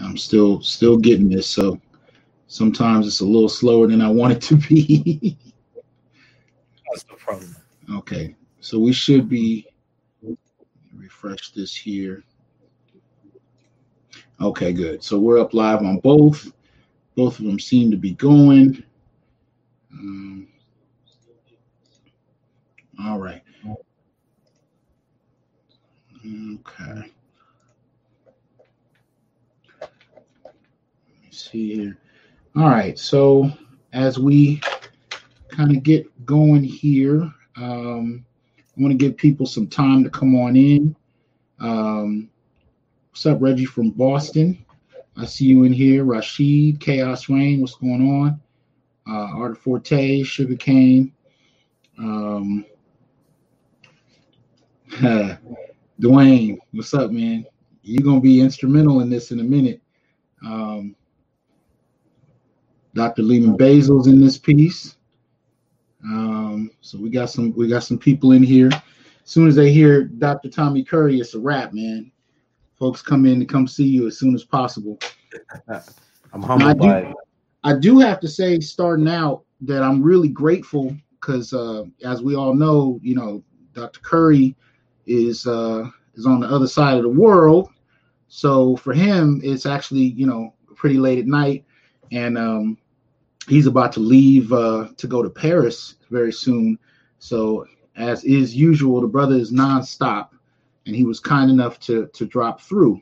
I'm still still getting this, so sometimes it's a little slower than I want it to be. That's no problem. Okay, so we should be refresh this here. Okay, good. So we're up live on both. Both of them seem to be going. Um, all right. Okay. Let me see here. All right. So as we kind of get going here, um, I want to give people some time to come on in. Um, what's up, Reggie from Boston? I see you in here. Rashid, Chaos Rain, what's going on? Uh, Art Forte, Sugarcane. Um, Dwayne, what's up, man? You're gonna be instrumental in this in a minute. Um, Dr. Lehman Basil's in this piece. Um, so we got some we got some people in here. As soon as they hear Dr. Tommy Curry, it's a wrap, man. Folks come in to come see you as soon as possible. I'm humbled I do, by it. I do have to say, starting out, that I'm really grateful because, uh, as we all know, you know, Dr. Curry is uh, is on the other side of the world. So for him, it's actually you know pretty late at night, and um, he's about to leave uh, to go to Paris very soon. So as is usual, the brother is nonstop, and he was kind enough to to drop through.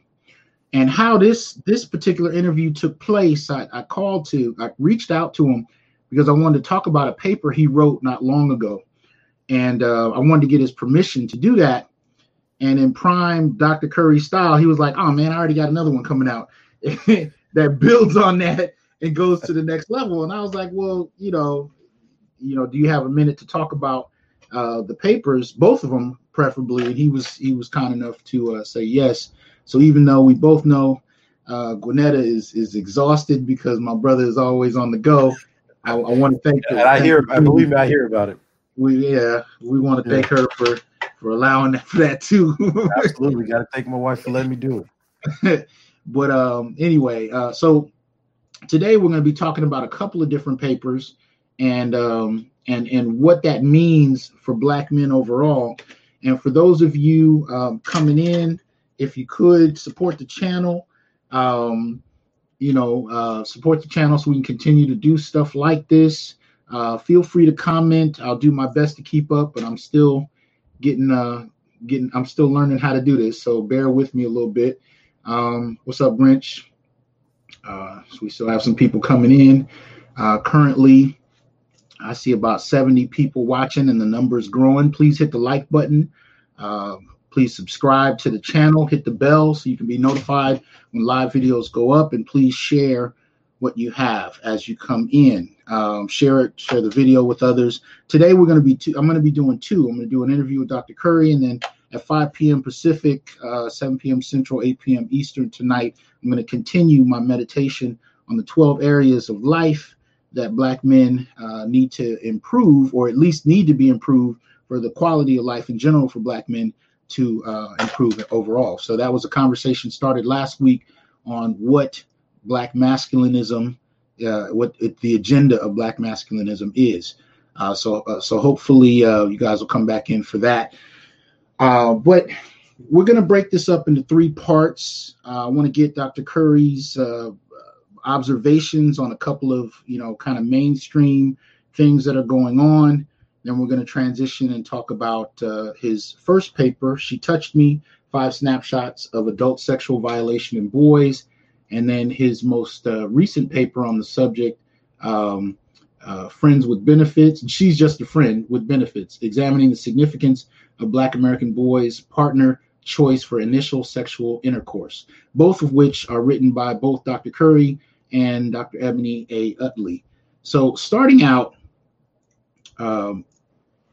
And how this this particular interview took place, I, I called to, I reached out to him because I wanted to talk about a paper he wrote not long ago, and uh, I wanted to get his permission to do that. And in prime Dr. Curry style, he was like, "Oh man, I already got another one coming out that builds on that and goes to the next level." And I was like, "Well, you know, you know, do you have a minute to talk about uh, the papers, both of them, preferably?" And he was he was kind enough to uh, say yes. So even though we both know uh, Gwinnetta is is exhausted because my brother is always on the go, I, I want to thank. Yeah, I hear. I believe I hear about it. We yeah, we want to yeah. thank her for for allowing that, for that too. Absolutely, got to thank my wife for letting me do it. but um, anyway, uh, so today we're going to be talking about a couple of different papers and um, and and what that means for Black men overall. And for those of you um, coming in, if you could support the channel, um, you know, uh, support the channel so we can continue to do stuff like this. Uh, feel free to comment. I'll do my best to keep up, but I'm still getting uh getting I'm still learning how to do this, so bear with me a little bit. Um, what's up, Grinch? Uh, so we still have some people coming in. Uh, currently, I see about 70 people watching, and the number is growing. Please hit the like button. Uh, please subscribe to the channel. Hit the bell so you can be notified when live videos go up, and please share what you have as you come in. Um, share it, share the video with others. Today we're going to be two. I'm going to be doing two. I'm going to do an interview with Dr. Curry, and then at 5 p.m. Pacific, uh, 7 p.m. Central, 8 p.m. Eastern tonight, I'm going to continue my meditation on the 12 areas of life that Black men uh, need to improve, or at least need to be improved for the quality of life in general for Black men to uh, improve overall. So that was a conversation started last week on what black masculinism, uh, what the agenda of black masculinism is. Uh, so, uh, so hopefully you guys will come back in for that. Uh, but we're going to break this up into three parts. Uh, I want to get Dr. Curry's observations on a couple of, you know, kind of mainstream things that are going on. Then we're going to transition and talk about his first paper, She Touched Me Five Snapshots of Adult Sexual Violation in Boys and then his most uh, recent paper on the subject, um, uh, Friends with Benefits. She's just a friend with benefits, examining the significance of Black American boys' partner choice for initial sexual intercourse, both of which are written by both Dr. Curry and Dr. Ebony A. Utley. So, starting out, um,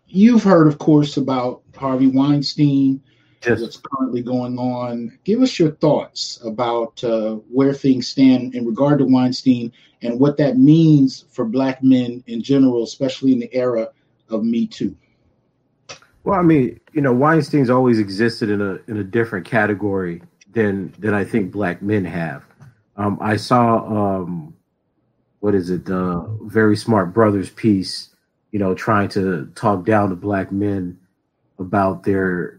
you've heard, of course, about Harvey Weinstein yes. what's currently going on. Give us your thoughts about uh, where things stand in regard to Weinstein and what that means for Black men in general, especially in the era of Me Too. Well, I mean, you know, Weinstein's always existed in a in a different category than than I think Black men have. Um, I saw um, what is it? The Very Smart Brothas piece. You know, trying to talk down to black men about their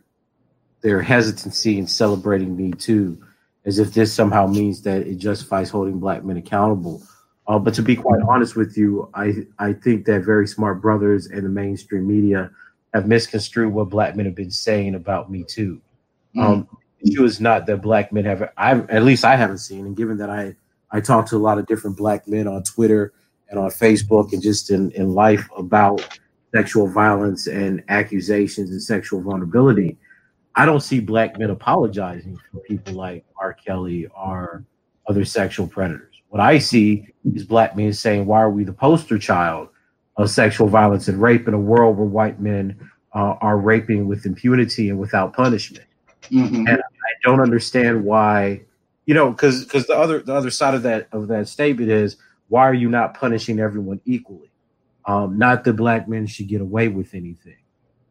their hesitancy in celebrating Me Too, as if this somehow means that it justifies holding black men accountable. Uh, but to be quite honest with you, I I think that Very Smart Brothas and the mainstream media have misconstrued what black men have been saying about Me Too. Mm. Um, the issue is not that black men have, I at least I haven't seen, and given that I I talk to a lot of different black men on Twitter and on Facebook and just in, in life about sexual violence and accusations and sexual vulnerability. I don't see black men apologizing for people like R. Kelly or other sexual predators. What I see is black men saying, Why are we the poster child of sexual violence and rape in a world where white men uh, are raping with impunity and without punishment? Mm-hmm. And I don't understand why you know, because because the other the other side of that of that statement is why are you not punishing everyone equally? Um, not that black men should get away with anything.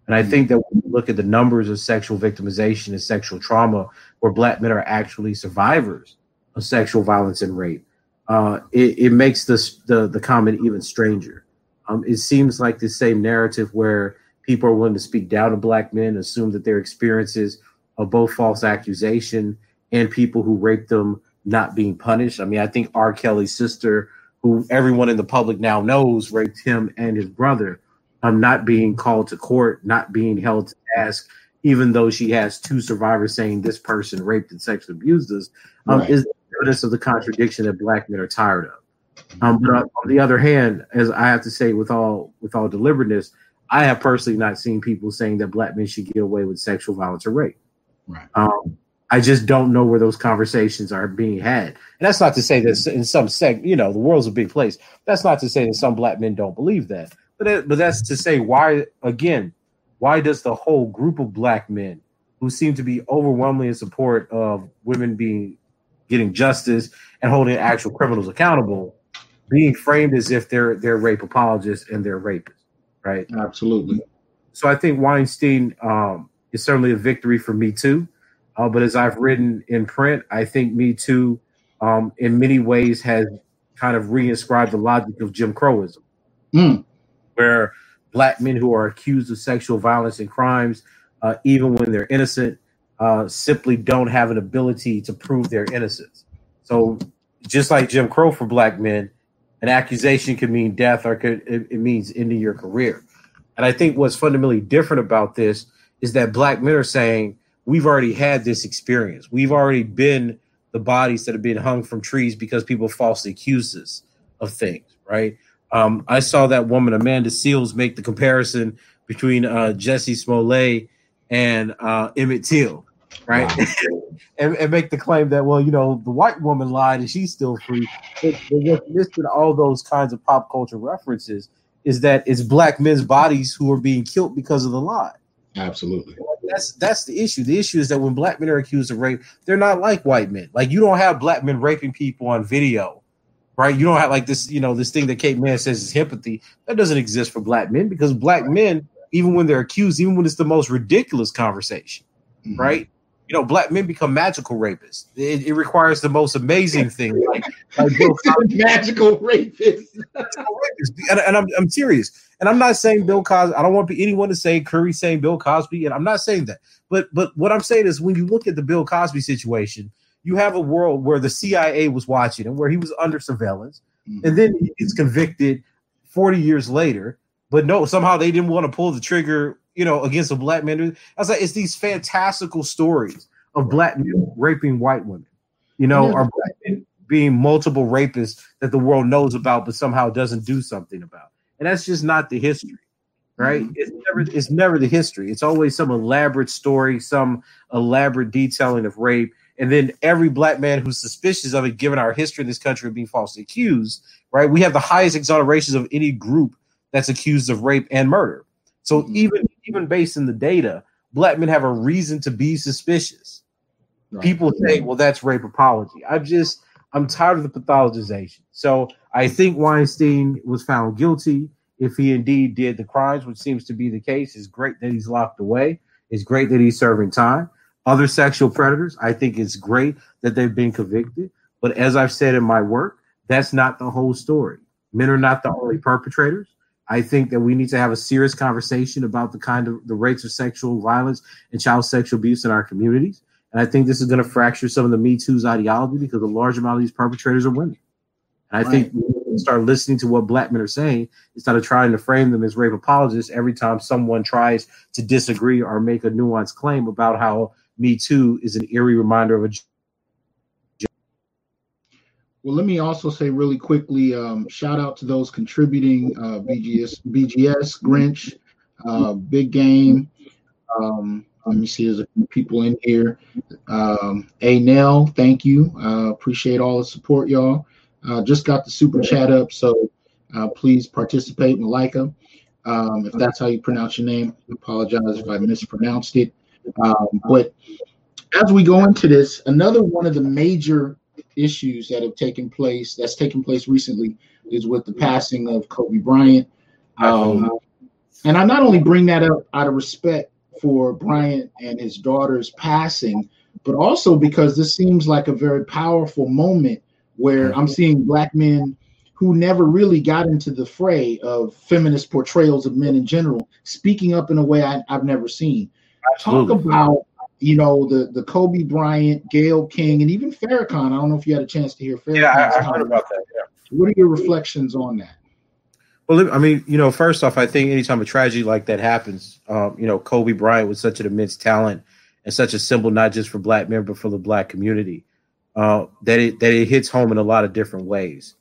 And I think that when you look at the numbers of sexual victimization and sexual trauma, where black men are actually survivors of sexual violence and rape, uh, it, it, makes this the the comment even stranger. Um, it seems like the same narrative where people are willing to speak down to black men, assume that their experiences of both false accusation and people who raped them not being punished. I mean, I think R. Kelly's sister, who everyone in the public now knows raped him and his brother, um, not being called to court, not being held to task, even though she has two survivors saying this person raped and sexually abused us, um, right. is evidence of the contradiction that black men are tired of. Um, but on the other hand, as I have to say with all with all deliberateness, I have personally not seen people saying that black men should get away with sexual violence or rape. Right. Um, I just don't know where those conversations are being had. And that's not to say that in some seg, you know, the world's a big place. That's not to say that some black men don't believe that. But it, but that's to say why again, why does the whole group of black men who seem to be overwhelmingly in support of women being getting justice and holding actual criminals accountable being framed as if they're they're rape apologists and they're rapists, right? Absolutely. So I think Weinstein um, is certainly a victory for me too uh, but as I've written in print, I think Me Too, um, in many ways, has kind of reinscribed the logic of Jim Crowism, mm. Where black men who are accused of sexual violence and crimes, uh, even when they're innocent, uh, simply don't have an ability to prove their innocence. So, just like Jim Crow for black men, an accusation could mean death or could, it, it means ending your career. And I think what's fundamentally different about this is that black men are saying, we've already had this experience. We've already been the bodies that have been hung from trees because people falsely accuse us of things, right? Um, I saw that woman Amanda Seales make the comparison between uh, Jussie Smollett and uh, Emmett Till, right? Wow. and, and, make the claim that well, you know, the white woman lied and she's still free. But, but what's missed in all those kinds of pop culture references is that it's black men's bodies who are being killed because of the lie. Absolutely. That's that's the issue. The issue is that when black men are accused of rape, they're not like white men. Like you don't have black men raping people on video, right? You don't have like this, you know, this thing that Kate Manne says is himpathy. That doesn't exist for black men because black men, even when they're accused, even when it's the most ridiculous conversation, mm-hmm. right? you know, black men become magical rapists. It, it requires the most amazing thing, like, like magical rapists. and, and, I'm, I'm serious. And I'm not saying Bill Cosby. I don't want anyone to say Curry saying Bill Cosby, and I'm not saying that. But but what I'm saying is, when you look at the Bill Cosby situation, you have a world where the CIA was watching him, where he was under surveillance, mm-hmm. and then he's convicted 40 years later. But no, somehow they didn't want to pull the trigger you know, against a black man. I was like, it's these fantastical stories of black men raping white women, you know, or black men being multiple rapists that the world knows about, but somehow doesn't do something about. And that's just not the history, right? Mm-hmm. It's never it's never the history. It's always some elaborate story, some elaborate detailing of rape. And then every black man who's suspicious of it, given our history in this country of being falsely accused, right? We have the highest exonerations of any group that's accused of rape and murder. So mm-hmm. even even based in the data, black men have a reason to be suspicious. Right. People say, well, that's rape apology. I'm just, I'm tired of the pathologization. So I think Weinstein was found guilty if he indeed did the crimes, which seems to be the case. It's great that he's locked away. It's great that he's serving time. Other sexual predators, I think it's great that they've been convicted. But as I've said in my work, that's not the whole story. Men are not the only perpetrators. I think that we need to have a serious conversation about the kind of the rates of sexual violence and child sexual abuse in our communities. And I think this is going to fracture some of the Me Too's ideology because a large amount of these perpetrators are women. And I right. think we start listening to what black men are saying instead of trying to frame them as rape apologists every time someone tries to disagree or make a nuanced claim about how Me Too is an eerie reminder of a well, let me also say really quickly, um, shout out to those contributing, uh, BGS, BGS, Grinch, uh, Big Game. Um, let me see, there's a few people in here. Um, A Nell, thank you. Uh, appreciate all the support, y'all. Uh, just got the super chat up, so uh, please participate and like them. Um, if that's how you pronounce your name, I apologize if I mispronounced it. Um, but as we go into this, another one of the major issues that have taken place that's taken place recently is with the passing of Kobe Bryant. Um, and I not only bring that up out of respect for Bryant and his daughter's passing, but also because this seems like a very powerful moment where I'm seeing black men who never really got into the fray of feminist portrayals of men in general speaking up in a way I, have never seen. Absolutely. Talk about you know, the the Kobe Bryant, Gayle King, and even Farrakhan. I don't know if you had a chance to hear Farrakhan. Yeah, I, I heard about that. Yeah. What are your reflections on that? Well, I mean, you know, first off, I think anytime a tragedy like that happens, um, you know, Kobe Bryant was such an immense talent and such a symbol, not just for black men, but for the black community, uh, that it that it hits home in a lot of different ways.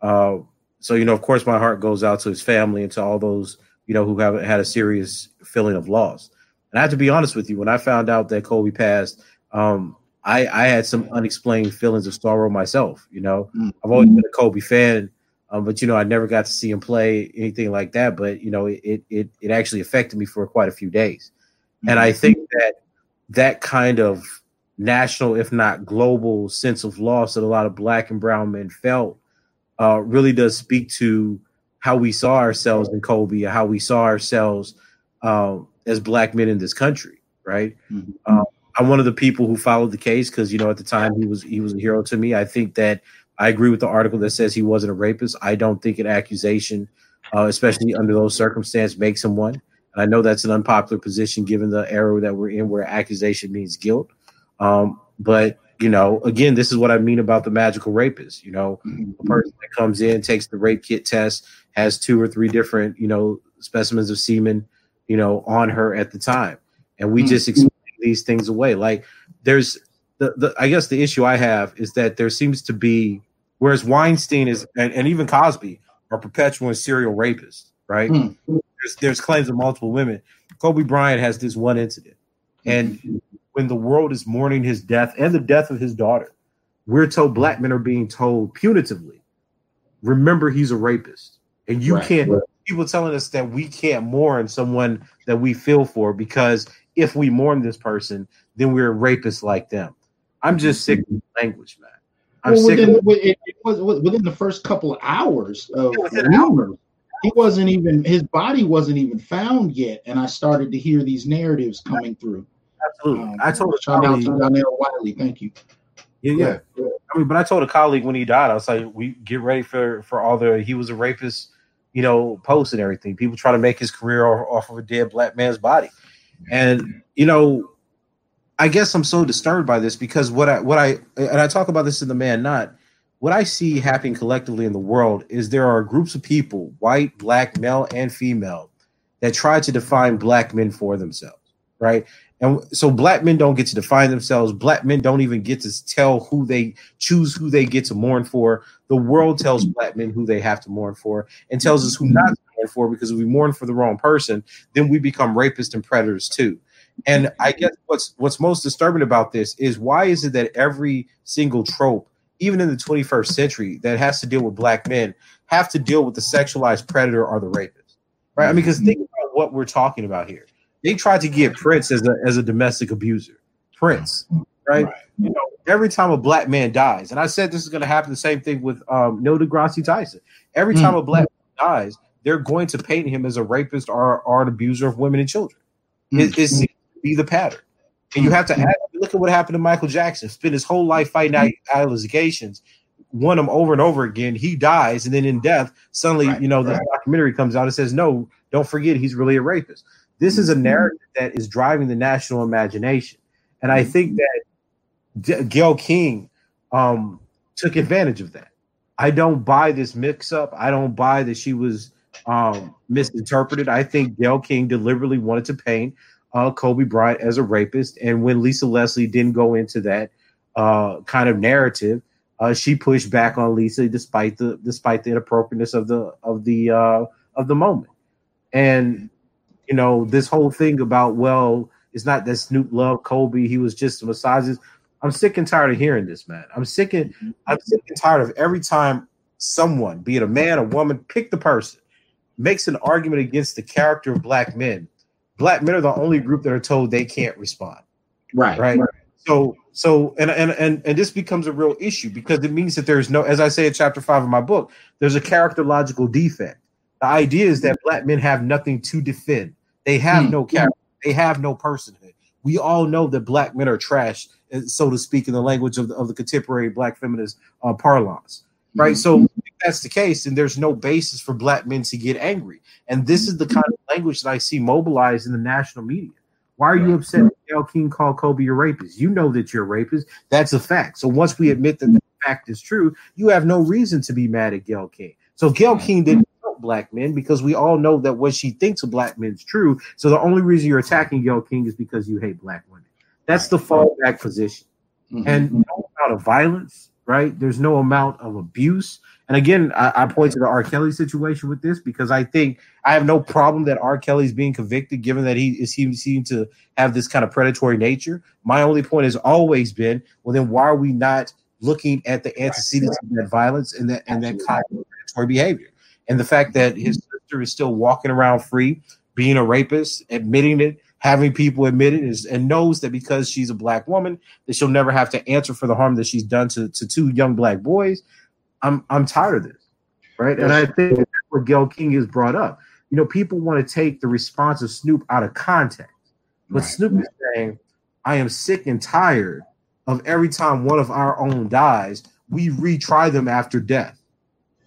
Uh, so, you know, of course, my heart goes out to his family and to all those, you know, who have had a serious feeling of loss. And I have to be honest with you, when I found out that Kobe passed, um, I, I had some unexplained feelings of sorrow myself. You know, mm-hmm. I've always been a Kobe fan, um, but you know, I never got to see him play anything like that. But you know, it it it actually affected me for quite a few days, mm-hmm. and I think that that kind of national, if not global, sense of loss that a lot of Black and Brown men felt uh, really does speak to how we saw ourselves in Kobe, and how we saw ourselves. Um, as black men in this country, right? Mm-hmm. Um, I'm one of the people who followed the case because you know at the time he was he was a hero to me. I think that I agree with the article that says he wasn't a rapist. I don't think an accusation, uh, especially under those circumstances, makes him one. And I know that's an unpopular position given the era that we're in, where accusation means guilt. Um, but you know, again, this is what I mean about the magical rapist. You know, mm-hmm. a person that comes in, takes the rape kit test, has two or three different, you know, specimens of semen you know, on her at the time. And we mm-hmm. just explain these things away. Like there's the, the I guess the issue I have is that there seems to be whereas Weinstein is and, and even Cosby are perpetual and serial rapists, right? Mm-hmm. There's there's claims of multiple women. Kobe Bryant has this one incident. And when the world is mourning his death and the death of his daughter, we're told black men are being told punitively, remember he's a rapist. And you right, can't right people telling us that we can't mourn someone that we feel for because if we mourn this person, then we're rapists like them. I'm just sick of language, man. I'm well, sick. Within, of- it, it was within the first couple of hours of rumors. He wasn't even his body wasn't even found yet, and I started to hear these narratives coming through. Absolutely, um, I told a colleague, Donnell Wiley. Thank you. Yeah, yeah, yeah. I mean, but I told a colleague when he died, I was like, "We get ready for for all the he was a rapist." You know, posts and everything. People try to make his career off of a dead black man's body. And, you know, I guess I'm so disturbed by this because what I what I and I talk about this in the man not what I see happening collectively in the world is there are groups of people, white, black, male, and female, that try to define black men for themselves, right? And so black men don't get to define themselves. Black men don't even get to tell who they choose who they get to mourn for. The world tells black men who they have to mourn for and tells us who not to mourn for because if we mourn for the wrong person, then we become rapists and predators too. And I guess what's what's most disturbing about this is why is it that every single trope, even in the 21st century, that has to deal with black men, have to deal with the sexualized predator or the rapist, right? I mean, because think about what we're talking about here they tried to get Prince as a as a domestic abuser. Prince, right? right. You know, every time a black man dies, and I said this is going to happen the same thing with um, Neil deGrasse Tyson. Every time mm. a black man dies, they're going to paint him as a rapist or, or an abuser of women and children. Mm. It, it seems to be the pattern, and you have to ask look at what happened to Michael Jackson. Spent his whole life fighting out allegations, won them over and over again. He dies, and then in death, suddenly, right, you know, the right. documentary comes out and says, "No, don't forget, he's really a rapist." This is a mm-hmm. narrative that is driving the national imagination, and I think mm-hmm. that D- Gayle King um, took advantage of that. I don't buy this mix-up. I don't buy that she was um, misinterpreted. I think Gayle King deliberately wanted to paint uh, Kobe Bryant as a rapist, and when Lisa Leslie didn't go into that uh, kind of narrative, uh, she pushed back on Lisa despite the despite the inappropriateness of the of the uh, of the moment. And you know this whole thing about well, it's not that Snoop loved Kobe; he was just a misogynist. I'm sick and tired of hearing this, man. I'm sick and I'm sick and tired of every time someone, be it a man, a woman, pick the person, makes an argument against the character of black men. Black men are the only group that are told they can't respond. Right. Right. right. So so and and and and this becomes a real issue because it means that there's no, as I say in chapter five of my book, there's a characterological defect. The idea is that black men have nothing to defend. They have mm. no character. They have no personhood. We all know that black men are trash, eh, so to speak, in the language of the, of the contemporary black feminist uh, parlance. Right. Mm-hmm. So that's the case, and there's no basis for black men to get angry. And this is the kind of language that I see mobilized in the national media. Why are you upset that Gayle King called Kobe a rapist? You know that you're a rapist. That's a fact. So once we admit that the fact is true, you have no reason to be mad at Gayle King. So Gayle King didn't black men because we all know that what she thinks of black men is true. So the only reason you're attacking Gayle King is because you hate black women. That's the fallback position. Mm-hmm. And no amount of violence, right? There's no amount of abuse. And again, I, I, point to the R. Kelly situation with this because I think I have no problem that R. Kelly's being convicted, given that he is he seemed to have this kind of predatory nature. My only point has always been, well, then why are we not looking at the antecedents of that violence and that and that kind of predatory behavior? And the fact that his sister is still walking around free, being a rapist, admitting it, having people admit it, is, and knows that because she's a black woman, that she'll never have to answer for the harm that she's done to, to two young black boys I'm I'm tired of this, right? And I think that's what Gayle King has brought up. You know, people want to take the response of Snoop out of context, but right. Snoop is saying, "I am sick and tired of every time one of our own dies, we retry them after death."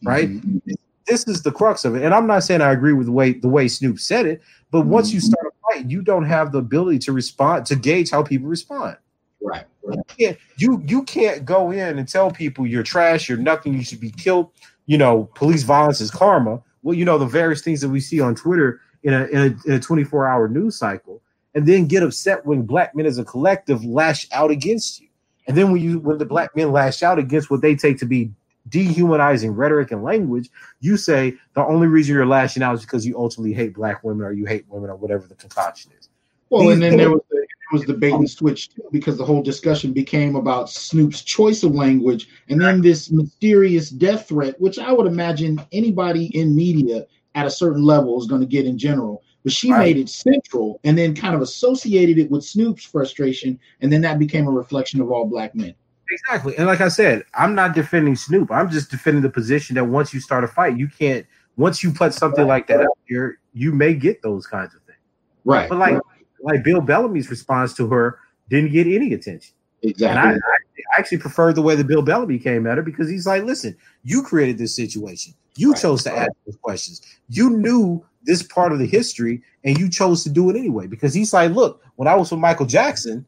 Right? Mm-hmm. This is the crux of it, and I'm not saying I agree with the way the way Snoop said it, but once mm-hmm. you start a fight, you don't have the ability to respond to gauge how people respond. Right. You can't, you you can't go in and tell people you're trash, you're nothing, you should be killed. You know, police violence is karma. Well, you know the various things that we see on Twitter in a in a, in a 24 hour news cycle, and then get upset when black men as a collective lash out against you. And then when you when the black men lash out against what they take to be dehumanizing rhetoric and language, you say the only reason you're lashing out is because you ultimately hate black women or you hate women or whatever the concoction is. Well, These and then there was the was the bait and switch too, because the whole discussion became about Snoop's choice of language and then this mysterious death threat, which I would imagine anybody in media at a certain level is going to get in general. But she right. made it central and then kind of associated it with Snoop's frustration, and then that became a reflection of all black men. Exactly. And like I said, I'm not defending Snoop. I'm just defending the position that once you start a fight, you can't once you put something like that out here, you may get those kinds of things. Right. But like right like Bill Bellamy's response to her didn't get any attention. Exactly. And I, I actually prefer the way that Bill Bellamy came at her because he's like, listen, you created this situation. You right. chose to ask those questions. You knew this part of the history and you chose to do it anyway. Because he's like, look, when I was with Michael Jackson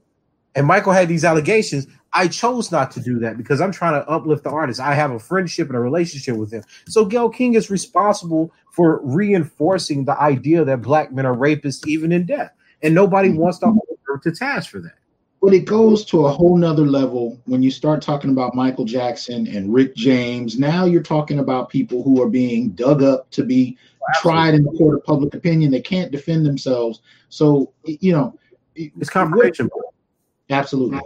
and Michael had these allegations, I chose not to do that because I'm trying to uplift the artist. I have a friendship and a relationship with him. So Gayle King is responsible for reinforcing the idea that black men are rapists even in death and nobody mm-hmm. wants to hold her to task for that. But it goes to a whole nother level when you start talking about Michael Jackson and Rick James. Now you're talking about people who are being dug up to be tried in the court of public opinion. They can't defend themselves. So you know, it's confirmation. Absolutely,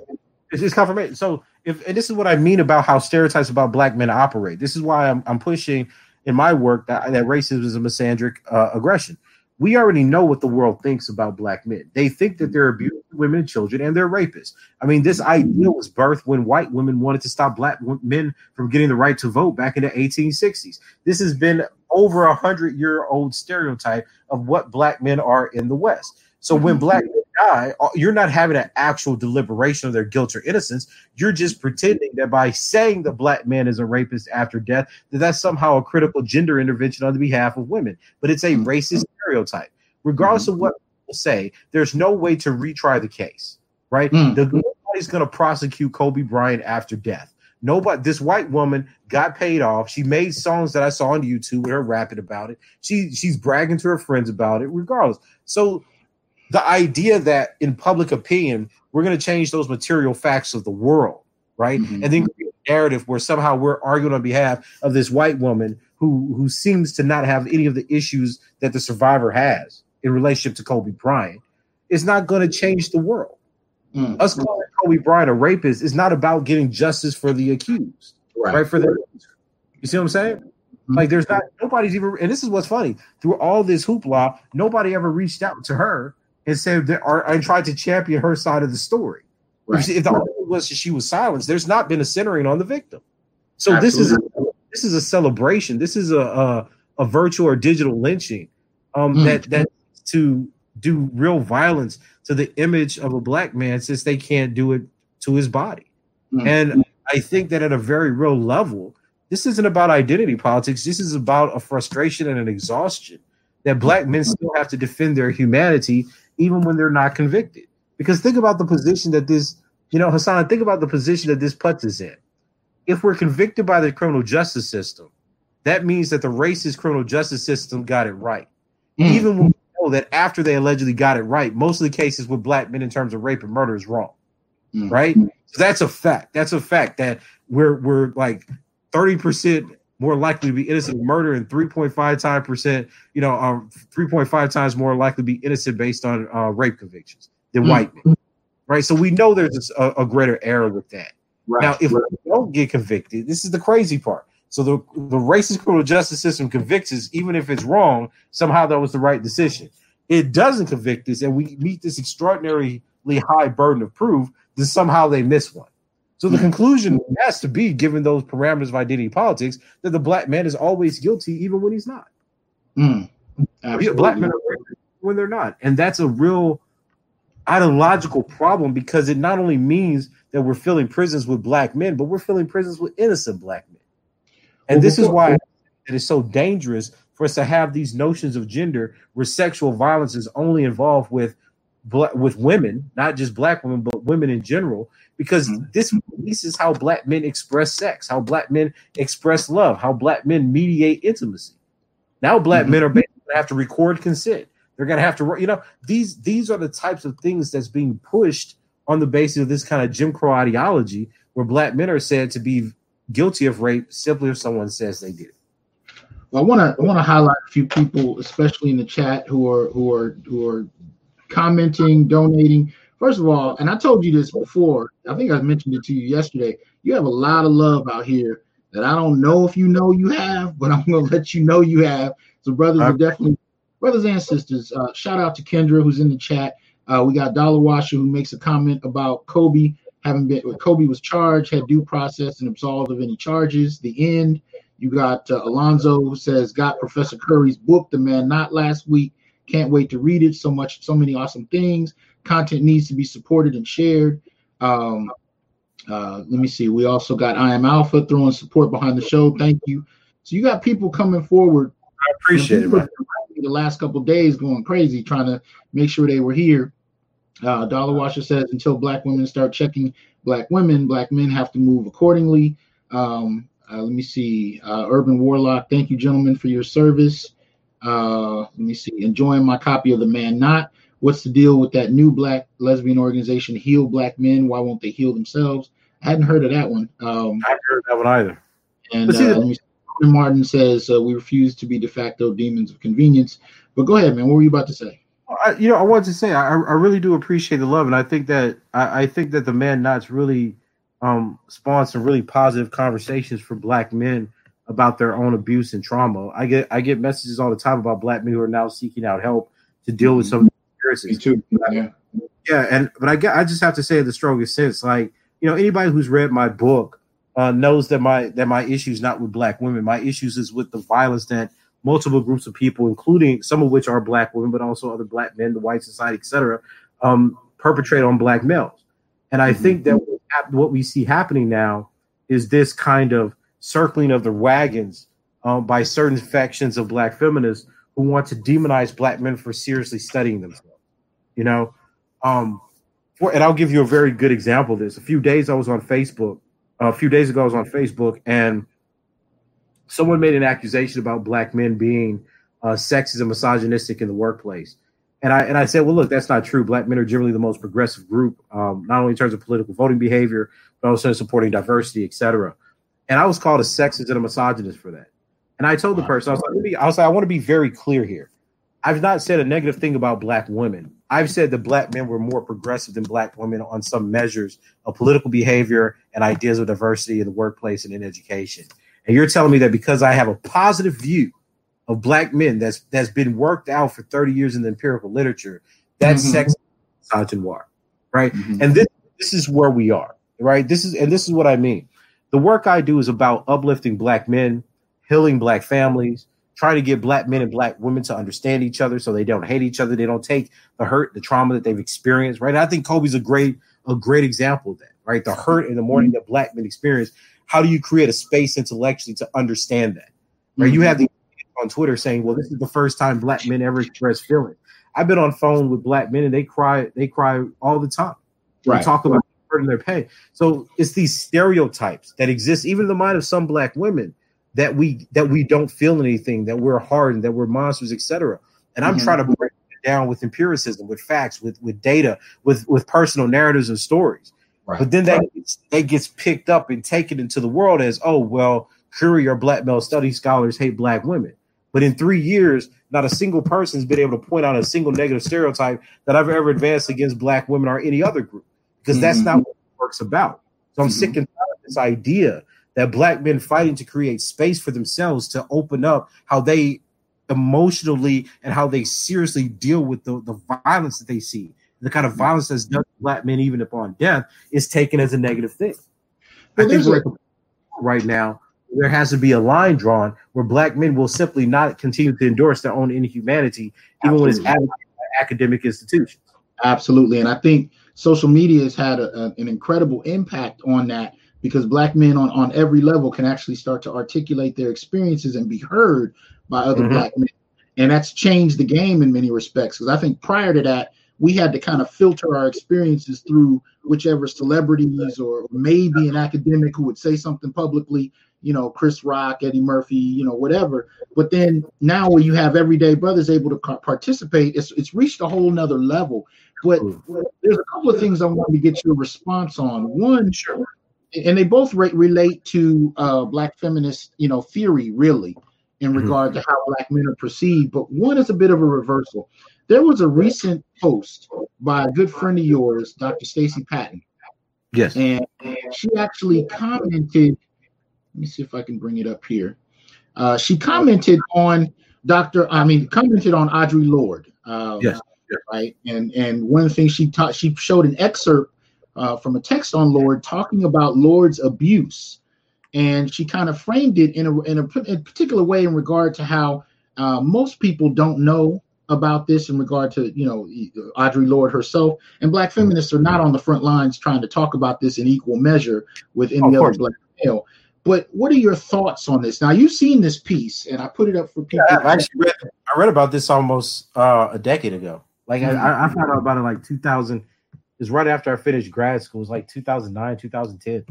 it's, it's confirmation. So if and this is what I mean about how stereotypes about black men operate. This is why I'm, I'm pushing in my work that, that racism is a misandric uh, aggression we already know what the world thinks about black men. They think that they're abusing women and children and they're rapists. I mean, this idea was birthed when white women wanted to stop black men from getting the right to vote back in the 1860s. This has been over a hundred year old stereotype of what black men are in the West. So when mm-hmm. black men die, uh, you're not having an actual deliberation of their guilt or innocence. You're just pretending that by saying the black man is a rapist after death, that that's somehow a critical gender intervention on the behalf of women. But it's a mm-hmm. racist stereotype. Regardless mm-hmm. of what people say, there's no way to retry the case, right? Mm-hmm. The, nobody's going to prosecute Kobe Bryant after death. Nobody, this white woman got paid off. She made songs that I saw on YouTube with her rapping about it. She she's bragging to her friends about it, regardless. So the idea that in public opinion we're going to change those material facts of the world, right? Mm-hmm. And then narrative where somehow we're arguing on behalf of this white woman who who seems to not have any of the issues that the survivor has in relationship to Kobe Bryant is not going to change the world. Mm-hmm. Us calling Kobe Bryant a rapist is not about getting justice for the accused, right? right for the you see what I'm saying? Mm-hmm. Like there's not nobody's even and this is what's funny through all this hoopla, nobody ever reached out to her and said that or and tried to champion her side of the story. Right. If the argument was she was silenced, there's not been a centering on the victim. So Absolutely. this is a, this is a celebration. This is a a, a virtual or digital lynching um, mm. that that to do real violence to the image of a black man since they can't do it to his body. Mm. And I think that at a very real level, this isn't about identity politics. This is about a frustration and an exhaustion that black men still have to defend their humanity even when they're not convicted. Because think about the position that this, you know, Hassan, think about the position that this puts us in. If we're convicted by the criminal justice system, that means that the racist criminal justice system got it right. Mm. Even when we know that after they allegedly got it right, most of the cases with black men in terms of rape and murder is wrong. Mm. Right? So that's a fact. That's a fact that we're we're like 30% more likely to be innocent of murder and 3.5 times percent, you know, um, 3.5 times more likely to be innocent based on uh, rape convictions than mm-hmm. white men. Right. So we know there's a, a greater error with that. Right. Now, if right. we don't get convicted, this is the crazy part. So the, the racist criminal justice system convicts us, even if it's wrong, somehow that was the right decision. It doesn't convict us, and we meet this extraordinarily high burden of proof that somehow they miss one. So the conclusion has to be, given those parameters of identity politics, that the black man is always guilty, even when he's not. Mm, black men are when they're not, and that's a real ideological problem because it not only means that we're filling prisons with black men, but we're filling prisons with innocent black men. And well, this is why it is so dangerous for us to have these notions of gender where sexual violence is only involved with with women, not just black women, but women in general, because mm-hmm. this is how black men express sex, how black men express love, how black men mediate intimacy. Now black mm-hmm. men are basically going to have to record consent. They're going to have to, you know, these these are the types of things that's being pushed on the basis of this kind of Jim Crow ideology, where black men are said to be guilty of rape simply if someone says they did. Well, I want to I want to highlight a few people, especially in the chat, who are who are who are commenting, donating. First of all, and I told you this before, I think I mentioned it to you yesterday. You have a lot of love out here that I don't know if you know you have, but I'm going to let you know you have. So, brothers are definitely brothers and sisters. Uh, shout out to Kendra who's in the chat. Uh, we got Dollar Washer who makes a comment about Kobe having been. Kobe was charged, had due process, and absolved of any charges. The end. You got uh, Alonzo who says got Professor Curry's book, The Man Not Last Week. Can't wait to read it. So much, so many awesome things. Content needs to be supported and shared. Um, uh, let me see. We also got I am Alpha throwing support behind the show. Thank you. So you got people coming forward. I appreciate it. Man. The last couple days going crazy trying to make sure they were here. Uh, Dollar Washer says until black women start checking black women, black men have to move accordingly. Um, uh, let me see. Uh, Urban Warlock, thank you, gentlemen, for your service. Uh, let me see. Enjoying my copy of The Man Not. What's the deal with that new black lesbian organization, Heal Black Men? Why won't they heal themselves? I hadn't heard of that one. Um, I haven't heard that one either. And uh, let me see. Martin says uh, we refuse to be de facto demons of convenience. But go ahead, man. What were you about to say? I, you know, I wanted to say I, I really do appreciate the love, and I think that I, I think that the man nots really um, spawned some really positive conversations for black men about their own abuse and trauma. I get I get messages all the time about black men who are now seeking out help to deal with some experiences. Too. Yeah. Yeah, and but I get I just have to say the strongest sense, like you know, anybody who's read my book uh, knows that my that my issues not with black women. My issues is with the violence that multiple groups of people, including some of which are black women, but also other black men, the white society, etc., um, perpetrate on black males. And I mm-hmm. think that what we see happening now is this kind of circling of the wagons um, by certain factions of black feminists who want to demonize black men for seriously studying themselves. You know, um, for, and I'll give you a very good example of this. A few days I was on Facebook. Uh, a few days ago I was on Facebook, and someone made an accusation about black men being uh, sexist and misogynistic in the workplace. And I and I said, well, look, that's not true. Black men are generally the most progressive group, um, not only in terms of political voting behavior, but also in supporting diversity, etc. And I was called a sexist and a misogynist for that. And I told the person, I was like, I was like, I want to be very clear here. I've not said a negative thing about black women. I've said that black men were more progressive than black women on some measures of political behavior and ideas of diversity in the workplace and in education. And you're telling me that because I have a positive view of black men that's that's been worked out for 30 years in the empirical literature, that's mm-hmm. sex misogynoir, right? Mm-hmm. And this this is where we are, right? This is and this is what I mean. The work I do is about uplifting black men, healing black families, trying to get black men and black women to understand each other so they don't hate each other, they don't take the hurt, the trauma that they've experienced, right? I think Kobe's a great a great example of that, right? The hurt and the morning that black men experience. How do you create a space intellectually to understand that? Right? Mm-hmm. You have the on Twitter saying, "Well, this is the first time black men ever express feeling." I've been on phone with black men and they cry. They cry all the time. Right. They talk about hurting their pain. So it's these stereotypes that exist, even in the mind of some black women, that we that we don't feel anything, that we're hardened, that we're monsters, etc. And I'm mm-hmm. trying to break it down with empiricism, with facts, with with data, with with personal narratives and stories. Right. But then that gets, that gets picked up and taken into the world as, oh well, Curry or black male study scholars hate black women. But in three years, not a single person has been able to point out a single negative stereotype that I've ever advanced against black women or any other group, because that's mm-hmm. not what work's about. So I'm mm-hmm. sick and tired of this idea that black men fighting to create space for themselves to open up how they emotionally and how they seriously deal with the, the violence that they see. The kind of mm-hmm. violence that's done to black men, even upon death, is taken as a negative thing. Well, I think we're a- right now there has to be a line drawn where black men will simply not continue to endorse their own inhumanity, even Absolutely. when it's advocated by academic institutions. Absolutely. And I think social media has had a, a, an incredible impact on that because black men on, on every level can actually start to articulate their experiences and be heard by other mm-hmm. black men. And that's changed the game in many respects. Because I think prior to that, we had to kind of filter our experiences through whichever celebrities or maybe an academic who would say something publicly you know, Chris Rock, Eddie Murphy, you know, whatever. But then now where you have everyday brothers able to participate, it's it's reached a whole nother level. But there's a couple of things I want to get your response on. One, sure. and they both re- relate to uh, black feminist, you know, theory, really, in mm-hmm. regard to how black men are perceived. But one is a bit of a reversal. There was a recent post by a good friend of yours, Dr. Stacey Patton. Yes. And, she actually commented let me see if I can bring it up here. Uh, she commented on Dr. I mean, commented on Audre Lorde. Um, yes. Right. And and one of the things she taught, she showed an excerpt uh, from a text on Lorde talking about Lorde's abuse, and she kind of framed it in a in a, in a particular way in regard to how uh, most people don't know about this in regard to you know Audre Lorde herself, and Black feminists are not on the front lines trying to talk about this in equal measure with any other Black male. But what are your thoughts on this? Now you've seen this piece, and I put it up for people. Yeah, I actually read. I read about this almost uh, a decade ago. Like. I, I, found out about it like 2000. It's right after I finished grad school. It was like 2009, 2010.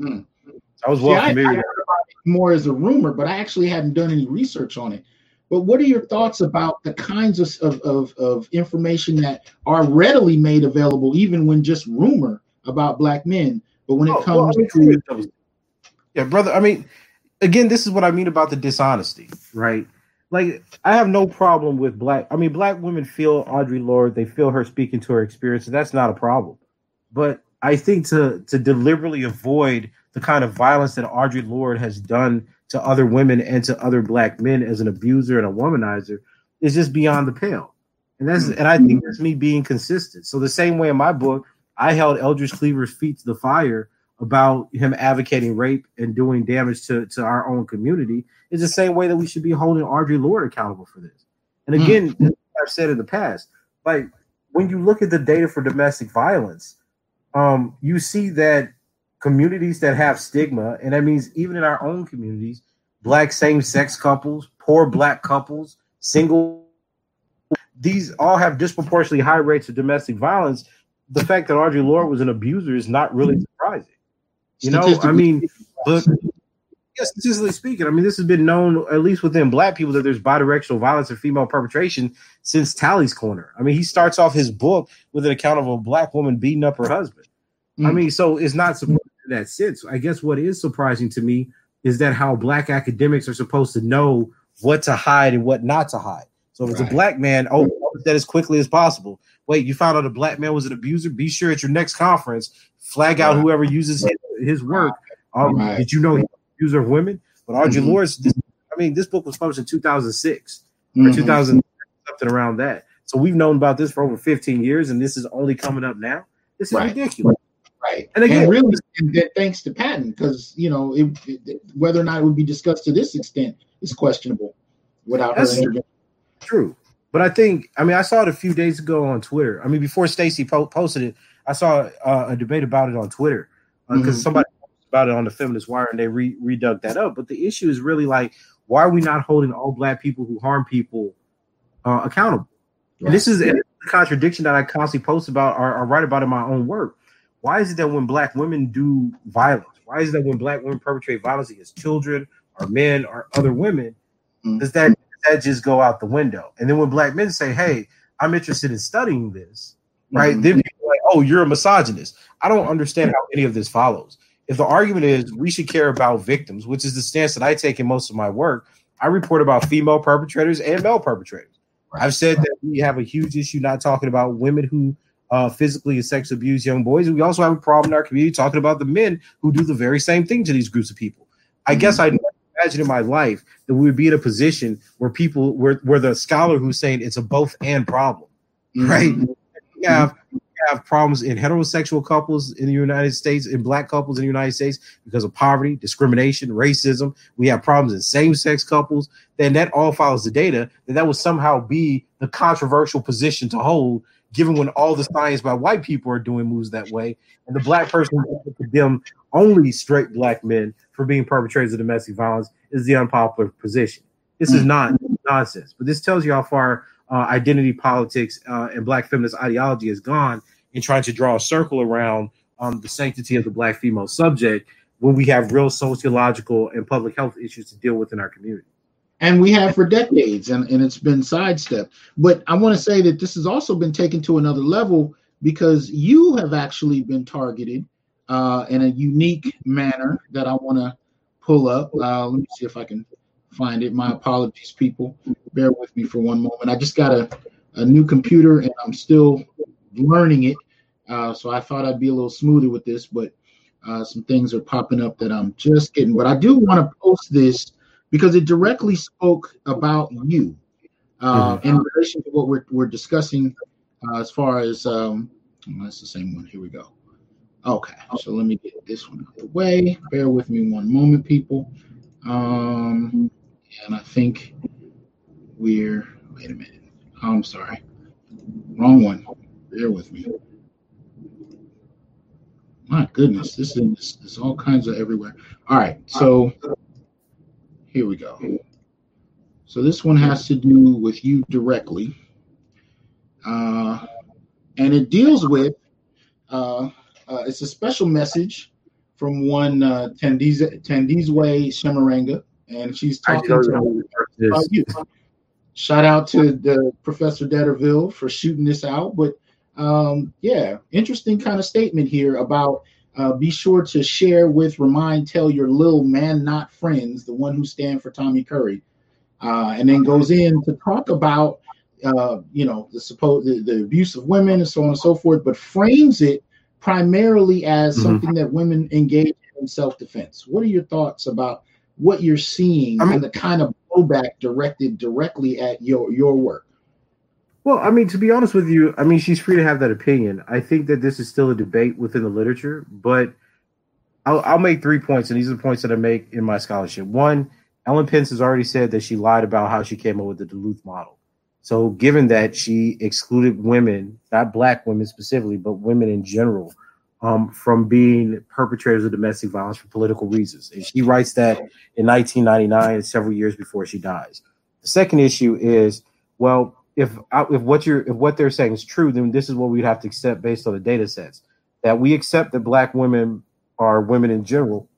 Mm. So I was well See, familiar. I, I more as a rumor, but I actually hadn't done any research on it. But what are your thoughts about the kinds of, of, of, of information that are readily made available, even when just rumor about black men? But when it oh, comes well, to yeah, brother. I mean, again, this is what I mean about the dishonesty, right? Like, I have no problem with black. I mean, black women feel Audre Lorde. They feel her speaking to her experience, and that's not a problem. But I think to to deliberately avoid the kind of violence that Audre Lorde has done to other women and to other black men as an abuser and a womanizer is just beyond the pale. And that's and I think that's me being consistent. So the same way in my book, I held Eldridge Cleaver's feet to the fire about him advocating rape and doing damage to, to our own community is the same way that we should be holding Audre Lorde accountable for this. And hmm. again, mm. I've said in the past, like when you look at the data for domestic violence, um, you see that communities that have stigma, and that means even in our own communities, black same-sex couples, poor black couples, single, these all have disproportionately high rates of domestic violence. The fact that Audre Lorde was an abuser is not really surprising. You know, I mean, but yeah, statistically speaking, I mean, this has been known, at least within black people, that there's bidirectional violence and female perpetration since Tally's Corner. I mean, he starts off his book with an account of a black woman beating up her husband. Mm. I mean, so it's not surprising in that sense. I guess what is surprising to me is that how black academics are supposed to know what to hide and what not to hide. So if right. it's a black man, oh, that as quickly as possible. Wait, you found out a black man was an abuser? Be sure at your next conference, flag out whoever uses his, his work. Um, right. Did you know he user of women. But Audre mm-hmm. Lorde, this, I mean, this book was published in 2006 mm-hmm. or 2000 something around that. So we've known about this for over 15 years, and this is only coming up now. This is right. ridiculous. Right. And again, and really, thanks to Patton, because you know it, it, whether or not it would be discussed to this extent is questionable without her intervention. True. But I think, I mean, I saw it a few days ago on Twitter. I mean, before Stacey po- posted it, I saw uh, a debate about it on Twitter because uh, mm-hmm. somebody about it on the Feminist Wire, and they re- redug that up. But the issue is really like, why are we not holding all black people who harm people uh, accountable? Right. And this is a contradiction that I constantly post about or, or write about in my own work. Why is it that when black women do violence, why is it that when black women perpetrate violence against children or men or other women, mm-hmm. does that does that just go out the window? And then when black men say, "Hey, I'm interested in studying this," right? Mm-hmm. Then people like, "Oh, you're a misogynist." I don't understand how any of this follows if the argument is we should care about victims, which is the stance that I take in most of my work, I report about female perpetrators and male perpetrators. Right. I've said that we have a huge issue not talking about women who uh, physically and sex abuse young boys. And we also have a problem in our community talking about the men who do the very same thing to these groups of people. I mm-hmm. guess I imagine in my life that we would be in a position where people, where, where the scholar who's saying it's a both and problem, mm-hmm. right? We have mm-hmm. have problems in heterosexual couples in the United States, in black couples in the United States because of poverty, discrimination, racism. We have problems in same-sex couples. Then that all follows the data. That that would somehow be the controversial position to hold, given when all the science by white people are doing moves that way, and the black person condemn only straight black men for being perpetrators of domestic violence is the unpopular position. This is mm. not nonsense, but this tells you how far uh, identity politics uh, and black feminist ideology is gone in trying to draw a circle around um, the sanctity of the black female subject when we have real sociological and public health issues to deal with in our community. And we have for decades, and, and it's been sidestepped. But I want to say that this has also been taken to another level because you have actually been targeted uh, in a unique manner that I want to pull up. Uh, let me see if I can find it. My apologies, people. Bear with me for one moment. I just got a, a new computer and I'm still learning it. Uh, so I thought I'd be a little smoother with this, but uh, some things are popping up that I'm just getting. But I do want to post this because it directly spoke about you uh, mm-hmm. in relation to what we're, we're discussing uh, as far as um, oh, that's the same one. Here we go. Okay, so let me get this one out the way. Bear with me one moment, people. Um, and I think we're wait a minute. I'm sorry, wrong one. Bear with me. My goodness, this is this all kinds of everywhere. All right, so here we go. So this one has to do with you directly, uh, and it deals with. Uh, uh, it's a special message from one uh, Thandiwe Shemaranga, and she's talking to about you. Shout out to the Professor Detterville for shooting this out, but um, yeah, interesting kind of statement here about uh, be sure to share with, remind, tell your little man not friends, the one who stand for Tommy Curry, uh, and then goes in to talk about uh, you know the supposed the, the, abuse of women and so on and so forth, but frames it primarily as mm-hmm. something that women engage in self defense. What are your thoughts about what you're seeing I mean, and the kind of blowback directed directly at your your work? Well, I mean, to be honest with you, I mean, she's free to have that opinion. I think that this is still a debate within the literature, but I'll, I'll make three points, and these are the points that I make in my scholarship. One, Ellen Pence has already said that she lied about how she came up with the Duluth model. So, given that she excluded women, not black women specifically, but women in general, um, from being perpetrators of domestic violence for political reasons. And she writes that in 1999, several years before she dies. The second issue is, well, if if what you're if what they're saying is true, then this is what we'd have to accept based on the data sets. That we accept that black women are women in general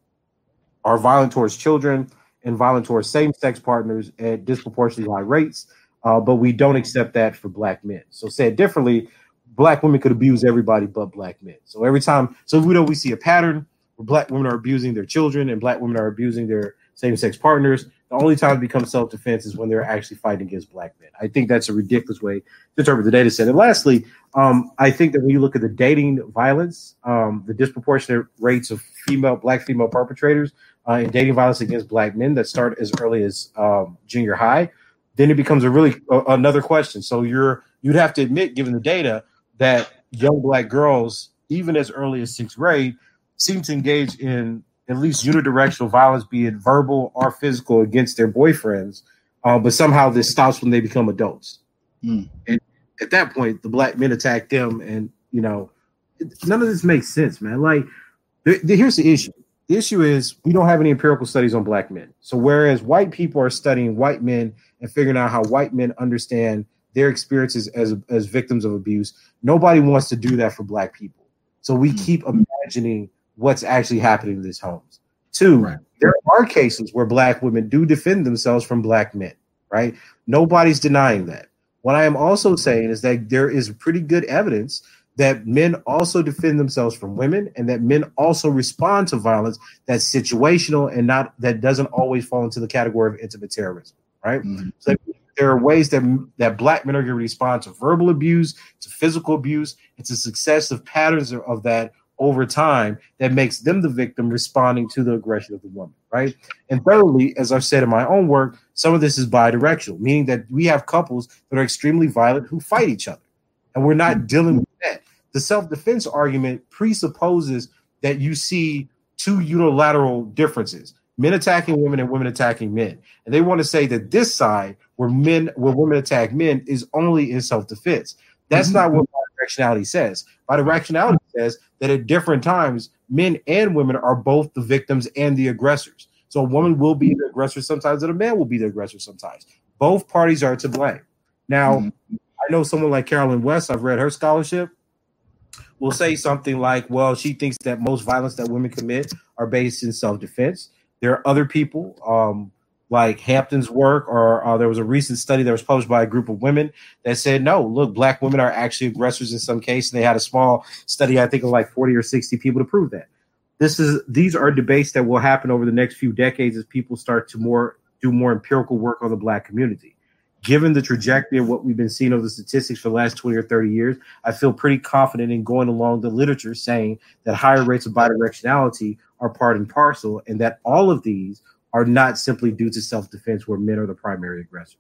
are violent towards children and violent towards same-sex partners at disproportionately high rates, uh, but we don't accept that for black men. So said differently, black women could abuse everybody but black men. So every time, so we know we see a pattern where black women are abusing their children and black women are abusing their same-sex partners. The only time it becomes self-defense is when they're actually fighting against black men. I think that's a ridiculous way to interpret the data set. And lastly, um, I think that when you look at the dating violence, um, the disproportionate rates of female, black female perpetrators uh, in dating violence against black men that start as early as um, junior high, then it becomes a really uh, another question. So you're you'd have to admit, given the data, that young black girls, even as early as sixth grade, seem to engage in at least unidirectional violence, be it verbal or physical, against their boyfriends. Uh, but somehow this stops when they become adults. Mm. And at that point, the black men attack them, and you know, none of this makes sense, man. Like, the, the, here's the issue: the issue is we don't have any empirical studies on black men. So whereas white people are studying white men and figuring out how white men understand their experiences as as victims of abuse, nobody wants to do that for black people. So we mm. keep imagining what's actually happening in these homes. Two, right. there are cases where black women do defend themselves from black men, right? Nobody's denying that. What I am also saying is that there is pretty good evidence that men also defend themselves from women and that men also respond to violence that's situational and not that doesn't always fall into the category of intimate terrorism, right? Mm-hmm. So there are ways that that black men are going to respond to verbal abuse, to physical abuse, and to successive patterns of, of that over time that makes them the victim responding to the aggression of the woman, right? And thirdly, as I've said in my own work, some of this is bidirectional, meaning that we have couples that are extremely violent who fight each other, and we're not dealing with that. The self-defense argument presupposes that you see two unilateral differences: men attacking women and women attacking men, and they want to say that this side, where men, where women attack men, is only in self-defense. That's mm-hmm. not what bidirectionality says. Bidirectionality says that at different times, men and women are both the victims and the aggressors. So a woman will be the aggressor sometimes, and a man will be the aggressor sometimes. Both parties are to blame. Now, mm-hmm. I know someone like Carolyn West, I've read her scholarship, will say something like, well, she thinks that most violence that women commit are based in self defense. There are other people, um, like Hampton's work, or uh, there was a recent study that was published by a group of women that said, no, look, black women are actually aggressors in some cases. And they had a small study, I think, of like 40 or 60 people to prove that. This is these are debates that will happen over the next few decades as people start to more do more empirical work on the black community. Given the trajectory of what we've been seeing of the statistics for the last 20 or 30 years, I feel pretty confident in going along the literature saying that higher rates of bidirectionality are part and parcel, and that all of these are not simply due to self defense where men are the primary aggressor.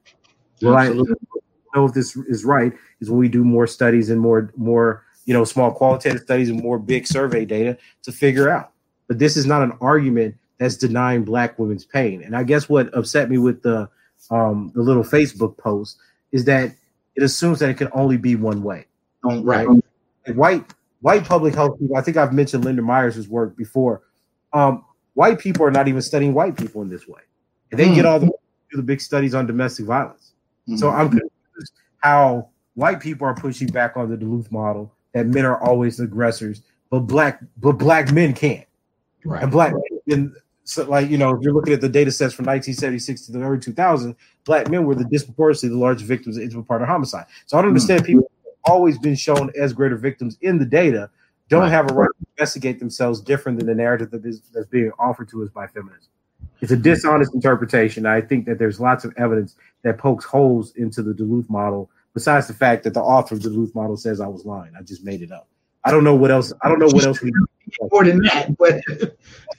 Well, I know if this is right is when we do more studies and more more you know small qualitative studies and more big survey data to figure out. But this is not an argument that's denying black women's pain. And I guess what upset me with the um, the little Facebook post is that it assumes that it can only be one way. Right. White white public health people. I think I've mentioned Linda Myers' work before. Um, white people are not even studying white people in this way. And they mm. get all the the big studies on domestic violence. Mm. So I'm confused how white people are pushing back on the Duluth model that men are always aggressors, but black but black men can't. Right. And black men, so like you know, if you're looking at the data sets from 1976 to the early 2000s, black men were the disproportionately the largest victims of intimate partner homicide. So I don't understand mm. people always been shown as greater victims in the data, don't right. have a right to investigate themselves different than the narrative that is, that's being offered to us by feminism. It's a dishonest interpretation. I think that there's lots of evidence that pokes holes into the Duluth model, besides the fact that the author of the Duluth model says I was lying. I just made it up. I don't know what else. I don't know what else we more than that. But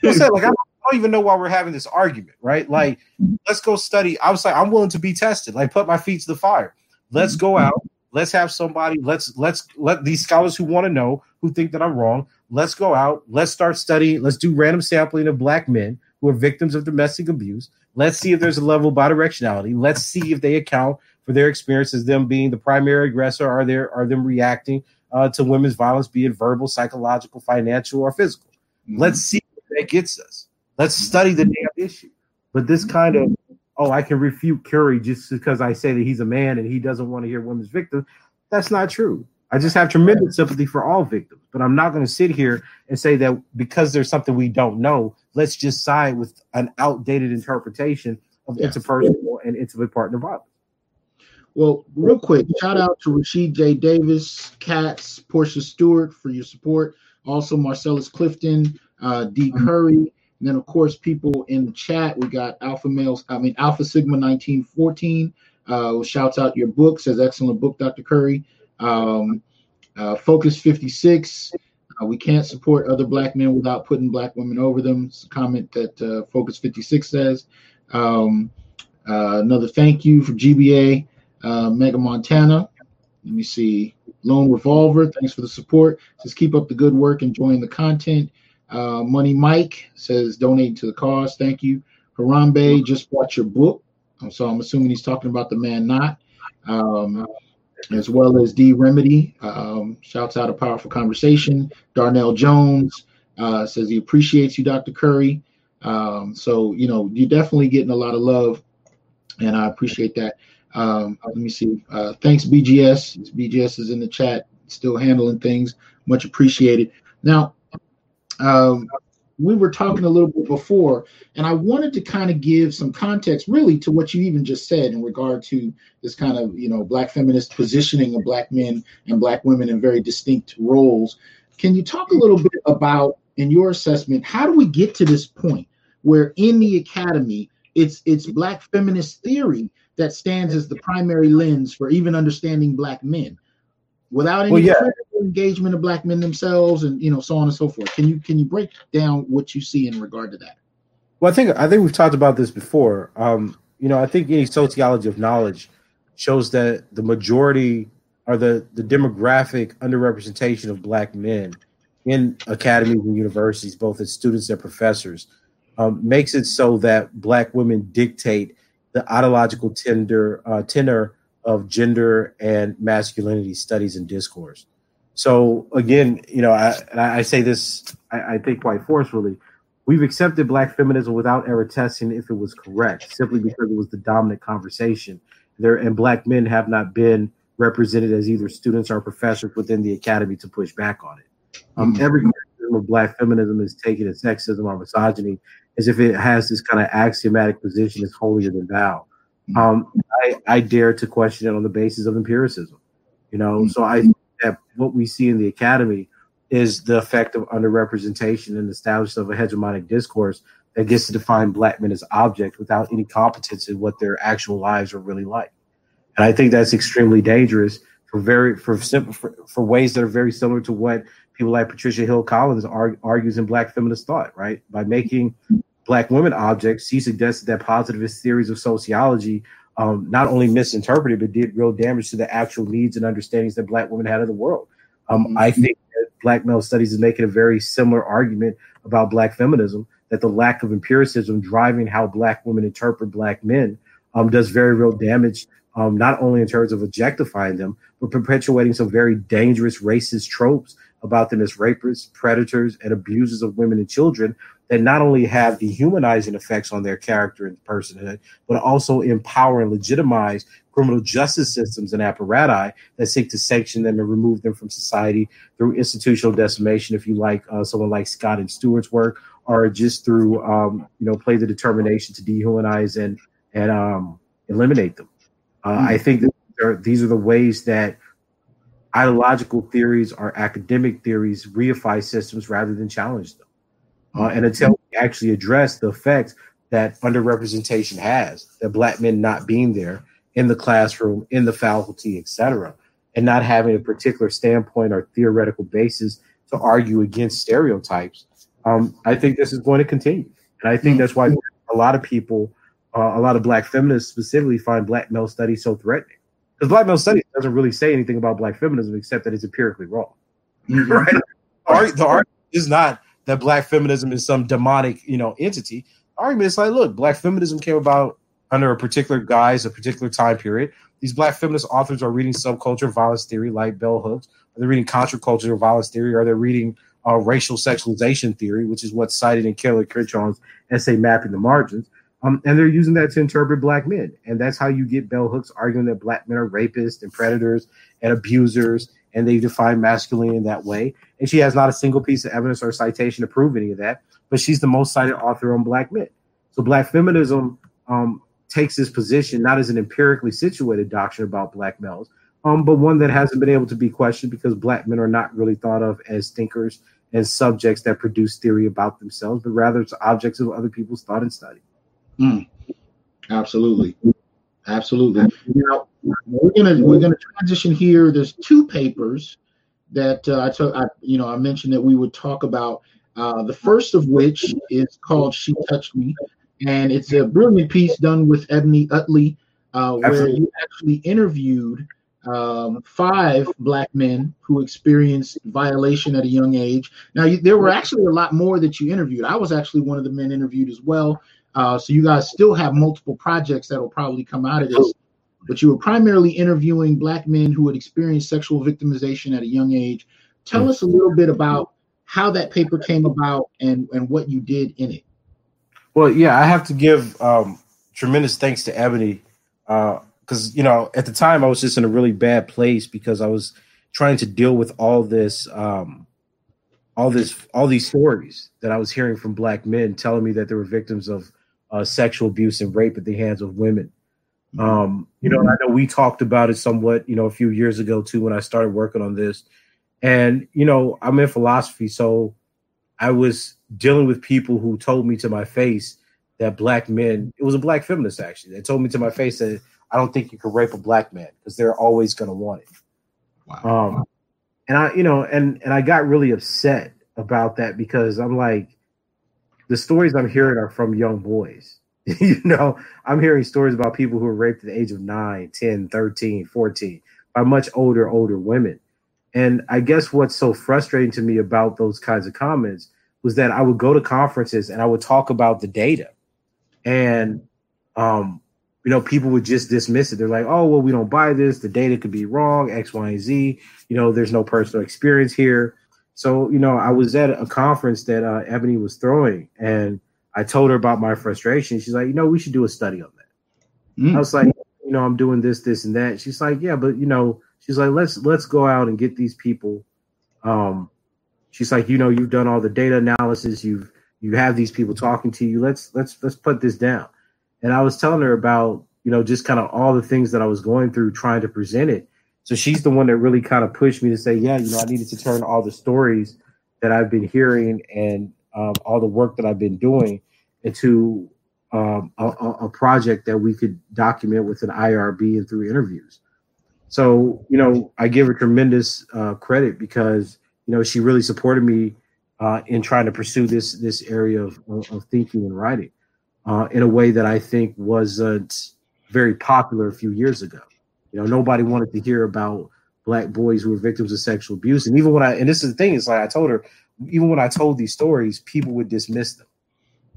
I said, like I don't even know why we're having this argument, right? Like, let's go study. I was like, I'm willing to be tested. Like, put my feet to the fire. Let's go out. Let's have somebody. Let's let's let these scholars who want to know who think that I'm wrong. Let's go out. Let's start studying. Let's do random sampling of black men who are victims of domestic abuse. Let's see if there's a level of bidirectionality. Let's see if they account for their experiences, them being the primary aggressor, are there are them reacting uh, to women's violence, be it verbal, psychological, financial, or physical. Mm-hmm. Let's see what that gets us. Let's study the damn issue. But this kind of oh, I can refute Curry just because I say that he's a man and he doesn't want to hear women's victims. That's not true. I just have tremendous sympathy for all victims, but I'm not going to sit here and say that because there's something we don't know, let's just side with an outdated interpretation of yes. interpersonal and intimate partner violence. Well, real quick, shout out to Rashid J. Davis, Katz, Portia Stewart for your support. Also, Marcellus Clifton, uh, D. Mm-hmm. Curry, and then of course people in the chat. We got Alpha Males, I mean Alpha Sigma 1914. Uh, shouts out your book, says excellent book, Dr. Curry. Um, uh, Focus 56. Uh, we can't support other black men without putting black women over them. It's a comment that uh, Focus 56 says. Um, uh, another thank you for GBA uh, Mega Montana. Let me see. Lone Revolver, thanks for the support. Just keep up the good work, enjoying the content. Uh, Money Mike says donate to the cause. Thank you. Harambe just bought your book. So I'm assuming he's talking about the man not. Um, as well as D Remedy. Um, shouts out a powerful conversation. Darnell Jones uh, says he appreciates you, Dr. Curry. Um, so you know you're definitely getting a lot of love, and I appreciate that. Um, let me see. Uh, thanks, BGS. BGS is in the chat, still handling things. Much appreciated. Now, um, we were talking a little bit before, and I wanted to kind of give some context, really, to what you even just said in regard to this kind of, you know, black feminist positioning of black men and black women in very distinct roles. Can you talk a little bit about, in your assessment, how do we get to this point where in the academy it's it's black feminist theory that stands as the primary lens for even understanding black men? Without any well, yeah. engagement of black men themselves and you know so on and so forth. Can you can you break down what you see in regard to that? Well i think i think we've talked about this before. Um you know i think any sociology of knowledge shows that the majority or the the demographic underrepresentation of black men in academies and universities both as students and professors um, makes it so that black women dictate the ideological tender uh, tenor of gender and masculinity studies and discourse. So again, you know, I, I say this, I, I, think quite forcefully. We've accepted black feminism without ever testing if it was correct, simply because it was the dominant conversation. There and black men have not been represented as either students or professors within the academy to push back on it. Um, mm-hmm. Every criticism of black feminism is taken as sexism or misogyny, as if it has this kind of axiomatic position as holier than thou. Mm-hmm. Um, I, I dare to question it on the basis of empiricism. You know, mm-hmm. so I think that what we see in the academy is the effect of underrepresentation and the establishment of a hegemonic discourse that gets to define black men as objects without any competence in what their actual lives are really like. And I think that's extremely dangerous for very for simple for, for ways that are very similar to what people like Patricia Hill Collins argue, argues in Black feminist thought, right? By making black women objects, she suggested that positivist theories of sociology um, not only misinterpreted but did real damage to the actual needs and understandings that black women had of the world. Um, mm-hmm. I think that Black male studies is making a very similar argument about black feminism that the lack of empiricism driving how black women interpret black men um, does very real damage, um, not only in terms of objectifying them, but perpetuating some very dangerous racist tropes about them as rapists, predators, and abusers of women and children that not only have dehumanizing effects on their character and personhood, but also empower and legitimize criminal justice systems and apparati that seek to sanction them and remove them from society through institutional decimation, if you like uh, someone like Scott and Stewart's work, or just through um, you know play the determination to dehumanize and and um, eliminate them. Uh, mm-hmm. I think that these are the ways that ideological theories or academic theories reify systems rather than challenge them. Uh, and until we actually address the effects that underrepresentation has, that black men not being there in the classroom, in the faculty, etc., and not having a particular standpoint or theoretical basis to argue against stereotypes, um, I think this is going to continue. And I think mm-hmm. that's why a lot of people, uh, a lot of black feminists specifically, find black male studies so threatening. Because black male studies doesn't really say anything about black feminism except that it's empirically wrong. Right? the argument is not that black feminism is some demonic, you know, entity. argument is like, look, black feminism came about under a particular guise, a particular time period. These black feminist authors are reading subculture violence theory like bell hooks. Are they reading contraculture violence theory? Are they reading uh, racial sexualization theory, which is what's cited in Kimberlé Crenshaw's essay Mapping the Margins? Um, and they're using that to interpret black men. And that's how you get bell hooks arguing that black men are rapists and predators and abusers. And they define masculinity in that way. And she has not a single piece of evidence or citation to prove any of that. But she's the most cited author on black men. So black feminism um, takes this position not as an empirically situated doctrine about black males, um, but one that hasn't been able to be questioned because black men are not really thought of as thinkers and subjects that produce theory about themselves, but rather it's objects of other people's thought and study. Mm, absolutely, absolutely. Now we're gonna we're gonna transition here. There's two papers that uh, I took. I you know I mentioned that we would talk about. Uh, the first of which is called "She Touched Me," and it's a brilliant piece done with Ebony Utley, uh, where you actually interviewed um, five black men who experienced violation at a young age. Now, you, there were actually a lot more that you interviewed. I was actually one of the men interviewed as well. Uh, so you guys still have multiple projects that will probably come out of this. But you were primarily interviewing black men who had experienced sexual victimization at a young age. Tell us a little bit about how that paper came about and, and what you did in it. Well, yeah, I have to give um, tremendous thanks to Ebony because uh, you know at the time I was just in a really bad place because I was trying to deal with all this, um, all this, all these stories that I was hearing from black men telling me that they were victims of uh, sexual abuse and rape at the hands of women. Mm-hmm. Um, you know, I know we talked about it somewhat, you know, a few years ago too when I started working on this. And you know, I'm in philosophy, so I was dealing with people who told me to my face that black men, it was a black feminist actually, they told me to my face that I don't think you could rape a black man because they're always going to want it. Wow. Um, and I, you know, and and I got really upset about that because I'm like, the stories I'm hearing are from young boys. you know, I'm hearing stories about people who were raped at the age of 9, 10, 13, 14 by much older, older women. And I guess what's so frustrating to me about those kinds of comments was that I would go to conferences and I would talk about the data. And um, you know, people would just dismiss it. They're like, oh, well, we don't buy this. The data could be wrong, X, Y, and Z. You know, there's no personal experience here. So, you know, I was at a conference that uh, Ebony was throwing, and I told her about my frustration. She's like, you know, we should do a study on that. Mm. I was like, you know, I'm doing this, this, and that. She's like, yeah, but you know, she's like, let's let's go out and get these people. Um, she's like, you know, you've done all the data analysis, you've you have these people talking to you. Let's let's let's put this down. And I was telling her about, you know, just kind of all the things that I was going through trying to present it. So she's the one that really kind of pushed me to say, yeah, you know, I needed to turn all the stories that I've been hearing and um, all the work that I've been doing into um, a, a, project that we could document with an IRB and through interviews. So, you know, I give her tremendous uh, credit because, you know, she really supported me uh, in trying to pursue this this area of, of thinking and writing uh, in a way that I think wasn't very popular a few years ago. You know, nobody wanted to hear about black boys who were victims of sexual abuse. And even when I, and this is the thing, it's like I told her, even when I told these stories, people would dismiss them,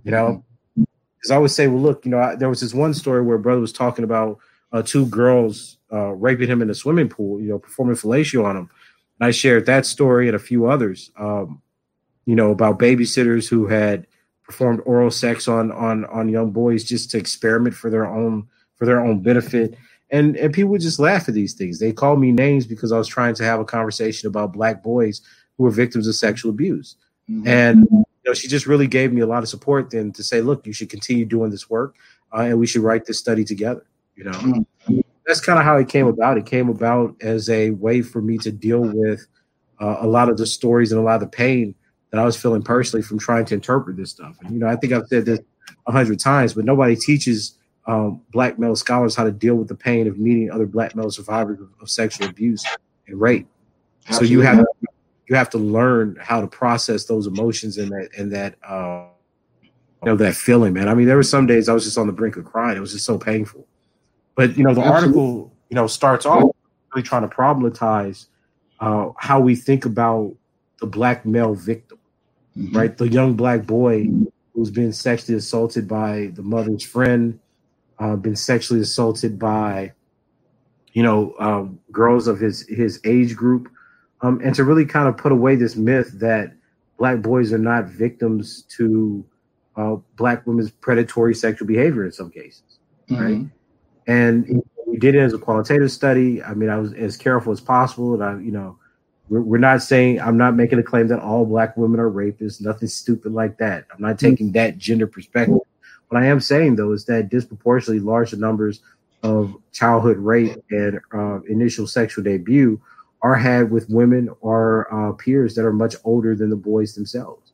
you know, because I would say, well, look, you know, I, there was this one story where a brother was talking about uh, two girls uh, raping him in a swimming pool, you know, performing fellatio on him. And I shared that story and a few others, um, you know, about babysitters who had performed oral sex on on on young boys just to experiment for their own for their own benefit. And and people would just laugh at these things. They called me names because I was trying to have a conversation about black boys who were victims of sexual abuse. Mm-hmm. And you know, she just really gave me a lot of support then to say, look, you should continue doing this work, uh, and we should write this study together. You know. Mm-hmm that's kind of how it came about. It came about as a way for me to deal with uh, a lot of the stories and a lot of the pain that I was feeling personally from trying to interpret this stuff. And you know, I think I've said this a hundred times, but nobody teaches um, black male scholars how to deal with the pain of meeting other black male survivors of, of sexual abuse and rape. Absolutely. So you have you have to learn how to process those emotions and that and that uh, you know that feeling, man. I mean, there were some days I was just on the brink of crying. It was just so painful. But you know, the Absolutely. article you know starts off really trying to problematize uh, how we think about the black male victim, mm-hmm. right? The young black boy who's been sexually assaulted by the mother's friend, uh, been sexually assaulted by, you know, um, girls of his his age group, um, and to really kind of put away this myth that black boys are not victims to uh, black women's predatory sexual behavior in some cases, mm-hmm. right? And we did it as a qualitative study. I mean, I was as careful as possible, and I, you know, we're, we're not saying I'm not making a claim that all black women are rapists. Nothing stupid like that. I'm not taking that gender perspective. What I am saying though is that disproportionately large numbers of childhood rape and uh, initial sexual debut are had with women or uh, peers that are much older than the boys themselves,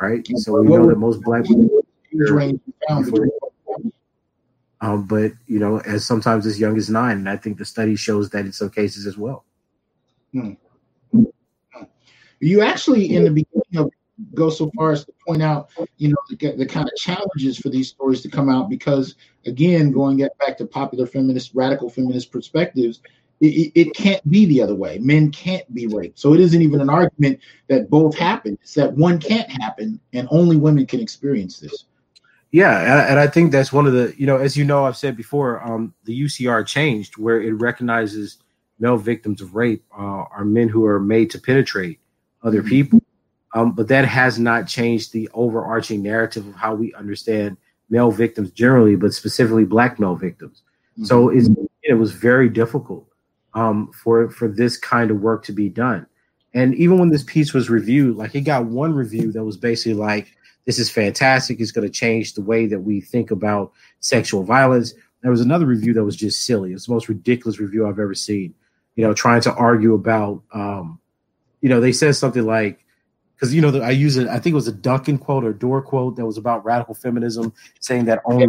right? So we know that most black women. Um, but you know, as sometimes as young as nine, and I think the study shows that in some cases as well. Hmm. You actually, in the beginning of go so far as to point out, you know, the, the, kind of challenges for these stories to come out because, again, going back to popular feminist, radical feminist perspectives, it, it, can't be the other way. Men can't be raped. So it isn't even an argument that both happen. It's that one can't happen and only women can experience this. Yeah, and I think that's one of the, you know, as you know, I've said before, um, the UCR changed where it recognizes male victims of rape uh, are men who are made to penetrate other mm-hmm. people. Um, but that has not changed the overarching narrative of how we understand male victims generally, but specifically black male victims. Mm-hmm. So it was very difficult um, for for this kind of work to be done. And even when this piece was reviewed, like it got one review that was basically like, "This is fantastic. It's going to change the way that we think about sexual violence." There was another review that was just silly. It's the most ridiculous review I've ever seen. You know, trying to argue about, um, you know, they said something like, because you know I use it. I think it was a Duncan quote or a Door quote that was about radical feminism, saying that only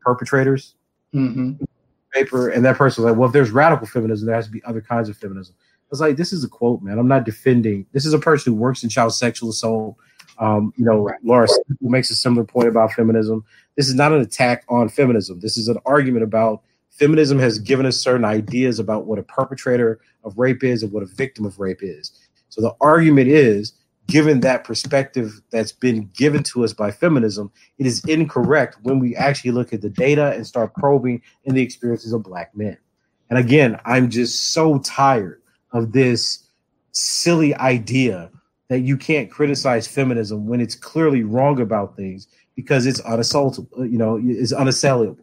perpetrators. Mm-hmm. Paper and that person was like, "Well, if there's radical feminism, there has to be other kinds of feminism." I was like, "This is a quote, man. I'm not defending. This is a person who works in child sexual assault." Um, you know, right. Laura makes a similar point about feminism. This is not an attack on feminism. This is an argument about feminism has given us certain ideas about what a perpetrator of rape is and what a victim of rape is. So the argument is given that perspective that's been given to us by feminism, it is incorrect when we actually look at the data and start probing in the experiences of black men. And again, I'm just so tired of this silly idea that you can't criticize feminism when it's clearly wrong about things because it's unassailable, you know, it's unassailable.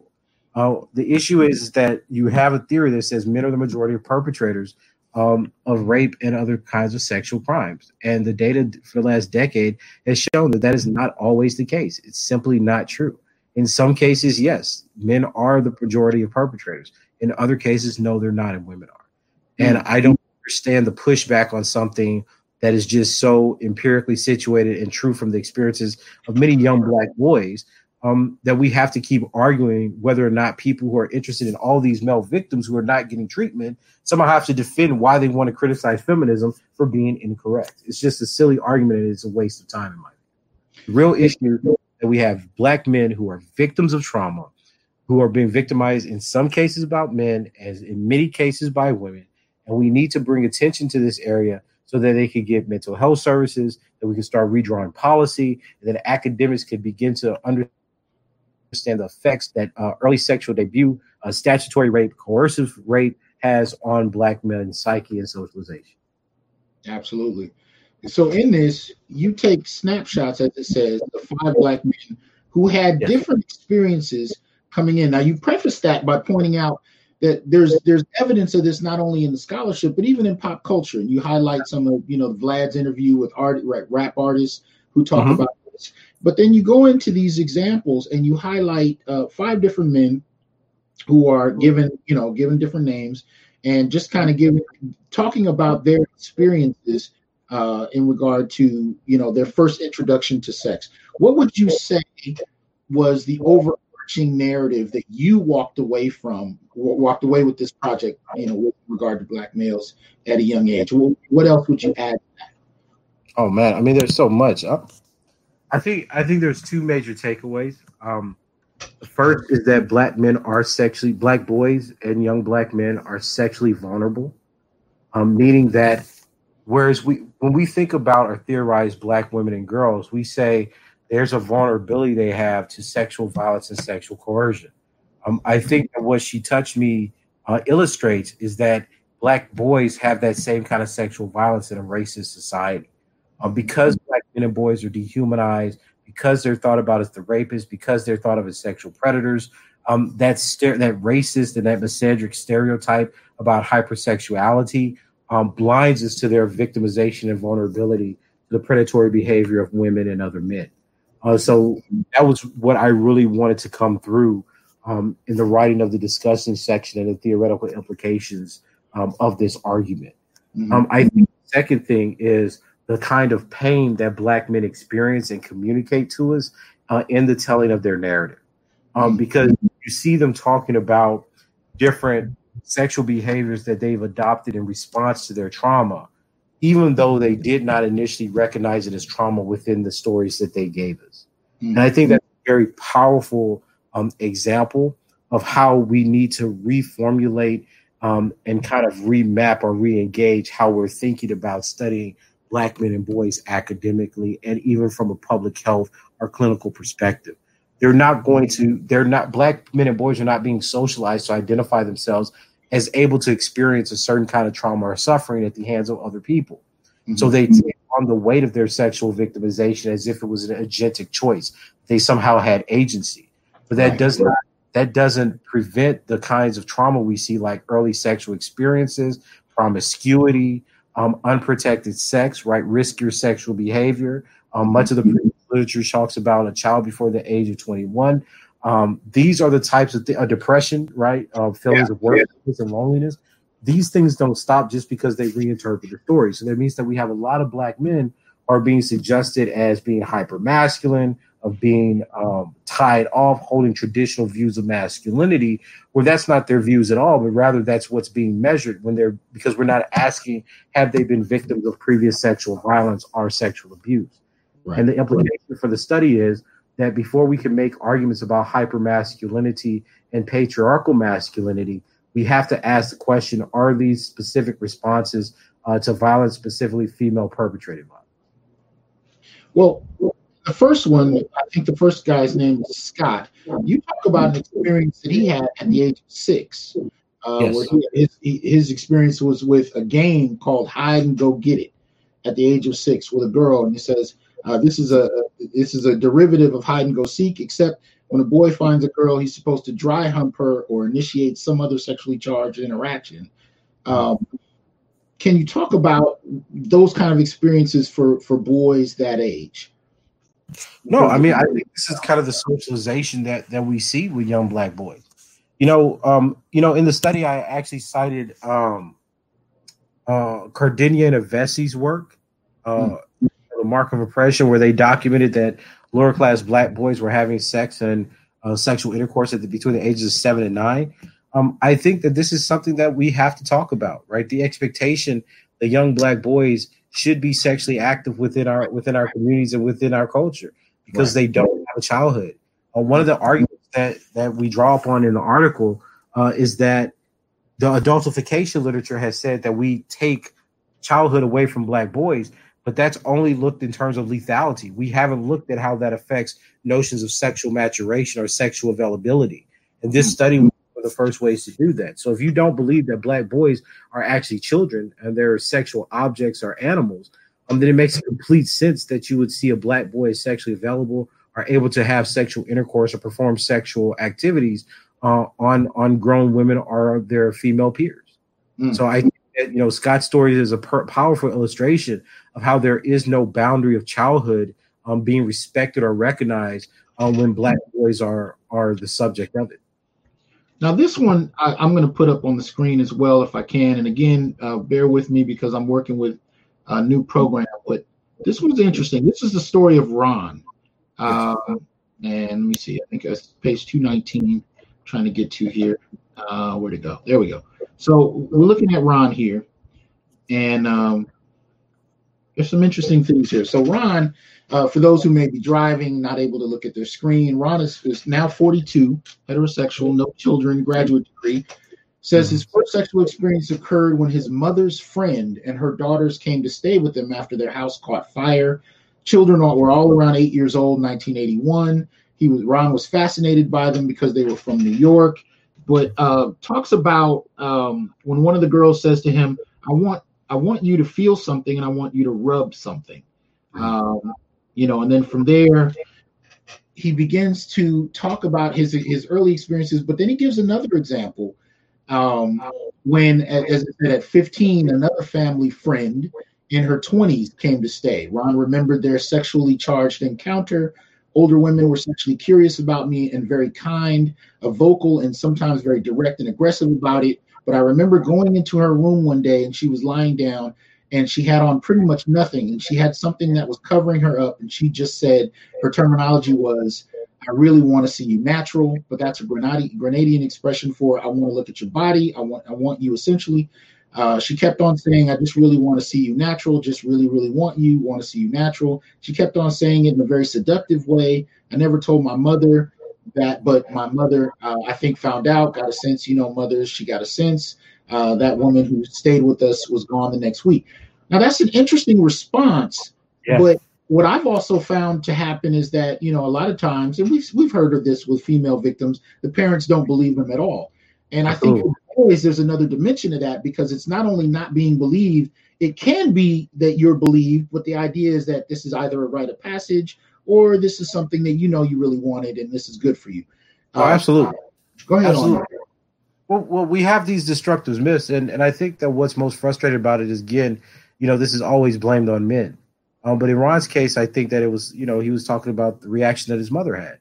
Uh, the issue is that you have a theory that says men are the majority of perpetrators, um, of rape and other kinds of sexual crimes. And the data for the last decade has shown that that is not always the case. It's simply not true. In some cases, yes, men are the majority of perpetrators. In other cases, no, they're not, and women are. And I don't understand the pushback on something that is just so empirically situated and true from the experiences of many young black boys um, that we have to keep arguing whether or not people who are interested in all these male victims who are not getting treatment somehow have to defend why they want to criticize feminism for being incorrect. It's just a silly argument and it's a waste of time in my opinion. The real issue is that we have black men who are victims of trauma, who are being victimized in some cases about men, as in many cases by women, and we need to bring attention to this area so that they can get mental health services, that we can start redrawing policy, and that academics can begin to understand understand the effects that uh, early sexual debut, uh, statutory rape, coercive rape has on black men's psyche and socialization. Absolutely. So in this, you take snapshots, as it says, the five black men who had yeah. different experiences coming in. Now you preface that by pointing out that there's there's evidence of this not only in the scholarship but even in pop culture. And you highlight some of you know Vlad's interview with art rap artists who talk mm-hmm. about this. But then you go into these examples and you highlight uh, five different men who are given, you know, given different names and just kind of giving, talking about their experiences uh, in regard to, you know, their first introduction to sex. What would you say was the overarching narrative that you walked away from, walked away with this project, you know, with regard to black males at a young age? What else would you add? Oh man, I mean, there's so much. I, I think I think there's two major takeaways. Um, the first is that black men are sexually black boys and young black men are sexually vulnerable, um, meaning that whereas we when we think about or theorize black women and girls, we say there's a vulnerability they have to sexual violence and sexual coercion. Um, I think that what she touched me uh, illustrates is that black boys have that same kind of sexual violence in a racist society. Um, because black men and boys are dehumanized, because they're thought about as the rapists, because they're thought of as sexual predators, um, that st- that racist and that misandric stereotype about hypersexuality um, blinds us to their victimization and vulnerability to the predatory behavior of women and other men. Uh, so that was what I really wanted to come through um, in the writing of the discussion section and the theoretical implications um, of this argument. Mm-hmm. Um, I think the second thing is the kind of pain that Black men experience and communicate to us uh, in the telling of their narrative. Um, mm-hmm. because you see them talking about different sexual behaviors that they've adopted in response to their trauma, even though they did not initially recognize it as trauma within the stories that they gave us. Mm-hmm. And I think that's a very powerful um, example of how we need to reformulate um, and kind of remap or re-engage how we're thinking about studying black men and boys academically and even from a public health or clinical perspective they're not going to they're not black men and boys are not being socialized to identify themselves as able to experience a certain kind of trauma or suffering at the hands of other people mm-hmm. so they take on the weight of their sexual victimization as if it was an agentic choice they somehow had agency but that right. does not that doesn't prevent the kinds of trauma we see like early sexual experiences promiscuity um, unprotected sex right riskier sexual behavior um, much of the literature talks about a child before the age of 21. Um, these are the types of th- uh, depression, right? Uh, feelings yeah, of worthlessness yeah. and loneliness. These things don't stop just because they reinterpret the story. So that means that we have a lot of black men are being suggested as being hyper masculine, of being um, tied off, holding traditional views of masculinity, where that's not their views at all, but rather that's what's being measured when they're because we're not asking have they been victims of previous sexual violence or sexual abuse. Right. And the implication for the study is that before we can make arguments about hypermasculinity and patriarchal masculinity, we have to ask the question are these specific responses uh, to violence, specifically female perpetrated violence? Well, the first one, I think the first guy's name is Scott. You talk about an experience that he had at the age of six, uh, yes. where he, his, his experience was with a game called Hide and Go Get It at the age of six with a girl. And he says, uh, this is a this is a derivative of hide and go seek, except when a boy finds a girl, he's supposed to dry hump her or initiate some other sexually charged interaction. Um, can you talk about those kind of experiences for for boys that age? No, I mean I think this is kind of the socialization that that we see with young black boys. You know, um, you know, in the study I actually cited um, uh, Kardiner and Ovesey's work. Uh, mm mark of oppression where they documented that lower class black boys were having sex and uh, sexual intercourse at the, between the ages of seven and nine. Um, I think that this is something that we have to talk about, right? The expectation that young black boys should be sexually active within our within our communities and within our culture because right. they don't have a childhood. Uh, one of the arguments that that we draw upon in the article uh, is that the adultification literature has said that we take childhood away from black boys but that's only looked in terms of lethality. We haven't looked at how that affects notions of sexual maturation or sexual availability. And this mm-hmm. study was one of the first ways to do that. So if you don't believe that black boys are actually children and they're sexual objects or animals, um, then it makes complete sense that you would see a black boy as sexually available or able to have sexual intercourse or perform sexual activities uh, on on grown women or their female peers. Mm. So I you know Scott's story is a per- powerful illustration of how there is no boundary of childhood um, being respected or recognized um, when black boys are are the subject of it. Now, this one I, am going to put up on the screen as well if I can. And again, uh, bear with me because I'm working with a new program. But this one's interesting. This is the story of Ron. Uh, and let me see. I think it's page 219. Trying to get to here. Uh, where to go? There we go. So we're looking at Ron here, and um, there's some interesting things here. So Ron, uh, for those who may be driving, not able to look at their screen, Ron is, is now 42, heterosexual, no children, graduate degree. Says his first sexual experience occurred when his mother's friend and her daughters came to stay with him after their house caught fire. Children were all around eight years old, 1981. He was Ron was fascinated by them because they were from New York, but uh, talks about um, when one of the girls says to him, "I want I want you to feel something and I want you to rub something," um, you know, and then from there he begins to talk about his his early experiences, but then he gives another example um, when, as I said, at 15, another family friend in her 20s came to stay. Ron remembered their sexually charged encounter. Older women were sexually curious about me and very kind, a vocal, and sometimes very direct and aggressive about it. But I remember going into her room one day and she was lying down and she had on pretty much nothing and she had something that was covering her up and she just said her terminology was I really want to see you natural, but that's a Grenadian, Grenadian expression for I want to look at your body. I want I want you essentially. Uh, she kept on saying, I just really want to see you natural, just really, really want you, want to see you natural. She kept on saying it in a very seductive way. I never told my mother that, but my mother, uh, I think, found out, got a sense, you know, mothers, she got a sense. Uh, that woman who stayed with us was gone the next week. Now, that's an interesting response, yeah. but what I've also found to happen is that you know a lot of times, and we've we've heard of this with female victims, the parents don't believe them at all. And I think always there's another dimension to that because it's not only not being believed, it can be that you're believed, but the idea is that this is either a rite of passage or this is something that you know you really wanted and this is good for you. Oh, absolutely. Uh, go ahead. Absolutely. Well, well, we have these destructive myths, and, and I think that what's most frustrating about it is again, you know, this is always blamed on men. Um, but in Ron's case, I think that it was, you know, he was talking about the reaction that his mother had.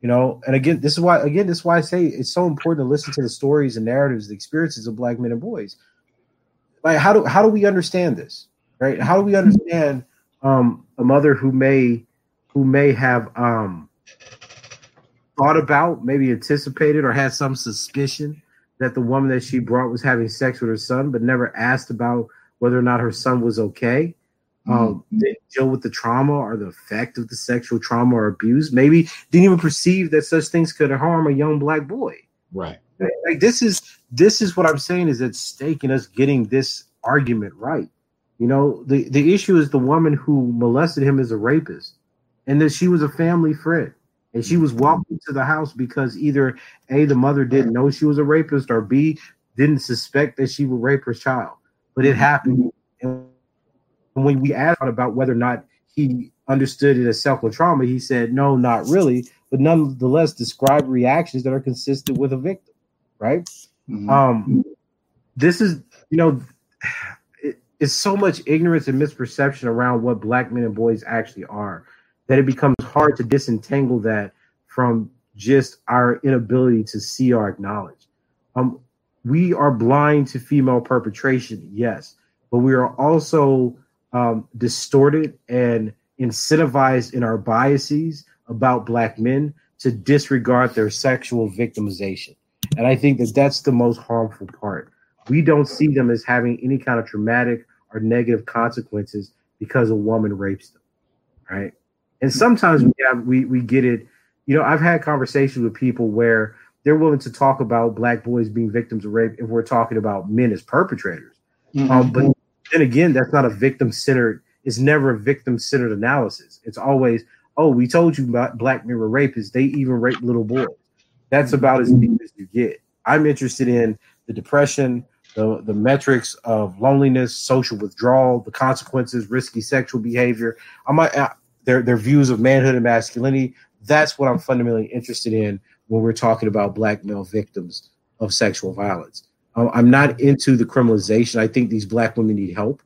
You know, and again, this is why, again, this is why I say it's so important to listen to the stories and narratives, the experiences of black men and boys. Like, how do how do we understand this, right? How do we understand um, a mother who may who may have um, thought about, maybe anticipated, or had some suspicion that the woman that she brought was having sex with her son, but never asked about whether or not her son was okay um, mm-hmm. deal with the trauma or the effect of the sexual trauma or abuse. Maybe didn't even perceive that such things could harm a young black boy. Right. Like this is this is what I'm saying is at stake in us getting this argument right. You know, the the issue is the woman who molested him is a rapist, and that she was a family friend, and she was welcomed to the house because either a the mother didn't know she was a rapist, or b didn't suspect that she would rape her child, but it happened. And when we asked about whether or not he understood it as sexual trauma, he said, no, not really, but nonetheless describe reactions that are consistent with a victim, right? Mm-hmm. Um, this is, you know, it, it's so much ignorance and misperception around what black men and boys actually are that it becomes hard to disentangle that from just our inability to see or acknowledge. Um, we are blind to female perpetration, yes, but we are also um, distorted and incentivized in our biases about black men to disregard their sexual victimization. And I think that that's the most harmful part. We don't see them as having any kind of traumatic or negative consequences because a woman rapes them, right? And sometimes we have we we get it. You know, I've had conversations with people where they're willing to talk about black boys being victims of rape if we're talking about men as perpetrators. Mm-hmm. Um, but then again, that's not a victim centered. It's never a victim centered analysis. It's always, oh, we told you about black men were rapists. They even rape little boys. That's about as deep as you get. I'm interested in the depression, the the metrics of loneliness, social withdrawal, the consequences, risky sexual behavior. I might uh, their their views of manhood and masculinity. That's what I'm fundamentally interested in when we're talking about black male victims of sexual violence. Um, I'm not into the criminalization. I think these black women need help.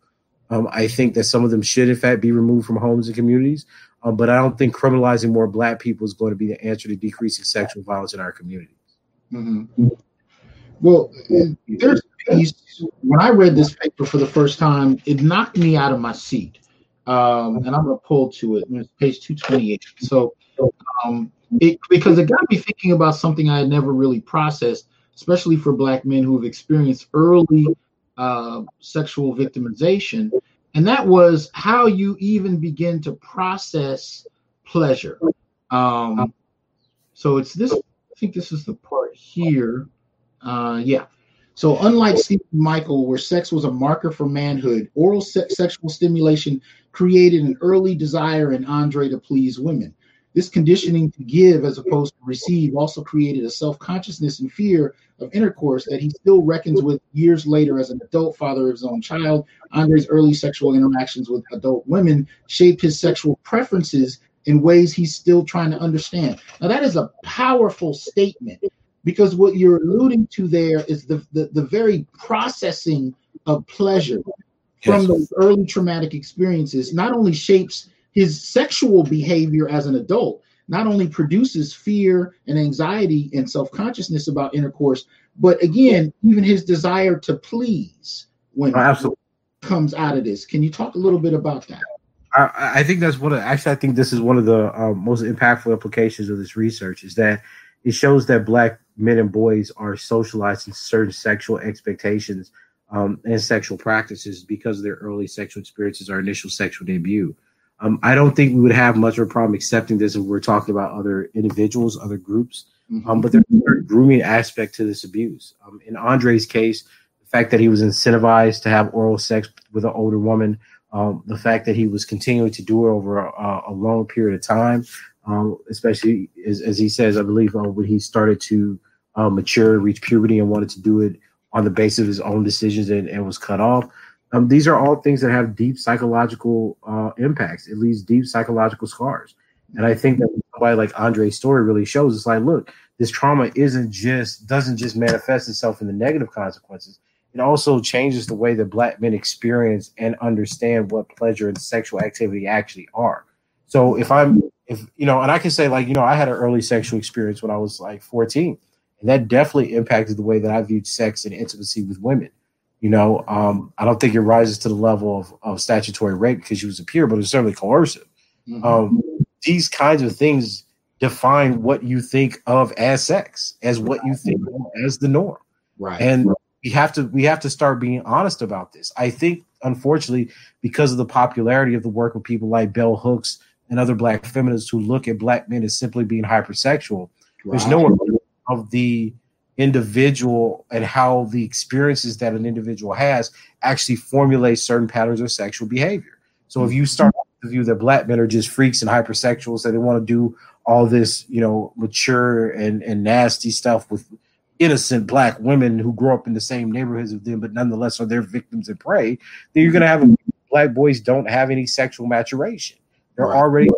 Um, I think that some of them should, in fact, be removed from homes and communities. Um, but I don't think criminalizing more black people is going to be the answer to decreasing sexual violence in our communities. Mm-hmm. Well, there's when I read this paper for the first time, it knocked me out of my seat. Um, and I'm going to pull to it. It's page 228. So, um, it, because it got me thinking about something I had never really processed especially for Black men who have experienced early uh, sexual victimization. And that was how you even begin to process pleasure. Um, so it's this, I think this is the part here. Uh, yeah. So, unlike Stephen Michael, where sex was a marker for manhood, oral se- sexual stimulation created an early desire in Andre to please women. This conditioning to give as opposed to receive also created a self consciousness and fear of intercourse that he still reckons with years later as an adult father of his own child. Andre's early sexual interactions with adult women shaped his sexual preferences in ways he's still trying to understand. Now, that is a powerful statement because what you're alluding to there is the, the, the very processing of pleasure from yes. those early traumatic experiences not only shapes his sexual behavior as an adult not only produces fear and anxiety and self-consciousness about intercourse but again even his desire to please when oh, absolutely. comes out of this can you talk a little bit about that I, I think that's one of actually I think this is one of the uh, most impactful implications of this research is that it shows that black men and boys are socialized in certain sexual expectations um, and sexual practices because of their early sexual experiences, our initial sexual debut. Um, I don't think we would have much of a problem accepting this if we're talking about other individuals, other groups. Mm-hmm. Um, but there's a grooming aspect to this abuse. Um, in Andre's case, the fact that he was incentivized to have oral sex with an older woman, um, the fact that he was continuing to do it over a, a long period of time, um, especially as, as, he says, I believe uh, when he started to uh, mature, reach puberty, and wanted to do it on the basis of his own decisions and, and was cut off. Um, these are all things that have deep psychological uh, impacts. It leaves deep psychological scars. And I think that somebody like Andre's story really shows it's like, look, this trauma isn't just doesn't just manifest itself in the negative consequences. It also changes the way that black men experience and understand what pleasure and sexual activity actually are. So if I'm if you know, and I can say like, you know, I had an early sexual experience when I was like 14. And that definitely impacted the way that I viewed sex and intimacy with women. You know, um, I don't think it rises to the level of, of statutory rape because she was a peer, but it's certainly coercive. Mm-hmm. Um, these kinds of things define what you think of as sex, as what you think as the norm. Right. And we have to we have to start being honest about this. I think, unfortunately, because of the popularity of the work of people like Bell Hooks and other black feminists who look at black men as simply being hypersexual, right. there's no one of the individual and how the experiences that an individual has actually formulate certain patterns of sexual behavior. So if you mm-hmm. start to view that black men are just freaks and hypersexuals that they want to do all this, you know, mature and, and nasty stuff with innocent black women who grow up in the same neighborhoods of them, but nonetheless are their victims and prey, then you're gonna have mm-hmm. black boys don't have any sexual maturation. They're right. already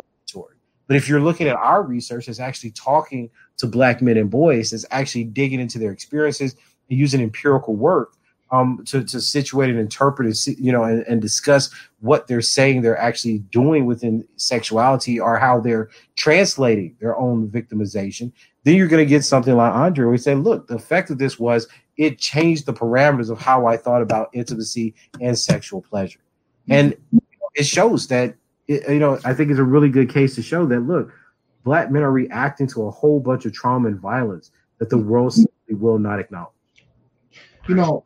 but if you're looking at our research, it's actually talking to black men and boys, is actually digging into their experiences and using empirical work um, to, to situate and interpret and, you know, and, and, discuss what they're saying they're actually doing within sexuality or how they're translating their own victimization, then you're going to get something like Andre. We say, look, the effect of this was it changed the parameters of how I thought about intimacy and sexual pleasure. And it shows that it, you know, I think it's a really good case to show that look, black men are reacting to a whole bunch of trauma and violence that the world simply will not acknowledge. You know,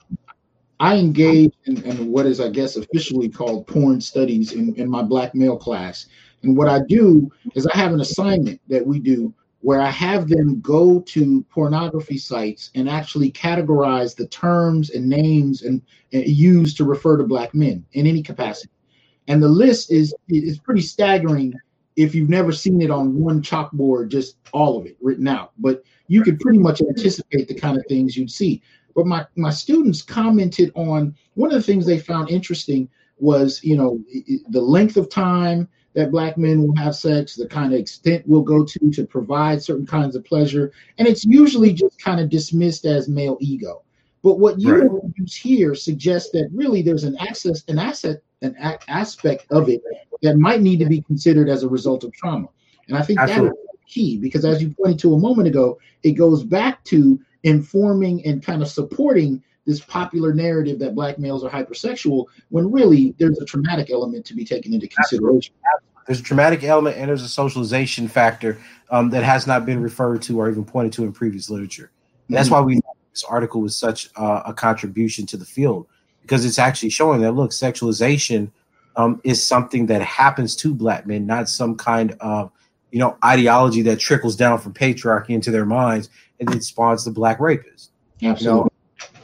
I engage in, in, what is, I guess, officially called porn studies in, in my black male class. And what I do is I have an assignment that we do where I have them go to pornography sites and actually categorize the terms and names and, and used to refer to black men in any capacity. And the list is is pretty staggering if you've never seen it on one chalkboard, just all of it written out. But you could pretty much anticipate the kind of things you'd see. But my my students commented on one of the things they found interesting was you know the length of time that black men will have sex, the kind of extent we'll go to to provide certain kinds of pleasure, and it's usually just kind of dismissed as male ego. But what you right. use here suggests that really there's an access, an asset an a- aspect of it that might need to be considered as a result of trauma. And I think Absolutely. that is key because, as you pointed to a moment ago, it goes back to informing and kind of supporting this popular narrative that black males are hypersexual when really there's a traumatic element to be taken into consideration. Absolutely. There's a traumatic element and there's a socialization factor um, that has not been referred to or even pointed to in previous literature. And that's mm-hmm. why we know this article was such uh, a contribution to the field because it's actually showing that look, sexualization um, is something that happens to black men, not some kind of you know ideology that trickles down from patriarchy into their minds and then spawns the black rapist. Absolutely. You know,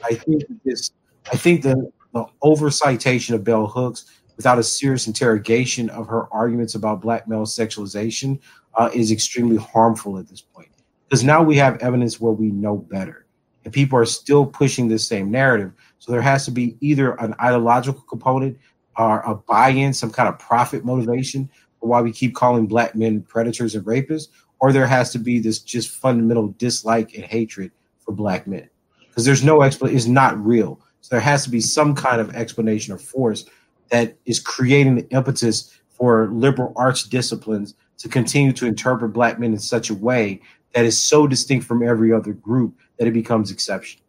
I think this. I think the, the overcitation of bell hooks, without a serious interrogation of her arguments about black male sexualization uh, is extremely harmful at this point. Because now we have evidence where we know better, and people are still pushing this same narrative. So there has to be either an ideological component or a buy-in, some kind of profit motivation for why we keep calling black men predators and rapists, or there has to be this just fundamental dislike and hatred for black men. Because there's no explanation is not real. So there has to be some kind of explanation or force that is creating the impetus for liberal arts disciplines to continue to interpret black men in such a way that is so distinct from every other group that it becomes exceptional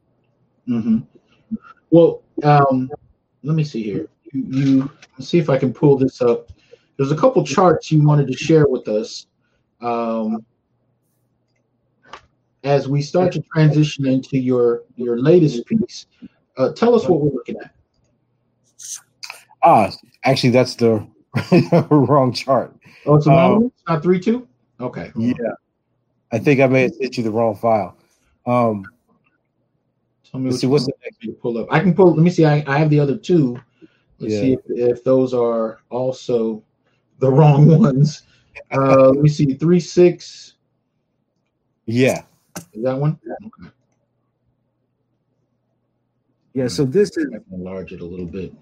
mm-hmm. Well um, let me see here you, you see if i can pull this up there's a couple charts you wanted to share with us um, as we start to transition into your your latest piece, uh, tell us what we're looking at. Ah, actually, that's the wrong chart. Oh, it's um, not three two. Okay. Yeah, I think I may have sent you the wrong file. Um, Tell me let's see what's the next to pull up. I can pull. Let me see. I, I have the other two. Let's yeah. see if, if those are also the wrong ones. Uh, let me see. Three six. Yeah. Is that one? Okay. Yeah. So this is enlarge it a little bit.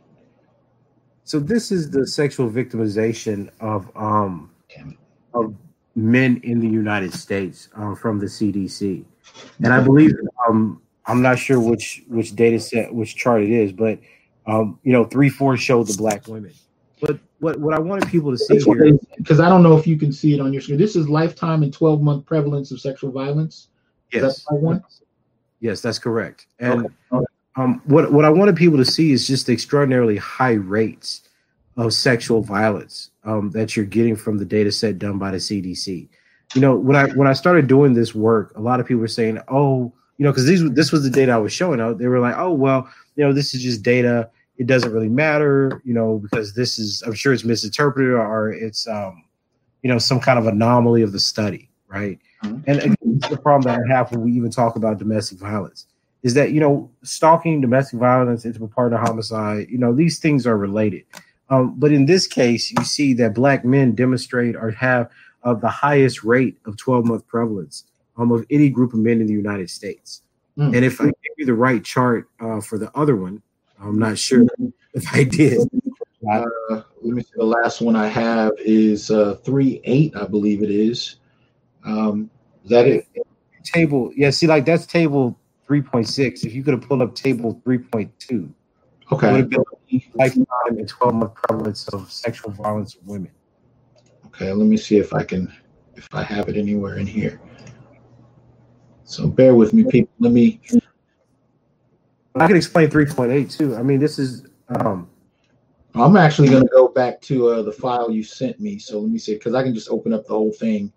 So this is the sexual victimization of um of men in the United States um, from the CDC, and I believe um I'm not sure which which data set which chart it is, but um you know three four showed the black women, but what what I wanted people to see here because I don't know if you can see it on your screen. This is lifetime and 12 month prevalence of sexual violence. Yes. That? Yes, that's correct. And okay. um, what what I wanted people to see is just the extraordinarily high rates of sexual violence um, that you're getting from the data set done by the CDC. You know, when I when I started doing this work, a lot of people were saying, "Oh, you know, because these this was the data I was showing out." They were like, "Oh, well, you know, this is just data. It doesn't really matter, you know, because this is I'm sure it's misinterpreted or it's um, you know, some kind of anomaly of the study, right?" Mm-hmm. And again, the problem that I have when we even talk about domestic violence is that you know stalking, domestic violence, intimate partner homicide, you know these things are related. Um, but in this case, you see that black men demonstrate or have of the highest rate of 12 month prevalence um, of any group of men in the United States. Mm. And if I give you the right chart uh, for the other one, I'm not sure if I did. Uh, let me see. The last one I have is uh, three eight, I believe it is. Um, is that it? Table, yeah. See, like that's table three point six. If you could have pulled up table three point two, okay, would have been lifetime and twelve month prevalence of sexual violence of women. Okay, let me see if I can, if I have it anywhere in here. So bear with me, people. Let me. I can explain three point eight too. I mean, this is. um I'm actually going to go back to uh, the file you sent me. So let me see, because I can just open up the whole thing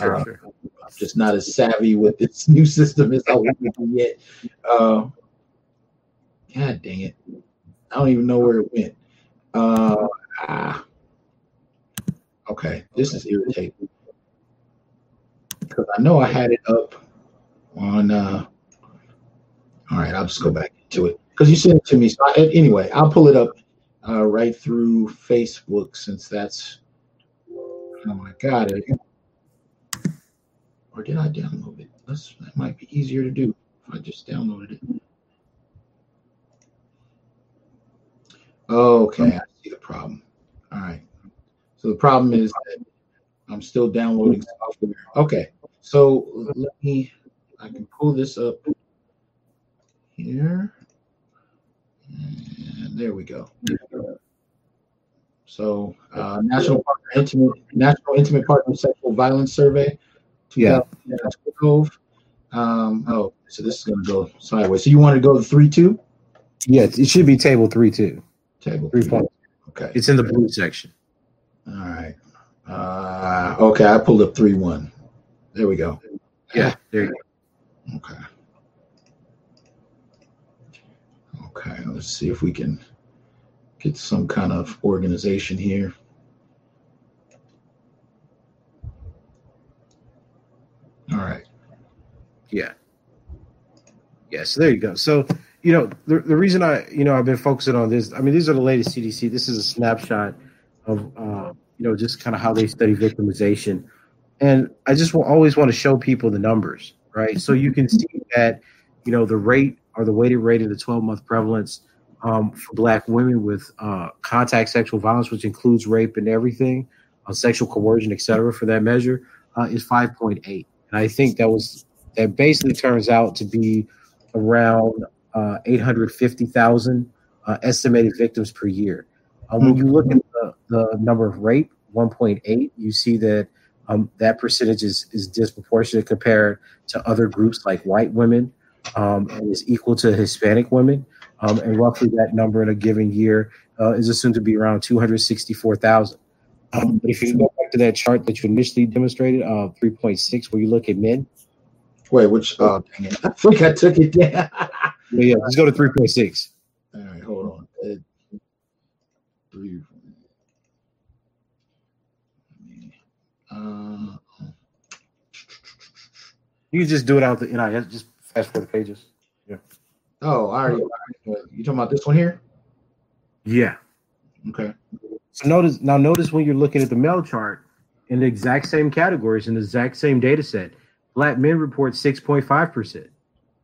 Sure, uh, sure. I'm just not as savvy with this new system as I want to be yet. Uh, God dang it. I don't even know where it went. Uh, ah. Okay, this is irritating. Because I know I had it up on. Uh, all right, I'll just go back to it because you sent it to me. So I, anyway, I'll pull it up uh, right through Facebook since that's. Oh my God! Or did I download it? That's, that might be easier to do if I just downloaded it. Okay, I see the problem. All right. So the problem is that I'm still downloading software. Okay. So let me, I can pull this up here. And there we go. So uh, National Partner Intimate National Intimate Partner Sexual Violence Survey yeah. Um, oh, so this is going to go sideways. So you want to go to three two? Yeah, it should be table three two. Table three point. Okay. It's in the blue section. All right. Uh, okay, I pulled up three one. There we go. Yeah, there you go. Okay. Okay, let's see if we can get some kind of organization here. All right. Yeah. Yeah. So there you go. So you know, the, the reason I, you know, I've been focusing on this, I mean, these are the latest CDC. This is a snapshot of, uh, you know, just kind of how they study victimization. And I just will always want to show people the numbers, right? So you can see that, you know, the rate or the weighted rate of the 12 month prevalence um, for Black women with uh, contact sexual violence, which includes rape and everything, uh, sexual coercion, et cetera, for that measure, uh, is 5.8. And I think that was, that basically turns out to be around uh, 850,000 uh, estimated victims per year. Uh, when you look at the, the number of rape, 1.8, you see that um, that percentage is, is disproportionate compared to other groups like white women um, and is equal to Hispanic women. Um, and roughly that number in a given year uh, is assumed to be around 264,000. Um, if you go back to that chart that you initially demonstrated, uh, 3.6, where you look at men. Wait, which? Oh, dang it. I think I took it down. yeah, let's go to 3.6. All right, hold on. Uh, three. Uh, You can just do it out the NIS, just fast forward the pages. Yeah. Oh, all right. You talking about this one here? Yeah. Okay. So notice now notice when you're looking at the male chart in the exact same categories in the exact same data set, black men report 6.5%,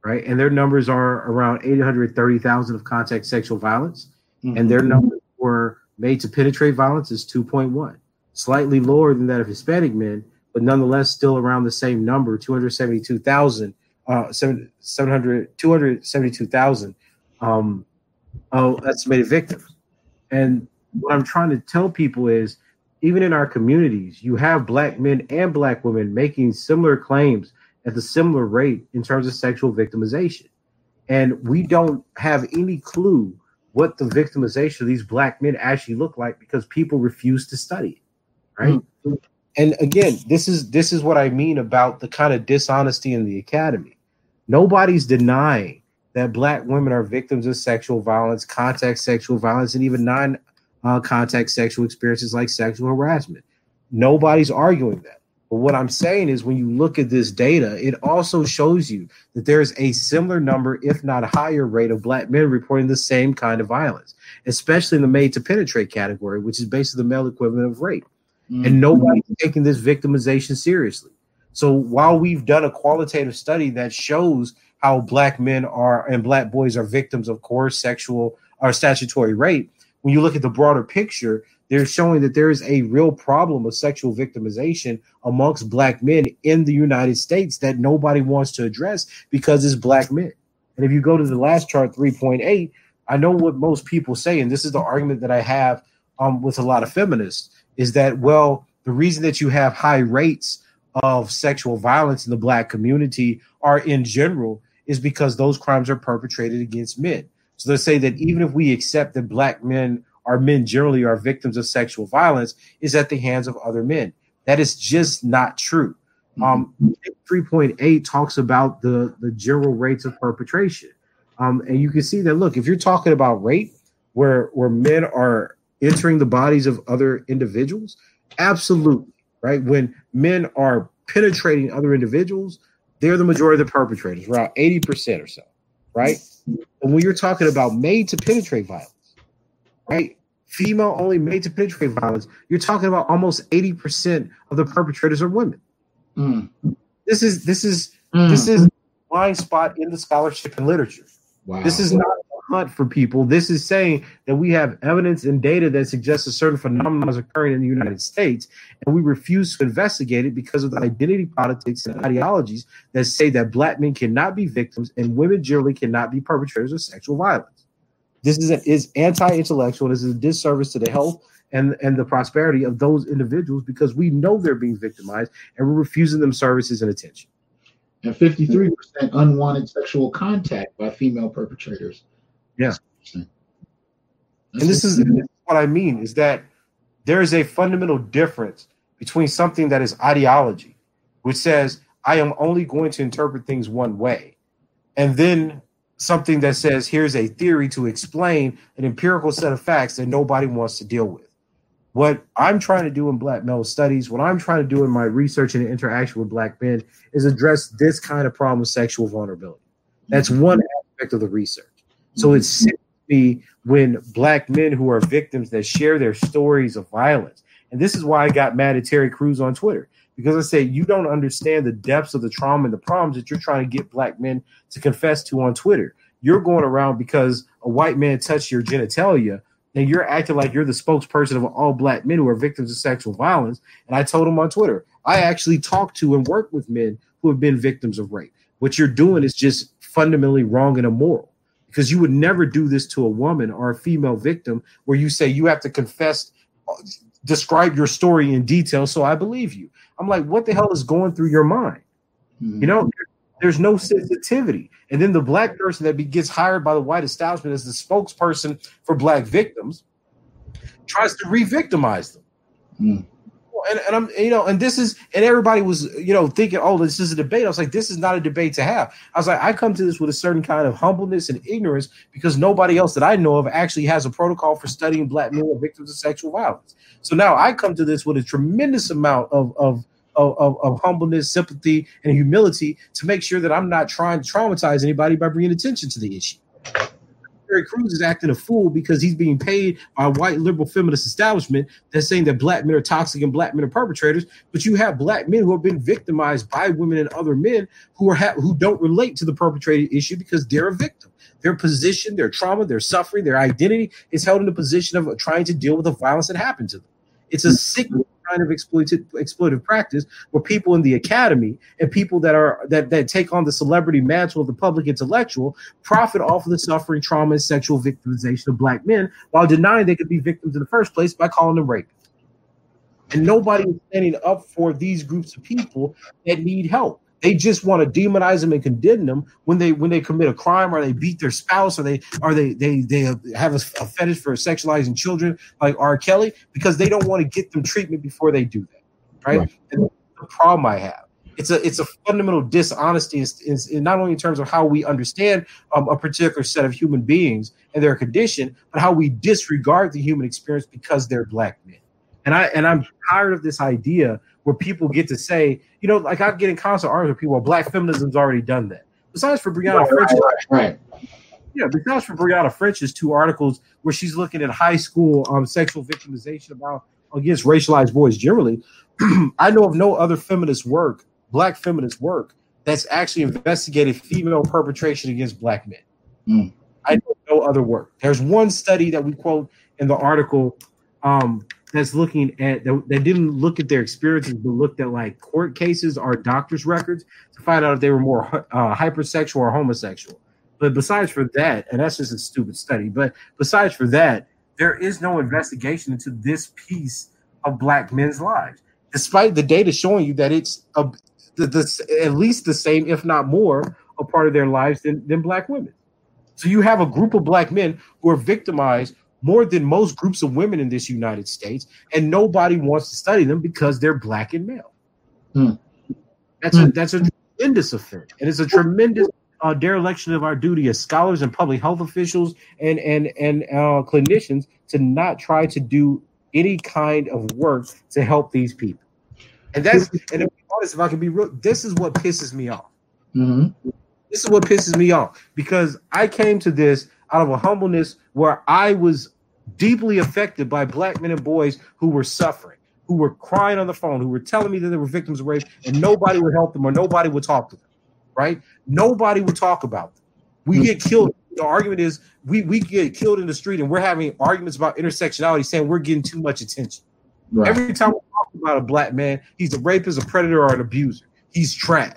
right? And their numbers are around 830,000 of contact sexual violence, Mhm. and their number for made to penetrate violence is 2.1, slightly lower than that of Hispanic men, but nonetheless still around the same number, 272,000, uh, 700, 700 272,000 um, of estimated victims. And what I'm trying to tell people is even in our communities, you have black men and black women making similar claims at the similar rate in terms of sexual victimization. And we don't have any clue what the victimization of these black men actually look like because people refuse to study it. Right. And again, this is this is what I mean about the kind of dishonesty in the academy. Nobody's denying that black women are victims of sexual violence, contact sexual violence, and even non uh, contact sexual experiences like sexual harassment. Nobody's arguing that. But what I'm saying is, when you look at this data, it also shows you that there's a similar number, if not a higher rate, of black men reporting the same kind of violence, especially in the made to penetrate category, which is basically the male equivalent of rape. And nobody's taking this victimization seriously. So while we've done a qualitative study that shows how black men are and black boys are victims of coerced sexual or statutory rape, when you look at the broader picture, they're showing that there is a real problem of sexual victimization amongst black men in the United States that nobody wants to address because it's black men. And if you go to the last chart, 3.8, I know what most people say, and this is the argument that I have um, with a lot of feminists, is that, well, the reason that you have high rates of sexual violence in the black community are in general is because those crimes are perpetrated against men. So they say that even if we accept that black men are men generally are victims of sexual violence, is at the hands of other men. That is just not true. Um, 3.8 talks about the, the general rates of perpetration. Um, and you can see that, look, if you're talking about rape, where, where men are entering the bodies of other individuals, absolutely, right? When men are penetrating other individuals, they're the majority of the perpetrators, around 80% or so, right? And when you're talking about made to penetrate violence, right? Female only made to penetrate violence, you're talking about almost 80% of the perpetrators are women. Mm. This is this is Mm. this is a blind spot in the scholarship and literature. wow. This is not for people. This is saying that we have evidence and data that suggests a certain phenomenon is occurring in the United States, and we refuse to investigate it because of the identity politics and ideologies that say that black men cannot be victims and women generally cannot be perpetrators of sexual violence. This is, a, is anti-intellectual. This is a disservice to the health and, and the prosperity of those individuals because we know they're being victimized and we're refusing them services and attention. and 53% unwanted sexual contact by female perpetrators. Yeah. And this is, this is what I mean is that there is a fundamental difference between something that is ideology, which says I am only going to interpret things one way, and then something that says here's a theory to explain an empirical set of facts that nobody wants to deal with. What I'm trying to do in Black male studies, what I'm trying to do in my research and interaction with Black men, is address this kind of problem of sexual vulnerability. That's mm-hmm. one aspect of the research. So it's to me when black men who are victims that share their stories of violence. And this is why I got mad at Terry Crews on Twitter because I say you don't understand the depths of the trauma and the problems that you're trying to get black men to confess to on Twitter. You're going around because a white man touched your genitalia and you're acting like you're the spokesperson of all black men who are victims of sexual violence. And I told him on Twitter, I actually talked to and work with men who have been victims of rape. What you're doing is just fundamentally wrong and immoral because you would never do this to a woman or a female victim where you say you have to confess describe your story in detail so i believe you. I'm like what the hell is going through your mind? Mm-hmm. you know there's no sensitivity. And then the black person that gets hired by the white establishment as the spokesperson for black victims tries to re-victimize them. Mm and, and I'm you know, and this is and everybody was you know thinking, oh, this is a debate. I was like, this is not a debate to have. I was like, I come to this with a certain kind of humbleness and ignorance because nobody else that I know of actually has a protocol for studying black male victims of sexual violence. So now I come to this with a tremendous amount of of of, of, humbleness, sympathy, and humility to make sure that I'm not trying to traumatize anybody by bringing attention to the issue. Terry Crews is acting a fool because he's being paid by a white liberal feminist establishment that's saying that black men are toxic and black men are perpetrators. But you have black men who have been victimized by women and other men who are ha- who don't relate to the perpetrated issue because they're a victim. Their position, their trauma, their suffering, their identity is held in a position of trying to deal with the violence that happened to them. It's a sick kind of exploitive exploitive practice where people in the academy and people that are that that take on the celebrity mantle of the public intellectual profit off of the suffering, trauma, and sexual victimization of black men while denying they could be victims in the first place by calling them rapists. And nobody is standing up for these groups of people that need help. They just want to demonize them and condemn them when they when they commit a crime or they beat their spouse or they or they they they have a, fetish for sexualizing children like R. Kelly because they don't want to get them treatment before they do that, right? right. And the problem I have. It's a it's a fundamental dishonesty is, is, is not only in terms of how we understand um, a particular set of human beings and their condition, but how we disregard the human experience because they're black men. And I and I'm tired of this idea where people get to say, you know, like I get in constant arguments with people. Well, black feminism's already done that. Besides for Bryana right, French, right, right. Yeah, besides for Bryana French's two articles where she's looking at high school um, sexual victimization about against racialized boys generally, I know of no other feminist work, black feminist work, that's actually investigated female perpetration against black men. Mm. I know no other work. There's one study that we quote in the article um, that's looking at that, didn't look at their experiences, but looked at like court cases or doctors' records to find out if they were more uh, hypersexual or homosexual. But besides for that, and that's just a stupid study. But besides for that, there is no investigation into this piece of black men's lives, despite the data showing you that it's a, the, the, at least the same, if not more, a part of their lives than, than black women. So you have a group of black men who are victimized more than most groups of women in this United States, and nobody wants to study them because they're black and male. Hmm. That's hmm. a that's a tremendous offense, and it's a tremendous uh, dereliction of our duty as scholars and public health officials and and and uh, clinicians to not try to do any kind of work to help these people. And that's and if, honest, if I can be real, this is what pisses me off. Mm-hmm. This is what pisses me off because I came to this out of a humbleness where I was deeply affected by black men and boys who were suffering, who were crying on the phone, who were telling me that they were victims of rape, and nobody would help them or nobody would talk to them. Right? Nobody would talk about them. We hmm. get killed. The argument is we we get killed in the street, and we're having arguments about intersectionality, saying we're getting too much attention. Right. Every time we talk about a black man, he's a rapist, a predator, or an abuser. He's trash.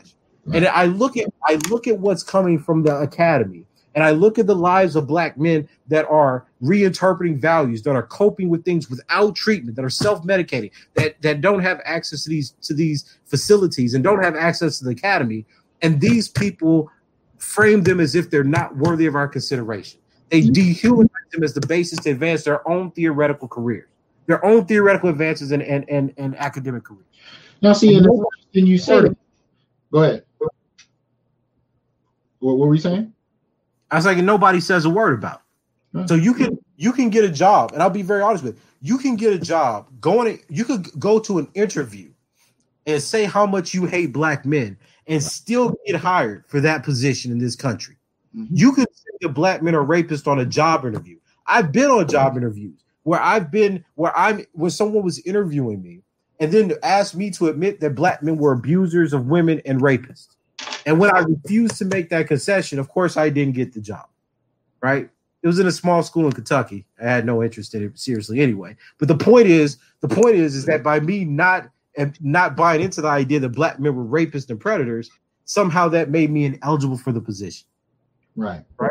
Right. And I look at I look at what's coming from the academy and I look at the lives of black men that are reinterpreting values, that are coping with things without treatment, that are self-medicating, that that don't have access to these to these facilities and don't have access to the academy. And these people frame them as if they're not worthy of our consideration. They mm-hmm. dehumanize them as the basis to advance their own theoretical careers, their own theoretical advances and and and, and academic careers. Now, see, and, and you said, go ahead. What, what were you saying? I was like, nobody says a word about. It. So you can you can get a job, and I'll be very honest with you. You can get a job going. You could go to an interview and say how much you hate black men, and still get hired for that position in this country. Mm-hmm. You could say that black men are rapists on a job interview. I've been on job interviews where I've been where I'm when someone was interviewing me and then asked me to admit that black men were abusers of women and rapists. And when I refused to make that concession, of course I didn't get the job. Right? It was in a small school in Kentucky. I had no interest in it seriously anyway. But the point is, the point is, is that by me not and not buying into the idea that black men were rapists and predators, somehow that made me ineligible for the position. Right. Right.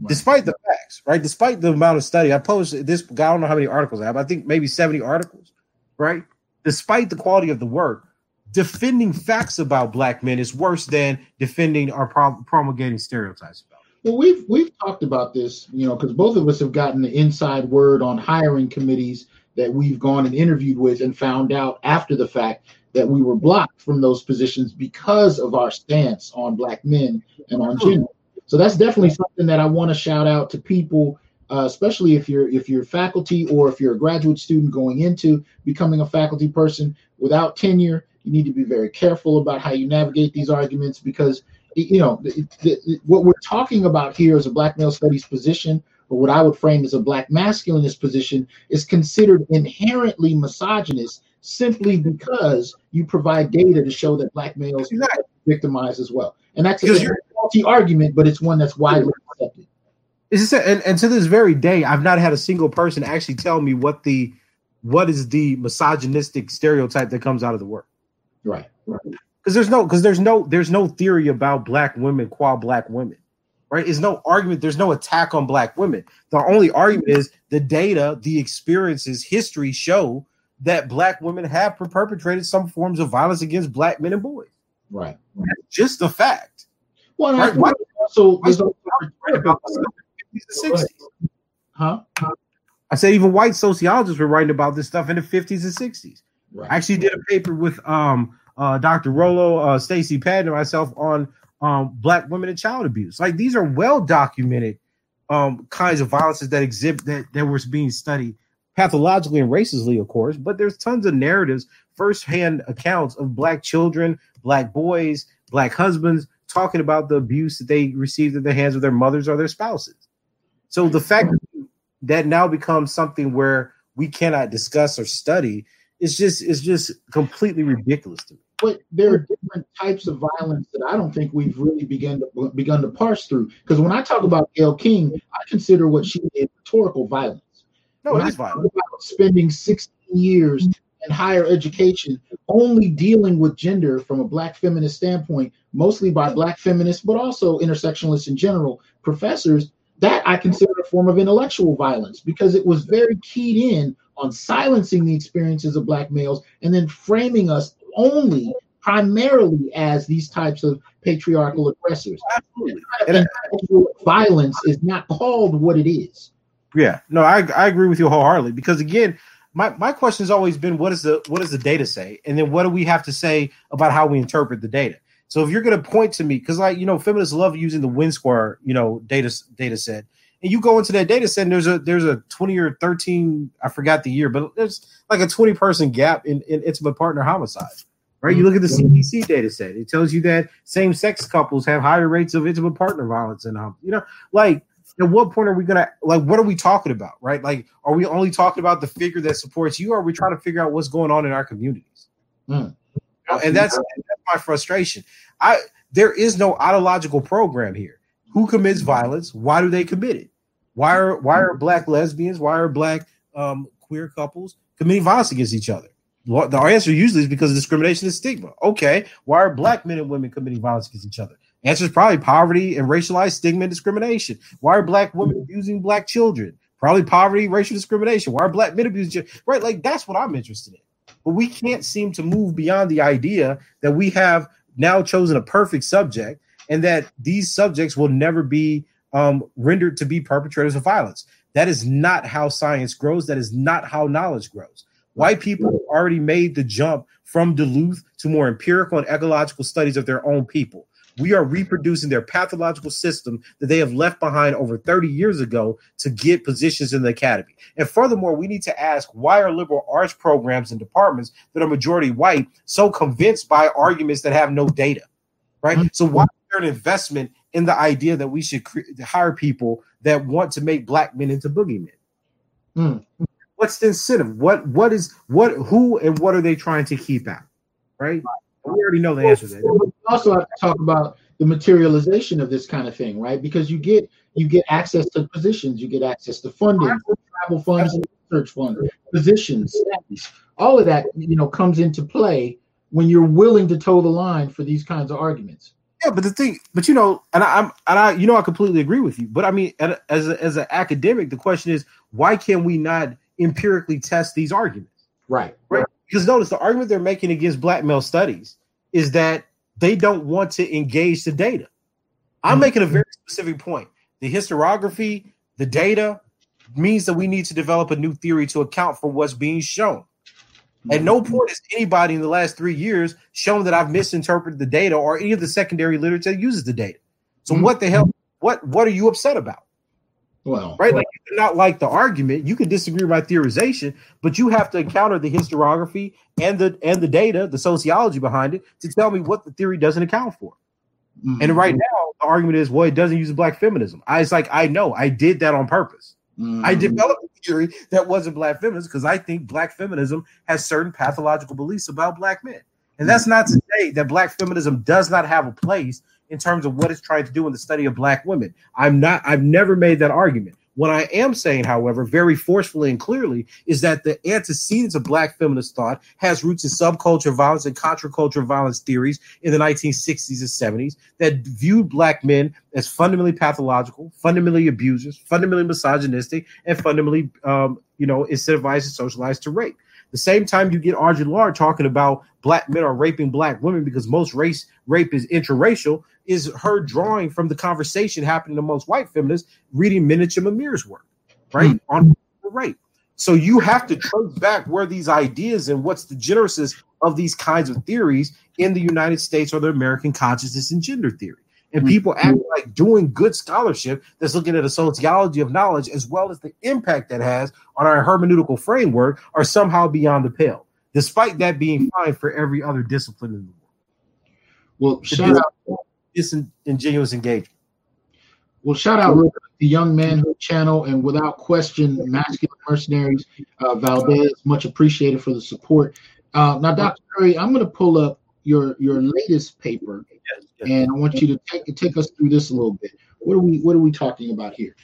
Right. Despite the facts, right? Despite the amount of study, I posted this. Guy, I don't know how many articles I have. I think maybe 70 articles, right? Despite the quality of the work, defending facts about black men is worse than defending or promulgating stereotypes about. Well, we've we've talked about this, you know, because both of us have gotten the inside word on hiring committees that we've gone and interviewed with and found out after the fact that we were blocked from those positions because of our stance on black men and on gender. So that's definitely something that I want to shout out to people, uh, especially if you're if you're faculty or if you're a graduate student going into becoming a faculty person without tenure. You need to be very careful about how you navigate these arguments because you know the, the, what we're talking about here is a black male studies position or what I would frame as a black masculinist position is considered inherently misogynist simply because you provide data to show that black males exactly. are victimized as well. And that's a faulty argument, but it's one that's widely accepted. Is this and, and to this very day, I've not had a single person actually tell me what the what is the misogynistic stereotype that comes out of the work. Right. Right. Because there's no because there's no there's no theory about black women qua black women. Right? There's no argument, there's no attack on black women. The only argument is the data, the experiences, history show that black women have perpetrated some forms of violence against black men and boys. Right. That's just a fact. Well, right? Why, also, there's also about the 60s. Huh? I said even white sociologists were writing about this stuff in the 50s and 60s. Right. I actually did a paper with um uh, Dr. Rollo, uh, Stacey Patton, and myself on um, black women and child abuse. Like these are well documented um, kinds of violences that exhibit that that were being studied pathologically and racistly, of course. But there's tons of narratives, firsthand accounts of black children, black boys, black husbands talking about the abuse that they received at the hands of their mothers or their spouses. So the fact that now becomes something where we cannot discuss or study is just is just completely ridiculous to me. But there are different types of violence that I don't think we've really begun to begun to parse through. Because when I talk about Gayle King, I consider what she did rhetorical violence. No, when it is violent. About spending 16 years in higher education only dealing with gender from a black feminist standpoint, mostly by black feminists, but also intersectionalists in general, professors, that I consider a form of intellectual violence because it was very keyed in on silencing the experiences of black males and then framing us only primarily as these types of patriarchal aggressors. Absolutely. And violence is not called what it is. Yeah, no, I, I agree with you wholeheartedly because again, my, my question has always been what is the what does the data say, and then what do we have to say about how we interpret the data? So if you're going to point to me, because like you know, feminists love using the win square, you know, data data set, and you go into that data set, and there's a there's a 20 or 13, I forgot the year, but there's like a 20 person gap in, in intimate partner homicide. Right? You look at the CDC data set; it tells you that same sex couples have higher rates of intimate partner violence, and um, you know, like at what point are we gonna like what are we talking about right? Like are we only talking about the figure that supports you or are we trying to figure out what's going on in our communities? Mm. and that's, that's my frustration. I there is no etiological program here. Who commits violence? Why do they commit it why are why are black lesbians why are black um, queer couples committing violence against each other the answer usually is because of discrimination and stigma okay why are black men and women committing violence against each other Answer is probably poverty and racialized stigma and discrimination. Why are black women abusing black children? Probably poverty, racial discrimination. Why are black men abusing children? Right, like that's what I'm interested in. But we can't seem to move beyond the idea that we have now chosen a perfect subject and that these subjects will never be um, rendered to be perpetrators of violence. That is not how science grows. That is not how knowledge grows. White people have already made the jump from Duluth to more empirical and ecological studies of their own people. We are reproducing their pathological system that they have left behind over 30 years ago to get positions in the academy. And furthermore, we need to ask why are liberal arts programs and departments that are majority white so convinced by arguments that have no data, right? Mm-hmm. So why is there an investment in the idea that we should cre- hire people that want to make black men into boogeymen. Mm. What's the incentive? What what is what who and what are they trying to keep out? Right? We already know the answer to that. We also have to talk about the materialization of this kind of thing, right? Because you get you get access to positions, you get access to funding, travel funds, research funds, positions, all of that, you know, comes into play when you're willing to toe the line for these kinds of arguments. Yeah, but the thing, but you know, and I, I'm, and I, you know, I completely agree with you. But I mean, as a, as an academic, the question is, why can we not empirically test these arguments? Right. Right. Because notice the argument they're making against black male studies is that they don't want to engage the data. I'm mm-hmm. making a very specific point. The historiography, the data means that we need to develop a new theory to account for what's being shown. At no mm-hmm. point has anybody in the last three years shown that I've misinterpreted the data or any of the secondary literature that uses the data. So mm-hmm. what the hell? What what are you upset about? Well, right, like you not like the argument. You can disagree with my theorization, but you have to encounter the historiography and the and the data, the sociology behind it, to tell me what the theory doesn't account for. Mm-hmm. And right now, the argument is, well, it doesn't use black feminism. I was like, I know, I did that on purpose. Mm-hmm. I developed theory that wasn't black feminism because I think black feminism has certain pathological beliefs about black men. And that's not to say that black feminism does not have a place in terms of what it's trying to do in the study of black women. I'm not, I've never made that argument. What I am saying, however, very forcefully and clearly, is that the antecedents of Black feminist thought has roots in subculture violence and contraculture violence theories in the 1960s and 70s that viewed Black men as fundamentally pathological, fundamentally abusers, fundamentally misogynistic, and fundamentally, um, you know, incentivized and socialized to rape. The same time you get Audre Lorde talking about black men are raping black women because most race rape is interracial, is her drawing from the conversation happening amongst white feminists reading Menachem Amir's work, right? Mm. On rape. So you have to trace back where these ideas and what's the genesis of these kinds of theories in the United States or the American consciousness and gender theory. And mm. people act like doing good scholarship that's looking at a sociology of knowledge as well as the impact that has on our hermeneutical framework are somehow beyond the pale, despite that being fine for every other discipline in the world. Well, shout out disingenuous engagement. Well, shout out the Young Manhood channel and without question, Masculine Mercenaries, uh, Valdez, much appreciated for the support. Uh, now, Dr. Curry, I'm going to pull up your your latest paper, yes, yes. and I want you to take take us through this a little bit. What are we What are we talking about here?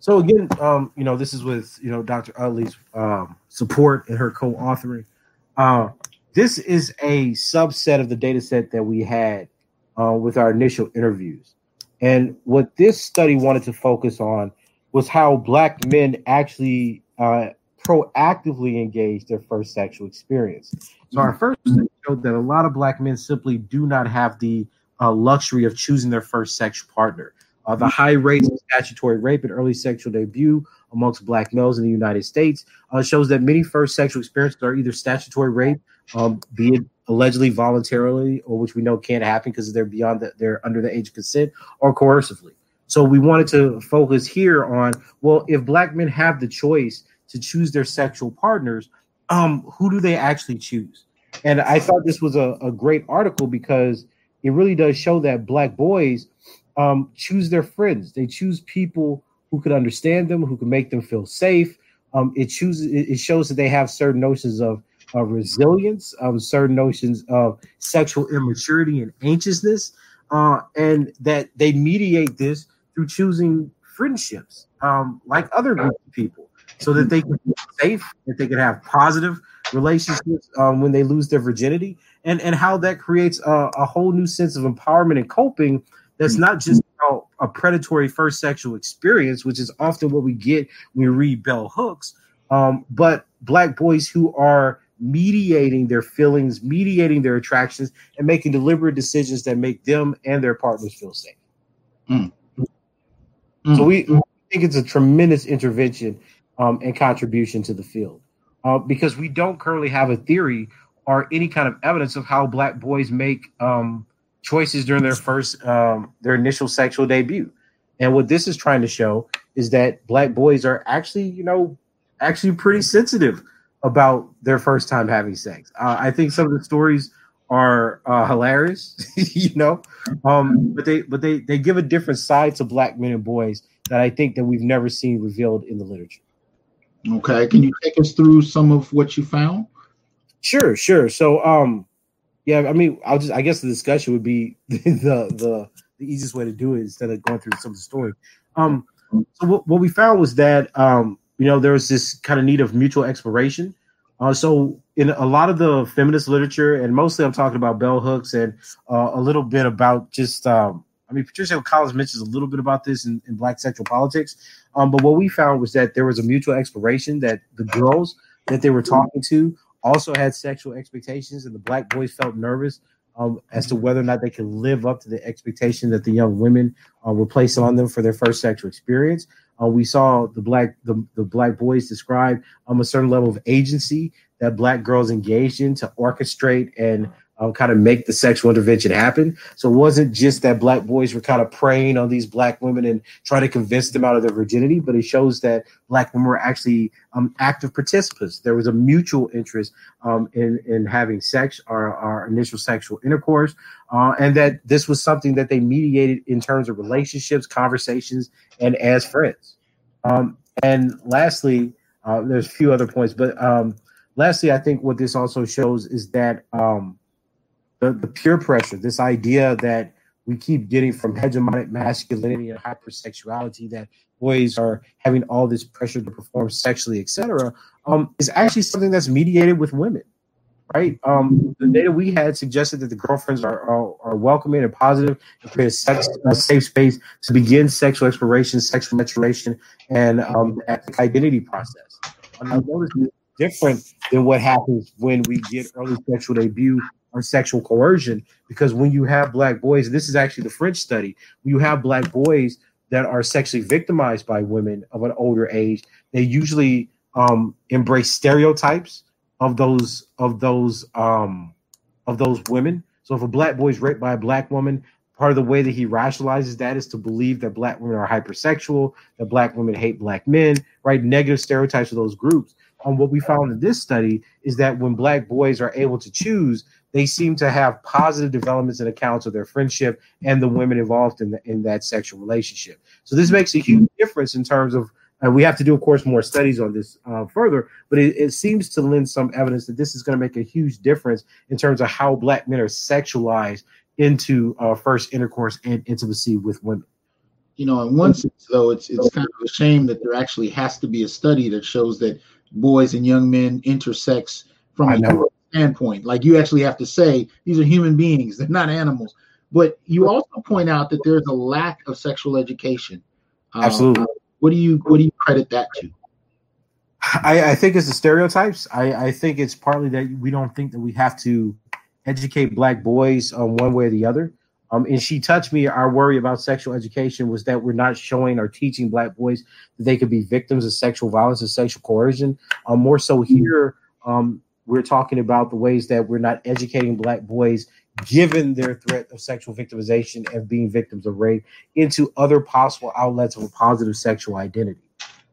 So again, um, you know, this is with you know Dr. Utley's um, support and her co-authoring. Uh, this is a subset of the data set that we had uh, with our initial interviews. And what this study wanted to focus on was how Black men actually uh, proactively engage their first sexual experience. So, our first study showed that a lot of Black men simply do not have the uh, luxury of choosing their first sexual partner. Uh, the high rates of statutory rape and early sexual debut amongst Black males in the United States uh, shows that many first sexual experiences are either statutory rape, um, be it allegedly voluntarily, or which we know can't happen because they're beyond that they're under the age of consent, or coercively. So we wanted to focus here on well, if black men have the choice to choose their sexual partners, um, who do they actually choose? And I thought this was a, a great article because it really does show that black boys um, choose their friends. They choose people who could understand them, who can make them feel safe. Um, it chooses. It shows that they have certain notions of resilience, of certain notions of sexual immaturity and anxiousness, uh, and that they mediate this through choosing friendships um, like other groups of people so that they can be safe, that they can have positive relationships um, when they lose their virginity, and, and how that creates a, a whole new sense of empowerment and coping that's not just about a predatory first sexual experience, which is often what we get when we read bell hooks, um, but black boys who are mediating their feelings, mediating their attractions, and making deliberate decisions that make them and their partners feel safe. Mm. Mm. So we, we, think it's a tremendous intervention um, and contribution to the field uh, because we don't currently have a theory or any kind of evidence of how black boys make um, choices during their first um, their initial sexual debut. And what this is trying to show is that black boys are actually, you know, actually pretty sensitive about their first time having sex. Uh, I think some of the stories are uh, hilarious, you know. Um, but they but they they give a different side to black men and boys that I think that we've never seen revealed in the literature. Okay, can you take us through some of what you found? Sure, sure. So, um, yeah, I mean, I'll just I guess the discussion would be the the the easiest way to do it instead of going through some of the story. Um, so what, what we found was that um, you know, there was this kind of need of mutual exploration. Uh, so in a lot of the feminist literature, and mostly I'm talking about bell hooks and uh, a little bit about just, um, I mean, Patricia Collins mentions a little bit about this in, in Black sexual politics. Um, but what we found was that there was a mutual exploration that the girls that they were talking to also had sexual expectations, and the black boys felt nervous um, as to whether or not they could live up to the expectation that the young women uh, were placing on them for their first sexual experience. Uh, we saw the black the, the black boys describe um, a certain level of agency that black girls engaged in to orchestrate and um, kind of make the sexual intervention happen. So it wasn't just that black boys were kind of preying on these black women and trying to convince them out of their virginity, but it shows that black women were actually um, active participants. There was a mutual interest um, in in having sex or our initial sexual intercourse, uh, and that this was something that they mediated in terms of relationships, conversations, and as friends. Um, and lastly, uh, there's a few other points, but um, lastly, I think what this also shows is that um, the, the peer pressure, this idea that we keep getting from hegemonic masculinity and hypersexuality that boys are having all this pressure to perform sexually, etc., um, is actually something that's mediated with women, right? Um, the data we had suggested that the girlfriends are, are, are welcoming and positive and create a, sex, a safe space to begin sexual exploration, sexual maturation, and um, identity process. And I noticed different than what happens when we get early sexual debut or sexual coercion because when you have black boys this is actually the french study when you have black boys that are sexually victimized by women of an older age they usually um, embrace stereotypes of those of those um, of those women. So if a black boy is raped by a black woman part of the way that he rationalizes that is to believe that black women are hypersexual that black women hate black men right? Negative stereotypes of those groups. And what we found in this study is that when black boys are able to choose they seem to have positive developments and accounts of their friendship and the women involved in, the, in that sexual relationship. So this makes a huge difference in terms of, and we have to do, of course, more studies on this uh, further, but it, it, seems to lend some evidence that this is going to make a huge difference in terms of how black men are sexualized into uh, first intercourse and intimacy with women. You know, in one sense, though, it's it's kind of a shame that there actually has to be a study that shows that boys and young men intersex from a standpoint. Like you actually have to say these are human beings, they're not animals. But you also point out that there's a lack of sexual education. Um, Absolutely. what do you what do you credit that to? I, I think it's the stereotypes. I, I think it's partly that we don't think that we have to educate black boys um, one way or the other. Um, and she touched me. Our worry about sexual education was that we're not showing or teaching black boys that they could be victims of sexual violence and sexual coercion. Um, more so here, um, we're talking about the ways that we're not educating black boys given their threat of sexual victimization and being victims of rape into other possible outlets of a positive sexual identity.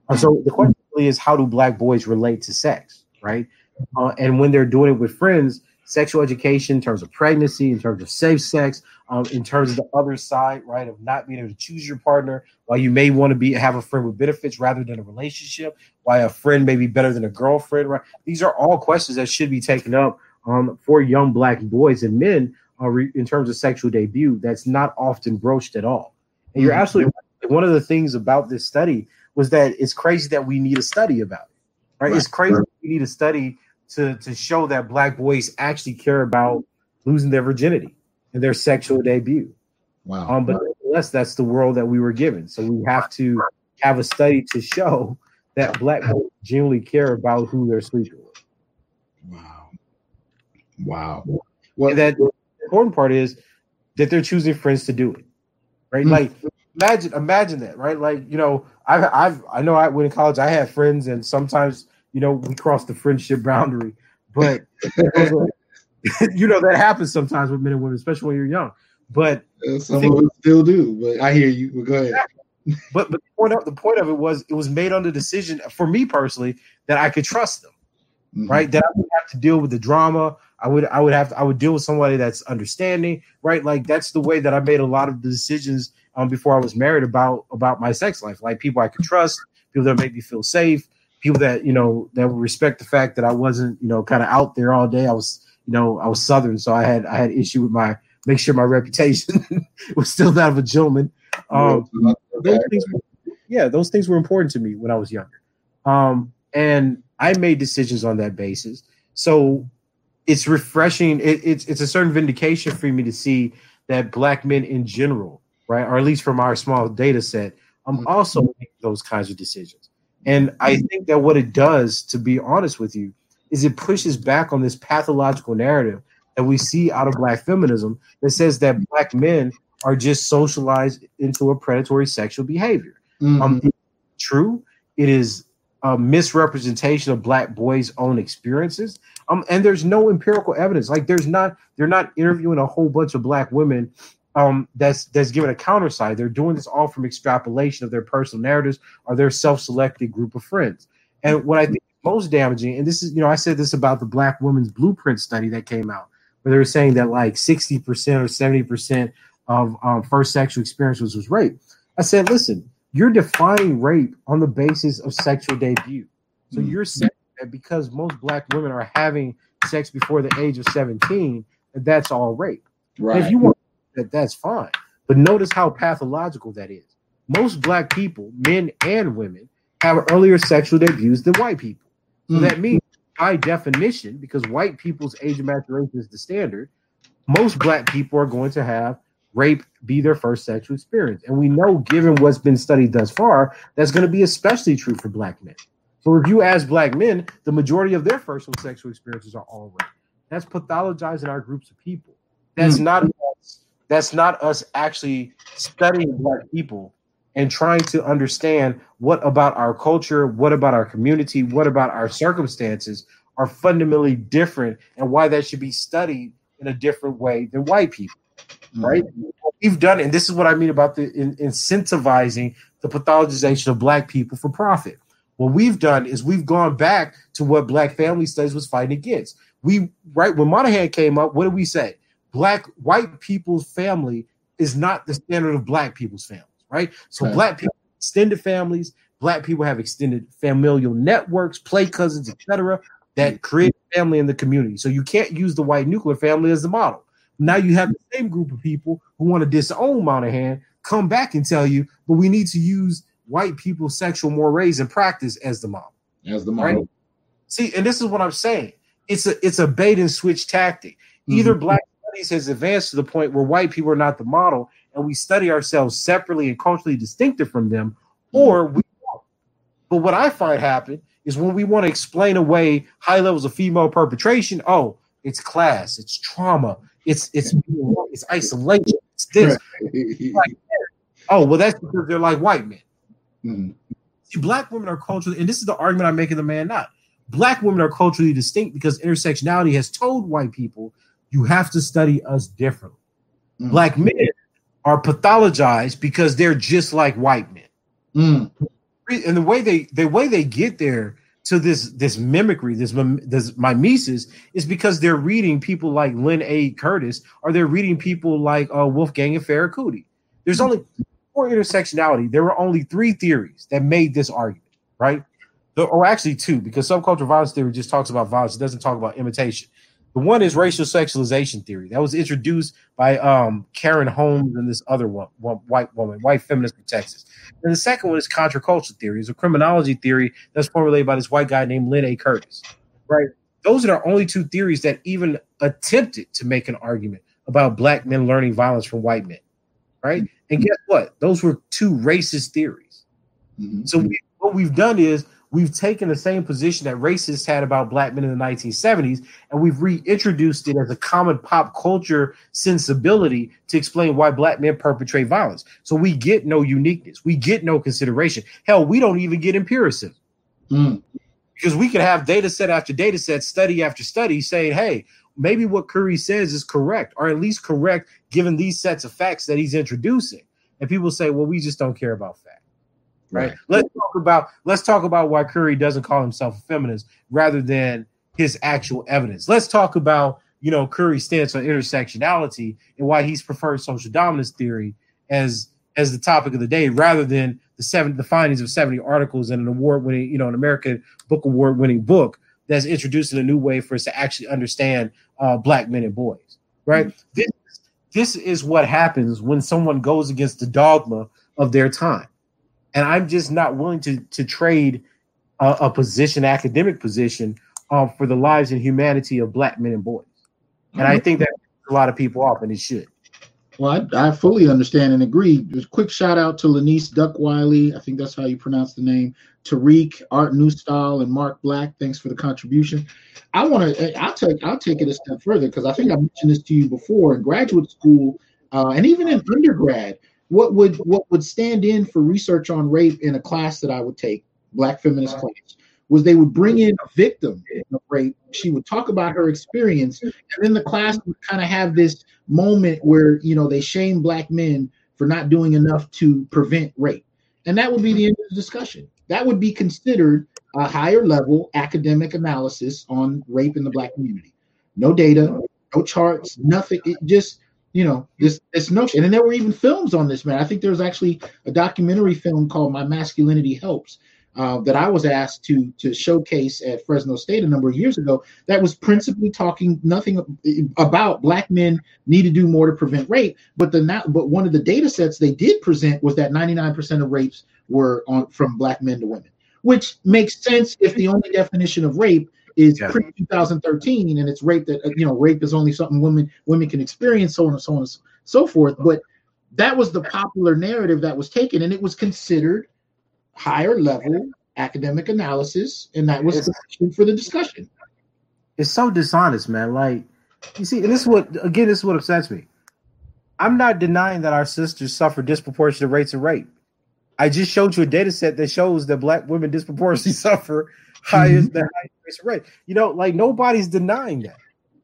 And so the question really is how do black boys relate to sex, right? Uh, and when they're doing it with friends, sexual education in terms of pregnancy, in terms of safe sex, um, in terms of the other side, right, of not being able to choose your partner, why you may want to be have a friend with benefits rather than a relationship, why a friend may be better than a girlfriend, right? These are all questions that should be taken up um, for young black boys and men uh, re- in terms of sexual debut. That's not often broached at all. And you're mm-hmm. absolutely right. One of the things about this study was that it's crazy that we need a study about it, right? right. It's crazy right. we need a study to to show that black boys actually care about losing their virginity and their sexual debut. Wow. Um, but nonetheless, that's the world that we were given. So we have to have a study to show that black boys genuinely care about who they're sleeping with. Wow. Wow. Well, and that the important part is that they're choosing friends to do it. Right? Mm-hmm. Like imagine imagine that, right? Like, you know, I've I've I know I went in college, I had friends and sometimes you know, we cross the friendship boundary. But you know that happens sometimes with men and women, especially when you're young. But some of us still do. But I hear you. But go ahead. But but the point of the point of it was it was made on the decision for me personally that I could trust them, mm-hmm. right? That I would have to deal with the drama I would I would have to, I would deal with somebody that's understanding, right? Like that's the way that I made a lot of the decisions um before I was married about about my sex life. Like people I could trust, people that make me feel safe, people that you know that would respect the fact that I wasn't you know kind of out there all day. I was you know I was Southern, so I had I had issue with my make sure my reputation was still that of a gentleman. Um, those things, yeah, those things were important to me when I was younger, um, and I made decisions on that basis. So it's refreshing. It, it's it's a certain vindication for me to see that black men in general, right, or at least from our small data set, I'm um, mm-hmm. also making those kinds of decisions. And I think that what it does, to be honest with you, is it pushes back on this pathological narrative that we see out of black feminism that says that black men are just socialized into a predatory sexual behavior. Mm-hmm. Um, true, it is a misrepresentation of black boys' own experiences. Um, and there's no empirical evidence. Like there's not, they're not interviewing a whole bunch of black women um, that's that's given a counter side. They're doing this all from extrapolation of their personal narratives or their self-selected group of friends. And what I think most damaging, and this is, you know, I said this about the Black Women's Blueprint study that came out, where they were saying that like 60% or 70% of um, first sexual experiences was rape. I said, listen, you're defining rape on the basis of sexual debut. So mm-hmm. you're saying that because most black women are having sex before the age of 17, that that's all rape. Right. And if you want that, that's fine. But notice how pathological that is. Most black people, men and women, have earlier sexual debuts than white people. So mm. that means, by definition, because white people's age of maturation is the standard, most black people are going to have rape be their first sexual experience. And we know, given what's been studied thus far, that's going to be especially true for black men. So if you ask black men, the majority of their first sexual experiences are all rape. That's pathologizing our groups of people. That's mm. not that's not us actually studying black people and trying to understand what about our culture, what about our community, what about our circumstances are fundamentally different and why that should be studied in a different way than white people right? Mm-hmm. we've done, and this is what I mean about the in, incentivizing the pathologization of black people for profit. What we've done is we've gone back to what Black Family Studies was fighting against. We right when Moynihan came up, what did we say? Black white people's family is not the standard of black people's families, right? So right. black people extended families, black people have extended familial networks, play cousins, etc., that mm. create family in the community. So you can't use the white nuclear family as the model. Now you have the same group of people who want to disown Moynihan come back and tell you, but we need to use white people's sexual mores and practice as the model. As the model. Right? See, and this is what I'm saying. It's a it's a bait and switch tactic. Mm-hmm. Either black studies has advanced to the point where white people are not the model, and we study ourselves separately and culturally distinctive from them, mm-hmm. or we don't. But what I find happen is when we want to explain away high levels of female perpetration, oh, it's class, it's trauma, it's it's it's isolation. It's this. Like, oh well, that's because they're like white men. Mm-hmm. See, black women are culturally, and this is the argument I'm making. The Man-Not black women are culturally distinct because intersectionality has told white people you have to study us differently. Mm-hmm. Black men are pathologized because they're just like white men. Mm. And the way they the way they get there to this this mimicry, this this mimesis, is because they're reading people like Lynn A. Curtis, or they're reading people like uh, Wolfgang and Ferracuti. There's only for intersectionality. There were only three theories that made this argument, right? Or actually two, because subcultural violence theory just talks about violence; it doesn't talk about imitation. The one is racial sexualization theory that was introduced by um, Karen Holmes and this other one, one, white woman, white feminist from Texas. And the second one is contraculture theory. It's a criminology theory that's formulated by this white guy named Lynn A. Curtis. Right. Those are the only two theories that even attempted to make an argument about black men learning violence from white men. Right. And guess what? Those were two racist theories. Mm-hmm. So we, what we've done is we've taken the same position that racists had about black men in the 1970s and we've reintroduced it as a common pop culture sensibility to explain why black men perpetrate violence. So we get no uniqueness, we get no consideration. Hell, we don't even get empiricism. Mm. Because we could have data set after data set, study after study saying, hey, maybe what Curry says is correct, or at least correct given these sets of facts that he's introducing. And people say, well, we just don't care about facts right? right? Let's talk about let's talk about why Curry doesn't call himself a feminist rather than his actual evidence. Let's talk about you know Curry's stance on intersectionality and why he's preferred social dominance theory as as the topic of the day rather than the seven the findings of 70 articles in an award winning, you know, an American Book Award winning book that's introducing a new way for us to actually understand uh, black men and boys. Right. Mm-hmm. This this is what happens when someone goes against the dogma of their time. And I'm just not willing to to trade a, a position, academic position, um, for the lives and humanity of black men and boys. And I mm-hmm. think that a lot of people off, and it should. Well, I, I, fully understand and agree. Just a quick shout out to Lanice Duckwiley. I think that's how you pronounce the name. Tariq, Art Newstyle, and Mark Black. Thanks for the contribution. I want to. I'll take. I'll take it a step further because I think I mentioned this to you before in graduate school uh, and even in undergrad. What would what would stand in for research on rape in a class that I would take, Black feminist uh-huh. class, was they would bring in a victim of rape. She would talk about her experience, and then the class would kind of have this moment where you know they shame black men for not doing enough to prevent rape, and that would be the end of the discussion. That would be considered a higher level academic analysis on rape in the black community. No data, no charts, nothing. It just you know this this notion, and there were even films on this man. I think there was actually a documentary film called "My Masculinity Helps." uh, that I was asked to to showcase at Fresno State a number of years ago. That was principally talking nothing about black men need to do more to prevent rape, but the not but one of the data sets they did present was that 99% of rapes were on from black men to women, which makes sense if the only definition of rape is yeah. pre 2013 and it's rape that you know rape is only something women women can experience so on and so on and so forth but that was the popular narrative that was taken and it was considered higher level academic analysis, and that was the for the discussion. It's so dishonest, man. Like you see, and this is what again, this is what upsets me. I'm not denying that our sisters suffer disproportionate rates of rape. I just showed you a data set that shows that black women disproportionately suffer highest mm-hmm. the highest of. You know, like nobody's denying that.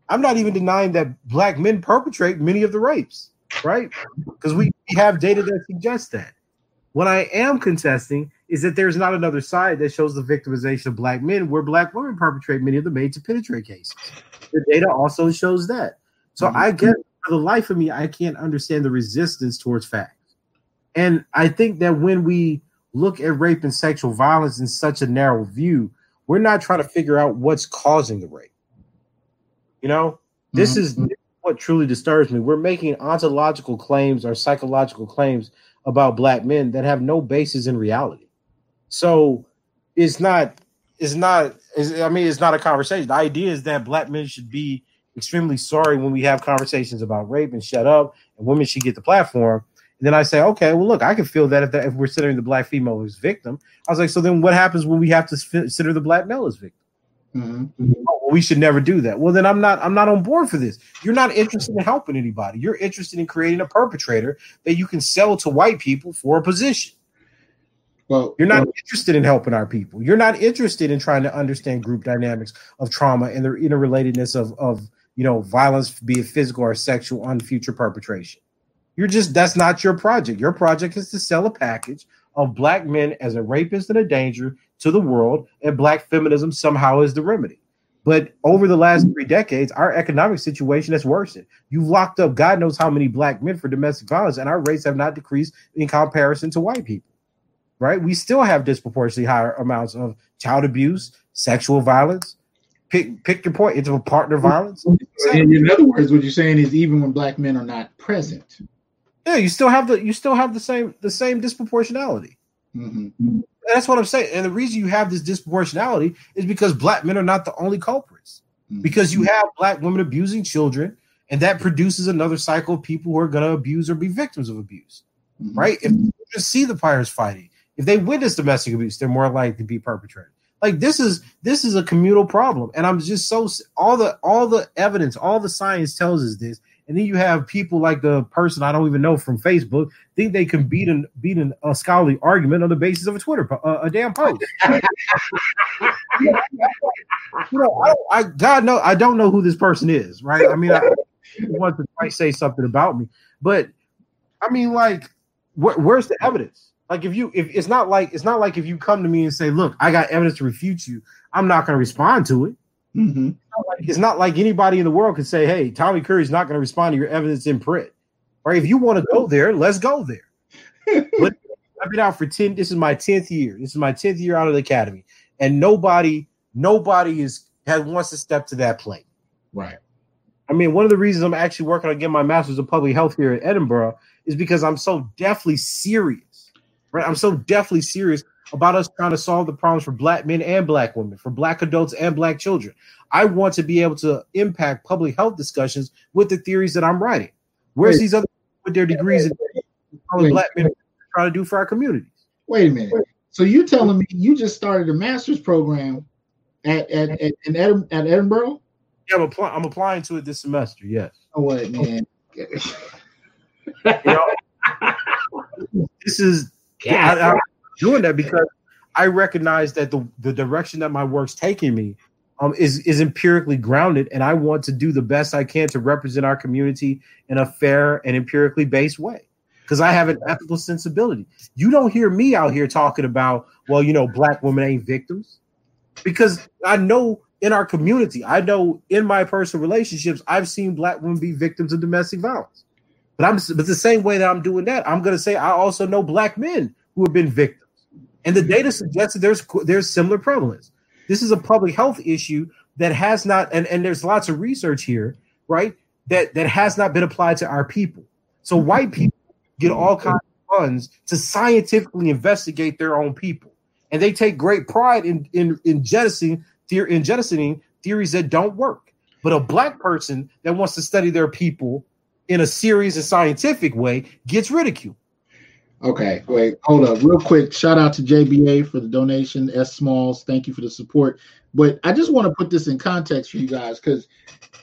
I'm not even denying that black men perpetrate many of the rapes, right? Because we have data that suggests that. What I am contesting is that there's not another side that shows the victimization of black men where black women perpetrate many of the made to penetrate cases. The data also shows that. So mm-hmm. I get for the life of me, I can't understand the resistance towards facts. And I think that when we look at rape and sexual violence in such a narrow view, we're not trying to figure out what's causing the rape. You know, this mm-hmm. is what truly disturbs me. We're making ontological claims or psychological claims about black men that have no basis in reality. So it's not it's not it's, I mean it's not a conversation. The idea is that black men should be extremely sorry when we have conversations about rape and shut up, and women should get the platform. And then I say, okay, well, look, I can feel that if, that if we're considering the black female as victim. I was like, so then what happens when we have to consider the black male as victim? Mm-hmm. Oh, well, we should never do that. Well, then I'm not I'm not on board for this. You're not interested in helping anybody. You're interested in creating a perpetrator that you can sell to white people for a position. Well, you're not well, interested in helping our people. You're not interested in trying to understand group dynamics of trauma and the interrelatedness of of you know violence, be it physical or sexual, on future perpetration. You're just that's not your project. Your project is to sell a package of black men as a rapist and a danger to the world, and black feminism somehow is the remedy. But over the last three decades, our economic situation has worsened. You've locked up God knows how many black men for domestic violence, and our rates have not decreased in comparison to white people right? We still have disproportionately higher amounts of child abuse, sexual violence. Pick pick your point. It's a partner violence. In, in other words, what you're saying is even when black men are not present. Yeah, you still have the you still have the same the same disproportionality. Mm-hmm. That's what I'm saying. And the reason you have this disproportionality is because black men are not the only culprits. Mm-hmm. Because you have black women abusing children, and that produces another cycle of people who are going to abuse or be victims of abuse. Mm-hmm. Right? If you just see the pirates fighting, if they witness domestic abuse, they're more likely to be perpetrated. Like this is this is a communal problem, and I'm just so all the all the evidence, all the science tells us this. And then you have people like the person I don't even know from Facebook think they can beat an beat an, a scholarly argument on the basis of a Twitter uh, a damn post. you know, I, I, God know I don't know who this person is, right? I mean, I want to say something about me, but I mean, like, wh- where's the evidence? Like if you if it's not like it's not like if you come to me and say, "Look, I got evidence to refute you," I'm not going to respond to it. Mm-hmm. not like, it's not like anybody in the world can say, "Hey, Tommy Curry's not going to respond to your evidence in print." Right? If you want to go there, let's go there. but I've been out for ten. This is my tenth year. This is my tenth year out of the academy, and nobody, nobody is has wants to step to that plate. Right. I mean, one of the reasons I'm actually working on getting my master's of public health here at Edinburgh is because I'm so deathly serious. Right? I'm so deathly serious about us trying to solve the problems for black men and black women, for black adults and black children. I want to be able to impact public health discussions with the theories that I'm writing. Where's these other with their degrees in black men trying to do for our communities? Wait a minute. So you telling me you just started a master's program at at, at, Edin- at Edinburgh? Yeah, I'm, apply- I'm applying to it this semester. Yes. Oh wait, man. You know, this is I, I'm doing that because I recognize that the the direction that my work's taking me um, is is empirically grounded, and I want to do the best I can to represent our community in a fair and empirically based way. Because I have an ethical sensibility. You don't hear me out here talking about, well, you know, black women ain't victims, because I know in our community, I know in my personal relationships, I've seen black women be victims of domestic violence. But I'm but the same way that I'm doing that, I'm going to say I also know black men who have been victims, and the data suggests that there's there's similar prevalence. This is a public health issue that has not, and, and there's lots of research here, right? That that has not been applied to our people. So white people get all kinds of funds to scientifically investigate their own people, and they take great pride in in in jettisoning in jettisoning theories that don't work. But a black person that wants to study their people in a serious and scientific way gets ridiculed. Okay, wait, hold up, real quick. Shout out to JBA for the donation. S Smalls, thank you for the support. But I just want to put this in context for you guys because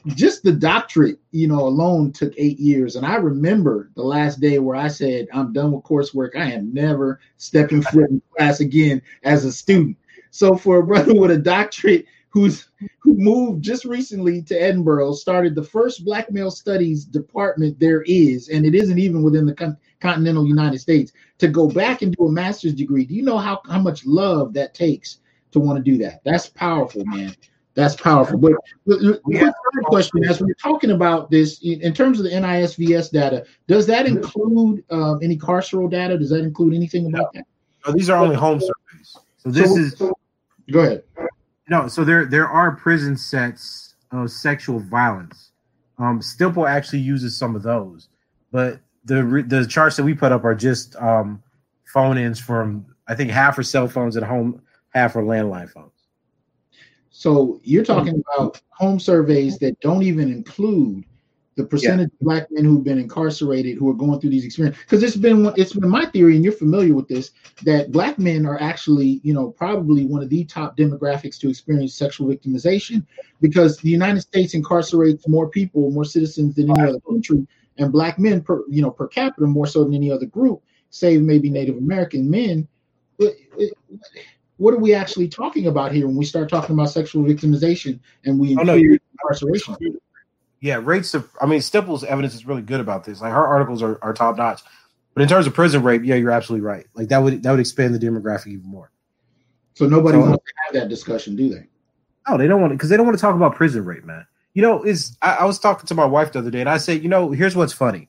just the doctorate, you know, alone took eight years. And I remember the last day where I said, I'm done with coursework. I am never stepping foot in class again as a student. So for a brother with a doctorate who's who moved just recently to Edinburgh, started the first black male studies department there is, and it isn't even within the con- continental United States, to go back and do a master's degree. Do you know how, how much love that takes to want to do that? That's powerful, man. That's powerful. But the third question, as we're talking about this, in terms of the NISVS data, does that include um, any carceral data? Does that include anything about that? No, these are only home surveys. So this so, is. So, go ahead. No, so there there are prison sets of sexual violence. Um, Stemple actually uses some of those, but the the charts that we put up are just um, phone ins from I think half are cell phones at home, half are landline phones. So you're talking about home surveys that don't even include the percentage yeah. of black men who've been incarcerated who are going through these experiences because it's been it's been my theory and you're familiar with this that black men are actually you know probably one of the top demographics to experience sexual victimization because the united states incarcerates more people more citizens than any other country and black men per you know per capita more so than any other group save maybe native american men what are we actually talking about here when we start talking about sexual victimization and we oh, no, incarceration yeah, rates of I mean Stemple's evidence is really good about this. Like her articles are, are top notch. But in terms of prison rape, yeah, you're absolutely right. Like that would that would expand the demographic even more. So nobody so, wants to have that discussion, do they? No, they don't want to because they don't want to talk about prison rape, man. You know, is I, I was talking to my wife the other day and I said, you know, here's what's funny.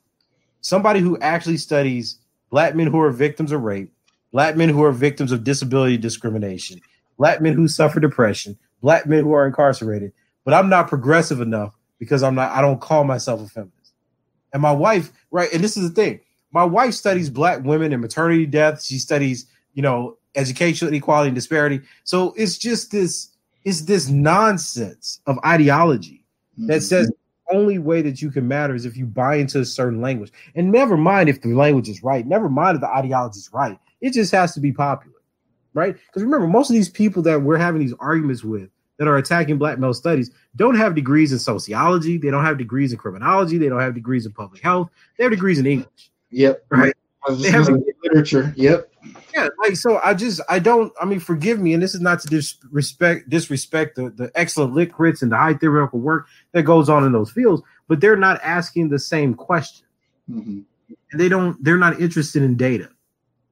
Somebody who actually studies black men who are victims of rape, black men who are victims of disability discrimination, black men who suffer depression, black men who are incarcerated, but I'm not progressive enough because I'm not I don't call myself a feminist. And my wife, right, and this is the thing. My wife studies black women and maternity death. She studies, you know, educational inequality and disparity. So it's just this it's this nonsense of ideology. That mm-hmm. says the only way that you can matter is if you buy into a certain language. And never mind if the language is right. Never mind if the ideology is right. It just has to be popular. Right? Because remember, most of these people that we're having these arguments with that are attacking black male studies don't have degrees in sociology. They don't have degrees in criminology. They don't have degrees in public health. They have degrees in English. Yep. Right. They have literature. Yep. Yeah. Like so, I just I don't. I mean, forgive me, and this is not to disrespect disrespect the the excellent lit crits and the high theoretical work that goes on in those fields, but they're not asking the same question, mm-hmm. and they don't. They're not interested in data.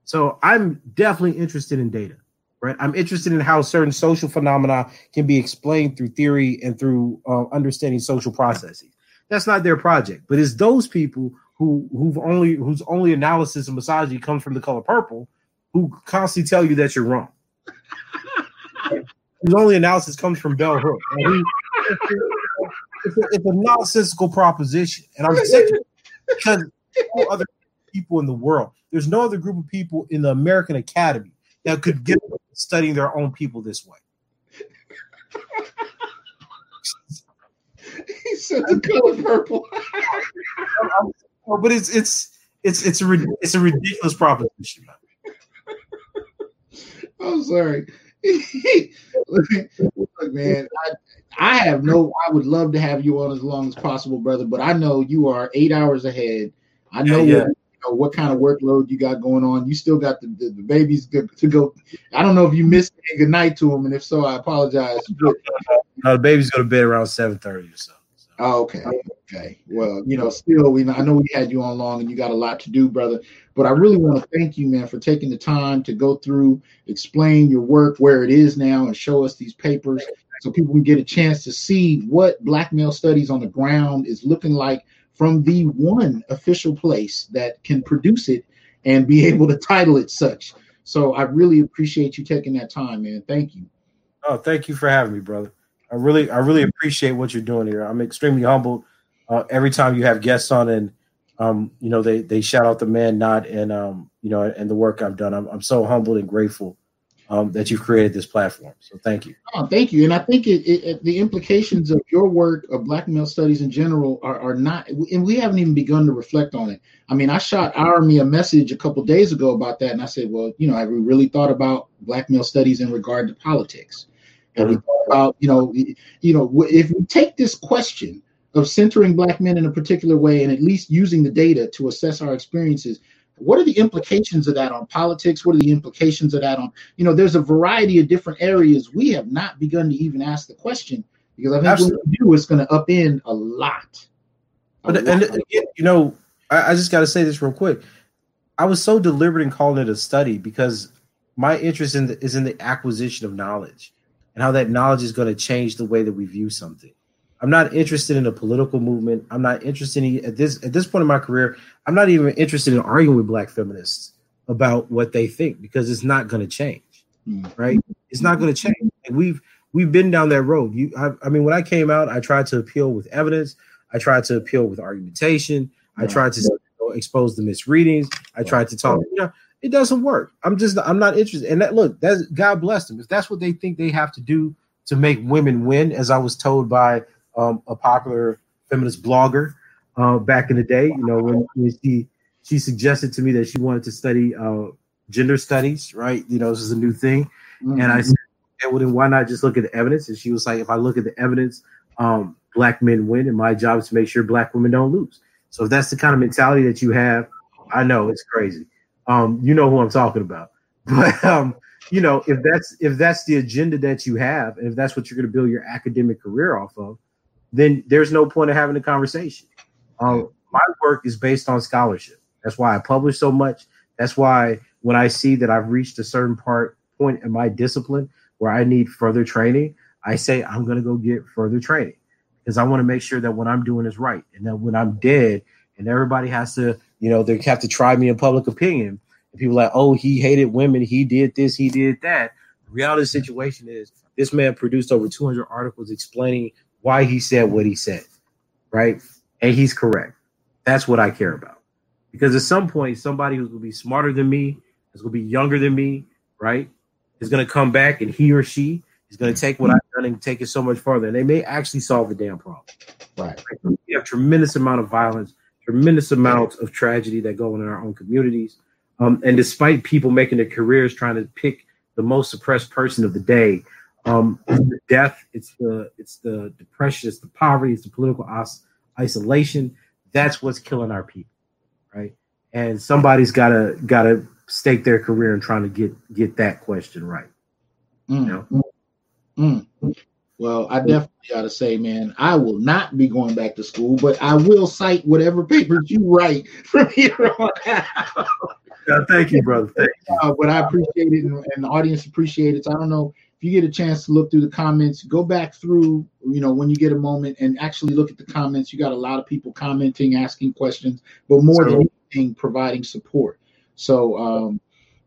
So I'm definitely interested in data. right? I'm interested in how certain social phenomena can be explained through theory and through uh, understanding social processes. That's not their project, but it's those people who who've only whose only analysis of misogyny comes from the color purple, who constantly tell you that you're wrong. His only analysis comes from Bell Hook. He, it's, a, it's, a, nonsensical proposition, and I'm saying because other people in the world, there's no other group of people in the American Academy that could get studying their own people this way. he said the color purple. but it's it's it's it's a it's a ridiculous proposition. I'm sorry. Look, man, I, I have no. I would love to have you on as long as possible, brother. But I know you are eight hours ahead. I know yeah, yeah know, what kind of workload you got going on. You still got the, the, the babies to, to, go. I don't know if you missed a good night to them, and if so, I apologize. no, the babies go to bed around seven thirty or so. Oh, okay. Okay. Well, you know, still, we I know we had you on long, and you got a lot to do, brother. But I really want to thank you, man, for taking the time to go through, explain your work where it is now, and show us these papers so people can get a chance to see what black male studies on the ground is looking like from the one official place that can produce it and be able to title it such. So I really appreciate you taking that time, man. Thank you. Oh, thank you for having me, brother. I really, I really appreciate what you're doing here. I'm extremely humbled uh, every time you have guests on, and um, you know they they shout out the Man-Not and um, you know and the work I've done. I'm I'm so humbled and grateful um, that you've created this platform. So thank you. Oh, thank you. And I think it, it, the implications of your work of Black male studies in general are, are not, and we haven't even begun to reflect on it. I mean, I shot Army a message a couple days ago about that, and I said, well, you know, have we really thought about Black male studies in regard to politics? And we thought about, you know, you know, if we take this question of centering Black men in a particular way and at least using the data to assess our experiences, what are the implications of that on politics? What are the implications of that on you know there's a variety of different areas. We have not begun to even ask the question because i think Absolutely. what we do is going to upend a lot. A but lot. and you know I, I just got to say this real quick. I was so deliberate in calling it a study because my interest in the, is in the acquisition of knowledge and how that knowledge is going to change the way that we view something I'm not interested in a political movement. I'm not interested in at this at this point in my career. I'm not even interested in arguing with black feminists about what they think because it's not going to change, mm. right? It's not going to change. we've we've been down that road. You, I, I, mean, when I came out, I tried to appeal with evidence. I tried to appeal with argumentation. I tried to expose the misreadings. I tried to talk. You know, it doesn't work. I'm just I'm not interested. And that look, that's God bless them. If that's what they think they have to do to make women win, as I was told by um, a popular feminist blogger uh, back in the day. You know, when, when she she suggested to me that she wanted to study uh, gender studies, right? You know, this is a new thing, mm-hmm. and I mm-hmm. said, okay, well, then why not just look at the evidence? And she was like, if I look at the evidence, um, black men win, and my job is to make sure black women don't lose. So if that's the kind of mentality that you have, I know it's crazy. Um, you know who I'm talking about, but um, you know, if that's if that's the agenda that you have, and if that's what you're going to build your academic career off of, then there's no point of having a conversation. Um, my work is based on scholarship. That's why I publish so much. That's why when I see that I've reached a certain part point in my discipline where I need further training, I say I'm going to go get further training because I want to make sure that what I'm doing is right, and that when I'm dead and everybody has to, you know, they have to try me in public opinion. And people like, oh, he hated women, he did this, he did that. The reality of the situation is this man produced over 200 articles explaining why he said what he said, right? And he's correct. That's what I care about. Because at some point, somebody who's going to be smarter than me, is going to be younger than me, right, is going to come back and he or she is going to take what I've done and take it so much farther. And they may actually solve the damn problem. Right. We have tremendous amount of violence, tremendous amounts of tragedy that go on in our own communities. Um, and despite people making their careers trying to pick the most suppressed person of the day, um, it's the death, it's the it's the depression, it's the poverty, it's the political os- isolation. That's what's killing our people, right? And somebody's gotta gotta stake their career in trying to get get that question right. Mm. You know? mm. Well, I definitely got to say, man, I will not be going back to school, but I will cite whatever papers you write from here on out. Yeah, thank you, brother. Thank you. Uh, but I appreciate it, and, and the audience appreciate it. So I don't know if you get a chance to look through the comments, go back through, you know, when you get a moment and actually look at the comments. You got a lot of people commenting, asking questions, but more so, than anything, providing support. So, um,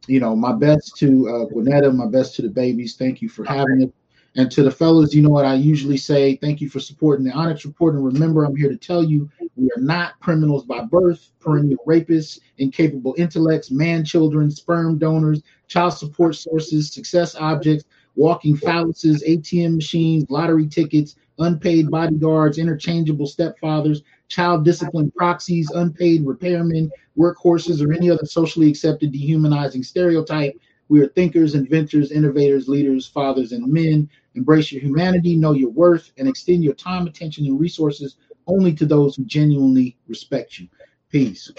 you know, my best to uh, Gwenetta, my best to the babies. Thank you for having it. And to the fellas, you know what I usually say, thank you for supporting the Onyx Report. And remember, I'm here to tell you we are not criminals by birth, perennial rapists, incapable intellects, man children, sperm donors, child support sources, success objects, walking phalluses, ATM machines, lottery tickets, unpaid bodyguards, interchangeable stepfathers, child discipline proxies, unpaid repairmen, workhorses, or any other socially accepted dehumanizing stereotype. We are thinkers, inventors, innovators, leaders, fathers, and men. Embrace your humanity, know your worth, and extend your time, attention, and resources only to those who genuinely respect you. Peace.